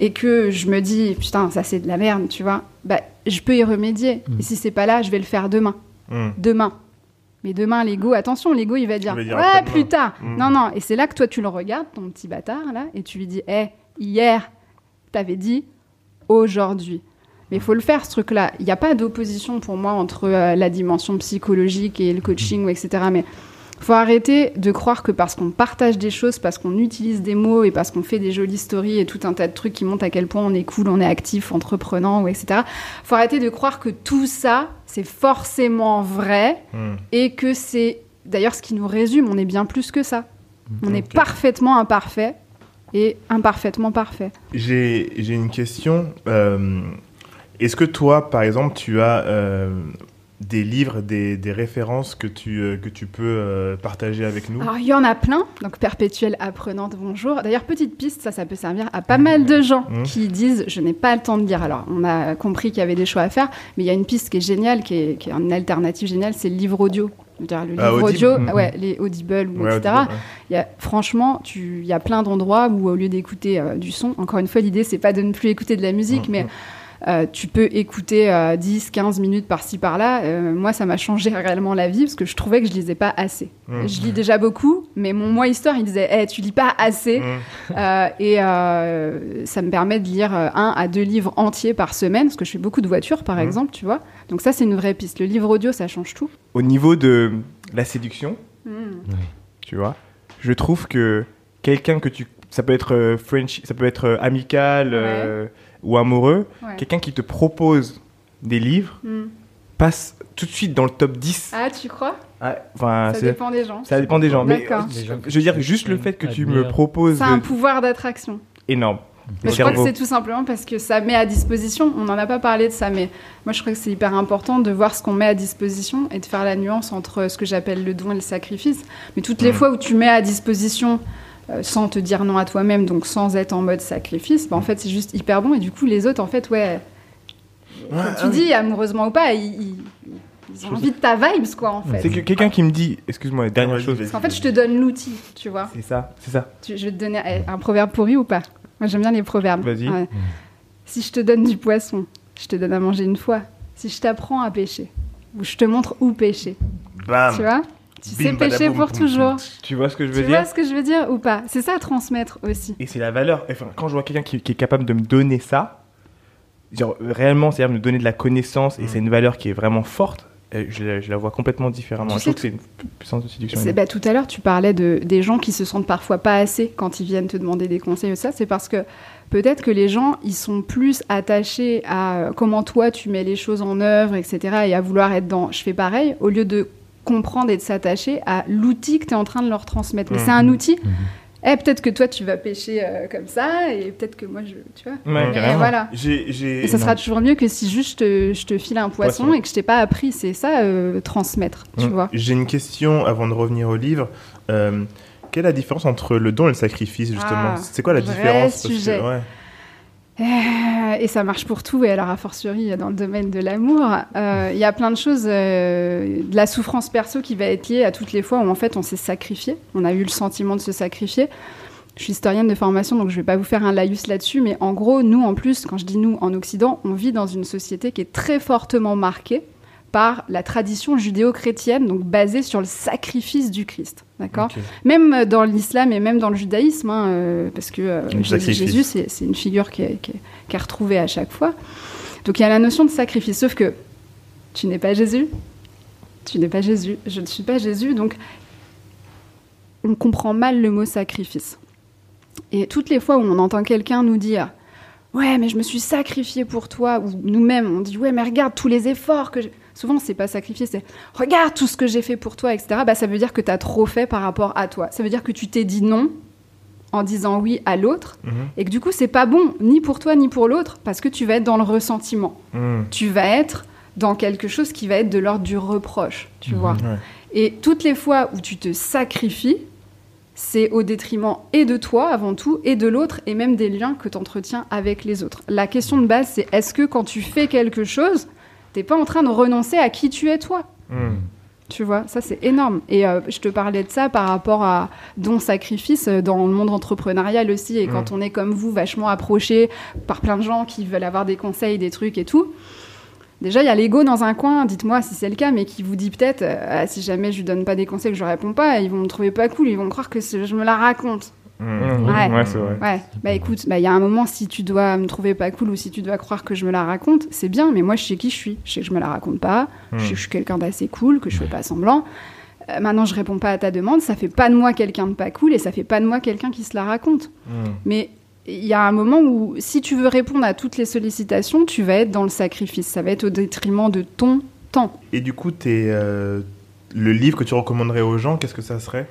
et que je me dis, putain, ça c'est de la merde, tu vois, bah, je peux y remédier. Mm. Et si c'est pas là, je vais le faire demain. Hum. Demain. Mais demain, l'ego, attention, l'ego, il va dire, Il va dire ouais, plus tard. Mm. Non, non. Et c'est là que toi, tu le regardes, ton petit bâtard, là, et tu lui dis, hé, hier, t'avais dit aujourd'hui. Mais il faut le faire, ce truc-là. Il n'y a pas d'opposition pour moi entre euh, la dimension psychologique et le coaching, ou etc. Mais faut arrêter de croire que parce qu'on partage des choses, parce qu'on utilise des mots et parce qu'on fait des jolies stories et tout un tas de trucs qui montrent à quel point on est cool, on est actif, entreprenant, ou etc. faut arrêter de croire que tout ça, c'est forcément vrai Hum. et que c'est d'ailleurs ce qui nous résume. On est bien plus que ça. On est parfaitement imparfait et imparfaitement parfait. J'ai j'ai une question. Euh, Est-ce que toi, par exemple, tu as euh, des livres, des, des références que tu, euh, que tu peux euh, partager avec nous Alors, il y en a plein. Donc, perpétuelle apprenante, bonjour. D'ailleurs, petite piste, ça, ça peut servir à pas mal de gens Mmh. qui disent Je n'ai pas le temps de lire. Alors, on a compris qu'il y avait des choix à faire, mais il y a une piste qui est géniale, qui est, qui est une alternative géniale c'est le livre audio. Le Ah, livre audio, Mhm. ouais, les Audible, ou Ouais, etc. Audible, ouais. Il y a, franchement, tu- il y a plein d'endroits où, au lieu d'écouter euh, du son, encore une fois, l'idée, c'est pas de ne plus écouter de la musique, mais euh, tu peux écouter euh, 10, 15 minutes par-ci par-là. Euh, moi, ça m'a changé réellement la vie parce que je trouvais que je lisais pas assez. Mhm. Je lis déjà beaucoup, mais mon moi histoire, il disait Eh, Tu lis pas assez. Mmh. Euh, et euh, ça me permet de lire un à deux livres entiers par semaine, parce que je fais beaucoup de voitures, par Mhm. exemple, tu vois. Donc, ça, c'est une vraie piste. Le livre audio, ça change tout. Au niveau de la séduction, tu vois, je trouve que quelqu'un que tu. Ça peut être euh, French, ça peut être euh, amical euh, ou amoureux. Ouais. Quelqu'un qui te propose des livres Hmm. passe tout de suite dans le top 10. Ah, tu crois? Ah, Enfin, Ça c'est- dépend des gens. ça dépend des gens. Mais D'accord. euh, je veux dire, juste le fait que tu me proposes. Ça a un de- pouvoir d'attraction. énorme. Mais je crois que c'est tout simplement parce que ça met à disposition, on n'en a pas parlé de ça, mais moi je crois que c'est hyper important de voir ce qu'on met à disposition et de faire la nuance entre ce que j'appelle le don et le sacrifice. Mais toutes les Mhm. fois où tu mets à disposition euh, sans te dire non à toi-même, donc sans être en mode sacrifice, bah, en fait c'est juste hyper bon et du coup les autres en fait, ouais, tu ah oui. dis, amoureusement ou pas, ils, ils- envie de ta vibes quoi en fait. C'est que quelqu'un qui me dit, excuse-moi, dernière chose. Parce qu'en fait je te donne l'outil, tu vois. C'est ça, c'est ça. Tu- je vais te donner eh, un proverbe pourri ou pas? Moi j'aime bien les proverbes. Vas-y. Ouais. Si je te donne du poisson, je te donne à manger une fois. Si je t'apprends à pêcher, ou je te montre où pêcher, Bam. tu vois? Tu pêcher badaboum, pour boum, toujours. Tu vois ce que je Tu veux vois dire ce que je veux dire ou pas? C'est ça transmettre aussi. Et c'est la valeur. Enfin, quand je vois quelqu'un qui, qui est capable de me donner ça, genre réellement, c'est-à-dire me donner de la connaissance, et Mm. c'est une valeur qui est vraiment forte, euh, je, la- je la vois complètement différemment. Tu je trouve sais, que c'est une pu- puissance de séduction. C'est- bah, tout à l'heure, tu parlais de, des gens qui se sentent parfois pas assez quand ils viennent te demander des conseils. Ça, c'est parce que peut-être que les gens, ils sont plus attachés à comment toi tu mets les choses en œuvre, etc., et à vouloir être dans je fais pareil, au lieu de comprendre et de s'attacher à l'outil que tu es en train de leur transmettre. Mais c'est un outil. Mhm. Eh, peut-être que toi, tu vas pêcher euh, comme ça, et peut-être que moi, je, tu vois. Ouais, Et voilà. J'ai, j'ai- Et ça non. sera toujours mieux que si juste je te, je te file un poisson, Poisson. et que je t'ai pas appris. C'est ça, euh, transmettre, tu vois. J'ai une question avant de revenir au livre. Euh, quelle est la différence entre le don et le sacrifice, justement? Ah, C'est quoi la vrai différence? Parce que- sujet. ouais. Euh, et ça marche pour tout, et alors a fortiori dans le domaine de l'amour, euh, il y a plein de choses, euh, de la souffrance perso qui va être liée à toutes les fois où en fait on s'est sacrifié, on a eu le sentiment de se sacrifier. Je suis historienne de formation, donc je vais pas vous faire un laïus là-dessus, mais en gros, nous en plus, quand je dis nous en Occident, on vit dans une société qui est très fortement marquée par la tradition judéo-chrétienne, donc basée sur le sacrifice du Christ, d'accord même dans l'islam et même dans le judaïsme, hein, euh, parce que euh, Jésus, c'est une figure qui est, qui est- qui est retrouvée à chaque fois. Donc il y a la notion de sacrifice, sauf que tu n'es pas Jésus, tu n'es pas Jésus, je ne suis pas Jésus, donc on comprend mal le mot sacrifice. Et toutes les fois où on entend quelqu'un nous dire Ouais, mais je me suis sacrifié pour toi, ou nous-mêmes on dit Ouais, mais regarde tous les efforts que j'ai. Souvent, c'est pas sacrifier, c'est regarde tout ce que j'ai fait pour toi, etc. Bah, ça veut dire que tu as trop fait par rapport à toi. Ça veut dire que tu t'es dit non en disant oui à l'autre, Mhm. et que du coup, c'est pas bon, ni pour toi, ni pour l'autre, parce que tu vas être dans le ressentiment. Mhm. Tu vas être dans quelque chose qui va être de l'ordre du reproche, tu Mhm. vois. Ouais. Et toutes les fois où tu te sacrifies, c'est au détriment et de toi avant tout, et de l'autre, et même des liens que tu entretiens avec les autres. La question de base, c'est est-ce que quand tu fais quelque chose, t'es pas en train de renoncer à qui tu es toi Mhm. tu vois, ça c'est énorme. Et euh, je te parlais de ça par rapport à don-sacrifice euh, dans le monde entrepreneurial aussi. Et quand on est comme vous, vachement approché par plein de gens qui veulent avoir des conseils, des trucs et tout. Déjà, il y a l'ego dans un coin, dites-moi si c'est le cas, mais qui vous dit peut-être, euh, Ah, si jamais je lui donne pas des conseils que je réponds pas, ils vont me trouver pas cool, ils vont croire que je me la raconte. Mhm. Ouais. Ouais, c'est vrai. Ouais, bah écoute, bah, il y a un moment, si tu dois me trouver pas cool ou si tu dois croire que je me la raconte, c'est bien, mais moi je sais qui je suis. Je sais que je me la raconte pas, je sais que je suis quelqu'un d'assez cool, que je fais pas semblant. Euh, maintenant, je réponds pas à ta demande, ça fait pas de moi quelqu'un de pas cool et ça fait pas de moi quelqu'un qui se la raconte. Mhm. Mais il y a un moment où, si tu veux répondre à toutes les sollicitations, tu vas être dans le sacrifice. Ça va être au détriment de ton temps. Et du coup, t'es, euh, le livre que tu recommanderais aux gens, qu'est-ce que ça serait?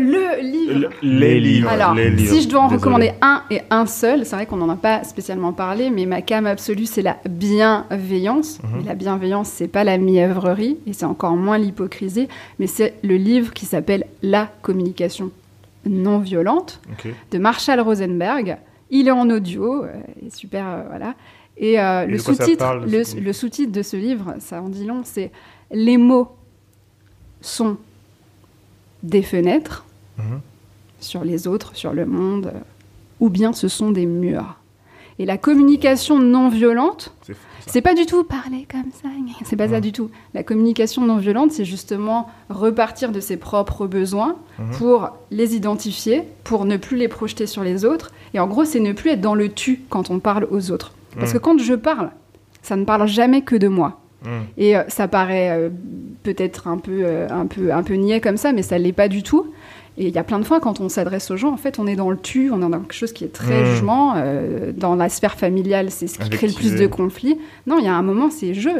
Le livre. Les livres. Alors, les livres. si je dois en Désolé. recommander un et un seul, c'est vrai qu'on n'en a pas spécialement parlé, mais ma cam absolue, c'est la bienveillance. Et la bienveillance, c'est pas la mièvrerie, et c'est encore moins l'hypocrisie, mais c'est le livre qui s'appelle La communication non violente de Marshall Rosenberg. Il est en audio, euh, et super, euh, voilà. Et euh, Et le sous-titre, le sous-titre de ce livre, ça en dit long, c'est les mots sont des fenêtres Mhm. sur les autres, sur le monde, euh, ou bien ce sont des murs. Et la communication non violente, C'est pas du tout parler comme ça, c'est pas ça du tout. La communication non violente, c'est justement repartir de ses propres besoins Mhm. pour les identifier, pour ne plus les projeter sur les autres. Et en gros, c'est ne plus être dans le tu quand on parle aux autres. Parce Mhm. que quand je parle, ça ne parle jamais que de moi. Et euh, ça paraît euh, peut-être un peu, euh, un, peu, un peu niais comme ça, mais ça l'est pas du tout. Et il y a plein de fois, quand on s'adresse aux gens, en fait, on est dans le tu, on est dans quelque chose qui est très Mm. jugement. dans la sphère familiale, c'est ce qui crée le plus de conflits. Non, il y a un moment, c'est je.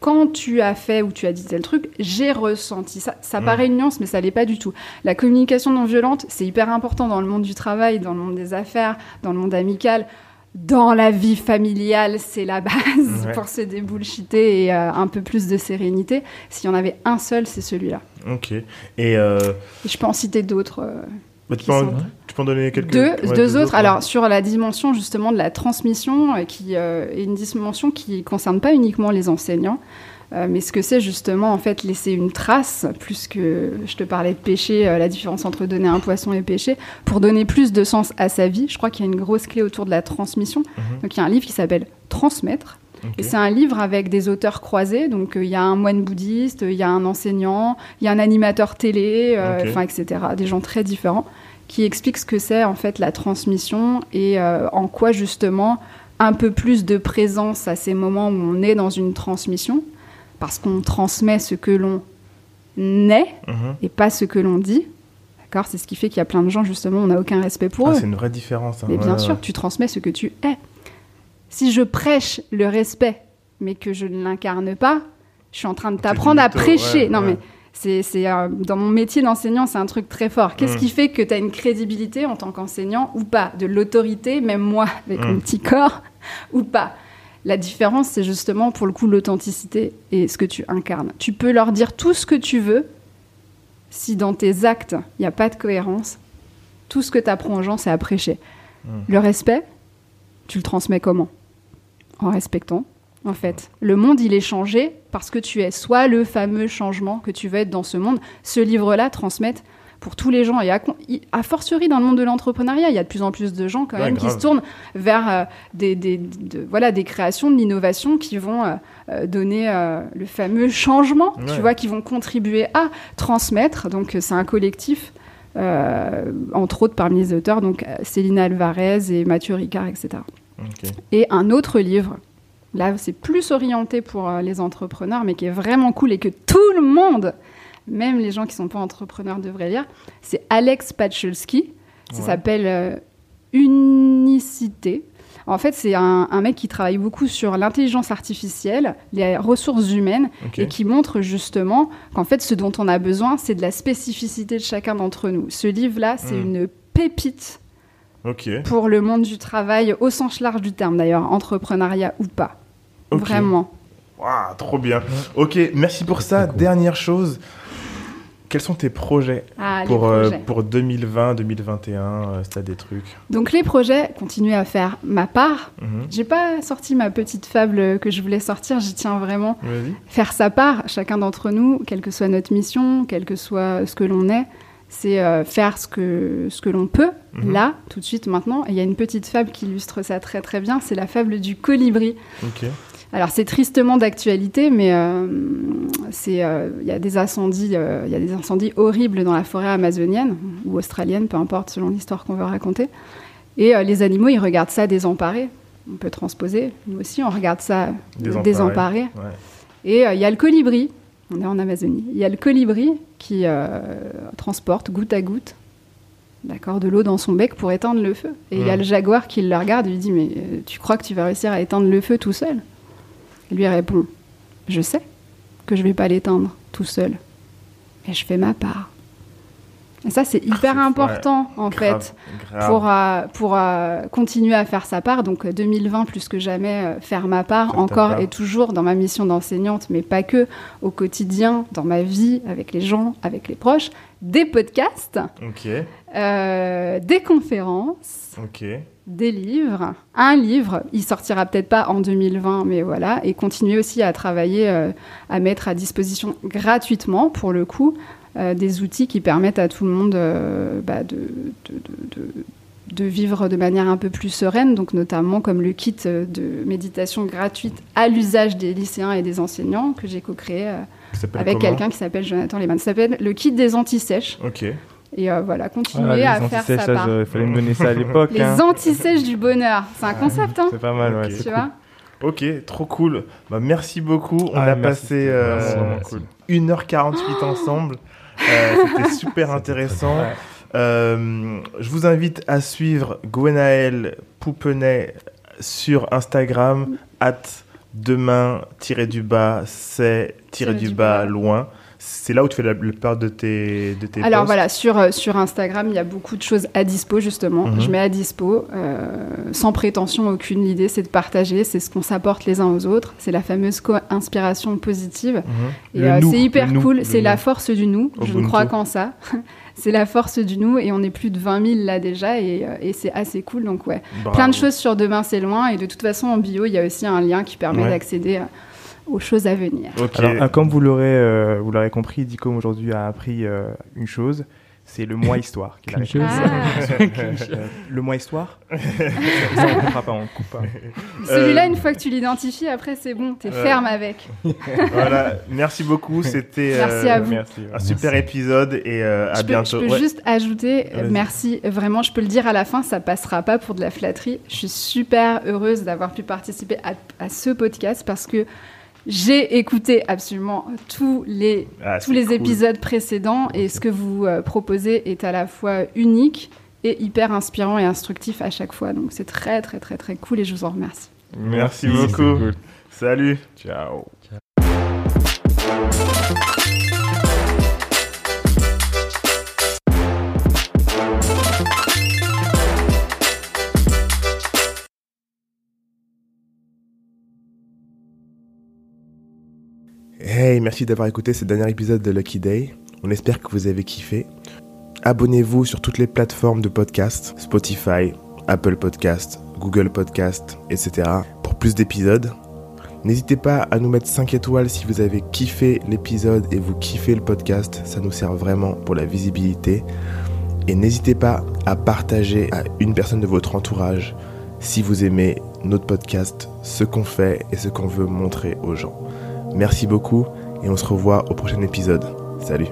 Quand tu as fait ou tu as dit tel truc, j'ai ressenti ça. Ça Mm. paraît une nuance, mais ça l'est pas du tout. La communication non violente, c'est hyper important dans le monde du travail, dans le monde des affaires, dans le monde amical. Dans la vie familiale, c'est la base Ouais. pour se débullshiter et euh, un peu plus de sérénité. S'il y en avait un seul, c'est celui-là. Ok. Et euh, Et je peux en citer d'autres. euh, bah, tu, peux en, sont- tu peux en donner quelques deux, ouais, deux autres. Alors, sur la dimension justement de la transmission, qui est une dimension qui ne concerne pas uniquement les enseignants, euh, mais ce que c'est justement en fait laisser une trace, plus que je te parlais de péché, euh, la différence entre donner un poisson et péché, pour donner plus de sens à sa vie. Je crois qu'il y a une grosse clé autour de la transmission. Mhm. Donc, il y a un livre qui s'appelle Transmettre. Et c'est un livre avec des auteurs croisés. Donc, euh, il y a un moine bouddhiste, il y a un enseignant, il y a un animateur télé, euh, enfin, etc. Des gens très différents qui expliquent ce que c'est en fait la transmission et en quoi justement un peu plus de présence à ces moments où on est dans une transmission, parce qu'on transmet ce que l'on est Mhm. et pas ce que l'on dit. D'accord? C'est ce qui fait qu'il y a plein de gens, justement, on n'a aucun respect pour Ah, eux. c'est une vraie différence. hein. Mais bien Ouais, sûr, tu transmets ce que tu es. Si je prêche le respect, mais que je ne l'incarne pas, je suis en train de t'apprendre à prêcher. ouais, non, mais c'est, c'est, euh, dans mon métier d'enseignant, c'est un truc très fort. Qu'est-ce Mm. qui fait que tu as une crédibilité en tant qu'enseignant ou pas? De l'autorité, même moi, avec Mm. mon petit corps, ou pas? La différence, c'est justement pour le coup l'authenticité et ce que tu incarnes. Tu peux leur dire tout ce que tu veux, si dans tes actes, il n'y a pas de cohérence, tout ce que tu apprends aux gens, c'est à prêcher. Mm. Le respect, tu le transmets comment? En respectant, en fait. Le monde, il est changé parce que tu es soit le fameux changement que tu veux être dans ce monde. Ce livre-là, transmettre pour tous les gens. Et à, à fortiori, dans le monde de l'entrepreneuriat, il y a de plus en plus de gens quand Ouais, même qui se tournent vers euh, des, des- de- voilà, des créations, de l'innovation qui vont euh, euh, donner euh, le fameux changement, Ouais. tu vois, qui vont contribuer à transmettre. Donc, c'est un collectif. entre autres parmi les auteurs, donc Célina Alvarez et Mathieu Ricard, etc. Et un autre livre, là c'est plus orienté pour les entrepreneurs, mais qui est vraiment cool et que tout le monde, même les gens qui ne sont pas entrepreneurs, devraient lire, c'est Alex Pachulski. Ça Ouais. s'appelle euh, Unicité. En fait, c'est un, un mec qui travaille beaucoup sur l'intelligence artificielle, les ressources humaines, et qui montre justement qu'en fait, ce dont on a besoin, c'est de la spécificité de chacun d'entre nous. Ce livre-là, c'est Mm. une pépite pour le monde du travail au sens large du terme d'ailleurs, entrepreneuriat ou pas. Vraiment. Waouh, trop bien. Ok, merci pour ça. Dernière chose. Quels sont tes projets Ah, pour, euh, pour 2020, 2021 euh, Si t'as des trucs. Donc les projets, continuer à faire ma part. Mhm. J'ai pas sorti ma petite fable que je voulais sortir, j'y tiens vraiment. Faire sa part, chacun d'entre nous, quelle que soit notre mission, quel que soit ce que l'on est, c'est euh, faire ce que, ce que l'on peut, Mhm. là, tout de suite, maintenant. Et il y a une petite fable qui illustre ça très très bien, c'est la fable du colibri. Ok. Alors c'est tristement d'actualité, mais euh, c'est euh, il y a des incendies, euh, il y a des incendies horribles dans la forêt amazonienne ou australienne, peu importe selon l'histoire qu'on veut raconter. Et les animaux, ils regardent ça désemparés. On peut transposer. Nous aussi, on regarde ça Désemparés. désemparés. Ouais. Et il y a le colibri. On est en Amazonie. Il y a le colibri qui transporte goutte à goutte, d'accord, de l'eau dans son bec pour éteindre le feu. Et il y a Mm. le jaguar qui le regarde et lui dit mais tu crois que tu vas réussir à éteindre le feu tout seul? Lui répond je sais que je vais pas l'éteindre tout seul, mais je fais ma part. Et ça, c'est hyper Ouais, important, en Grave, fait, grave. pour, euh, pour euh, continuer à faire sa part. Donc, euh, 2020, plus que jamais, euh, faire ma part, encore part. et toujours dans ma mission d'enseignante, mais pas que, au quotidien, dans ma vie, avec les gens, avec les proches, des podcasts, euh, des conférences, des livres, un livre, il sortira peut-être pas en 2020, mais voilà, et continuer aussi à travailler, euh, à mettre à disposition gratuitement, pour le coup, euh, des outils qui permettent à tout le monde euh, bah, de, de, de- de- de vivre de manière un peu plus sereine, donc notamment comme le kit de méditation gratuite à l'usage des lycéens et des enseignants que j'ai co-créé euh, avec quelqu'un qui s'appelle Jonathan Lehmann. Ça s'appelle le kit des antisèches. Ok. Et euh, voilà, continuer Voilà, à les faire sa part. il fallait me donner ça à l'époque. Les hein. antisèches du bonheur, c'est un concept, hein C'est pas mal, ouais. Tu cool. vois Ok, trop cool. Bah, merci beaucoup. On Ah, a merci, passé euh, vraiment Merci. cool. 1h48 ensemble. Euh, C'était super intéressant. Euh, je vous invite à suivre Gwenaël Poupenet sur Instagram, at demain-du-bas, c'est-du-bas loin. C'est là où tu fais la plupart de tes, de tes Alors posts. voilà, sur, euh, sur Instagram, il y a beaucoup de choses à dispo, justement. Mhm. Je mets à dispo, euh, sans prétention aucune. L'idée, c'est de partager, c'est ce qu'on s'apporte les uns aux autres. C'est la fameuse co-inspiration positive. Mhm. Et euh, c'est hyper nous, cool, c'est la force du nous. Je ne crois qu'en ça. c'est la force du nous et on est plus de 20 000 là déjà et, et c'est assez cool. Donc ouais, Bravo. plein de choses sur demain c'est loin et de toute façon en bio il y a aussi un lien qui permet Ouais. d'accéder aux choses à venir. Alors, euh, comme vous l'aurez euh, vous l'aurez compris, Dicom aujourd'hui a appris euh, une chose, c'est le mois histoire. qu'il a Une chose. appris. Euh, le mois histoire? Ça, on coupera pas, on coupe pas. Celui-là Euh, une fois que tu l'identifies après c'est bon, t'es Ouais. ferme avec. voilà. Merci beaucoup. C'était Merci euh, à vous. Merci. ouais. un super épisode et euh, à je peux, bientôt. je peux Ouais. juste ajouter, euh, Vas-y. merci, vraiment, je peux le dire à la fin, ça passera pas pour de la flatterie. Je suis super heureuse d'avoir pu participer à, à ce podcast parce que j'ai écouté absolument tous les, Ah, tous les cool. épisodes précédents et ce que vous euh, proposez est à la fois unique et hyper inspirant et instructif à chaque fois. Donc c'est très très très très cool et je vous en remercie. Merci beaucoup. cool. Salut. Ciao. Hey, merci d'avoir écouté ce dernier épisode de Lucky Day. On espère que vous avez kiffé. Abonnez-vous sur toutes les plateformes de podcast, Spotify, Apple Podcast, Google Podcast, etc. pour plus d'épisodes. N'hésitez pas à nous mettre 5 étoiles si vous avez kiffé l'épisode et vous kiffez le podcast. Ça nous sert vraiment pour la visibilité. Et n'hésitez pas à partager à une personne de votre entourage si vous aimez notre podcast, ce qu'on fait et ce qu'on veut montrer aux gens. Merci beaucoup et on se revoit au prochain épisode. Salut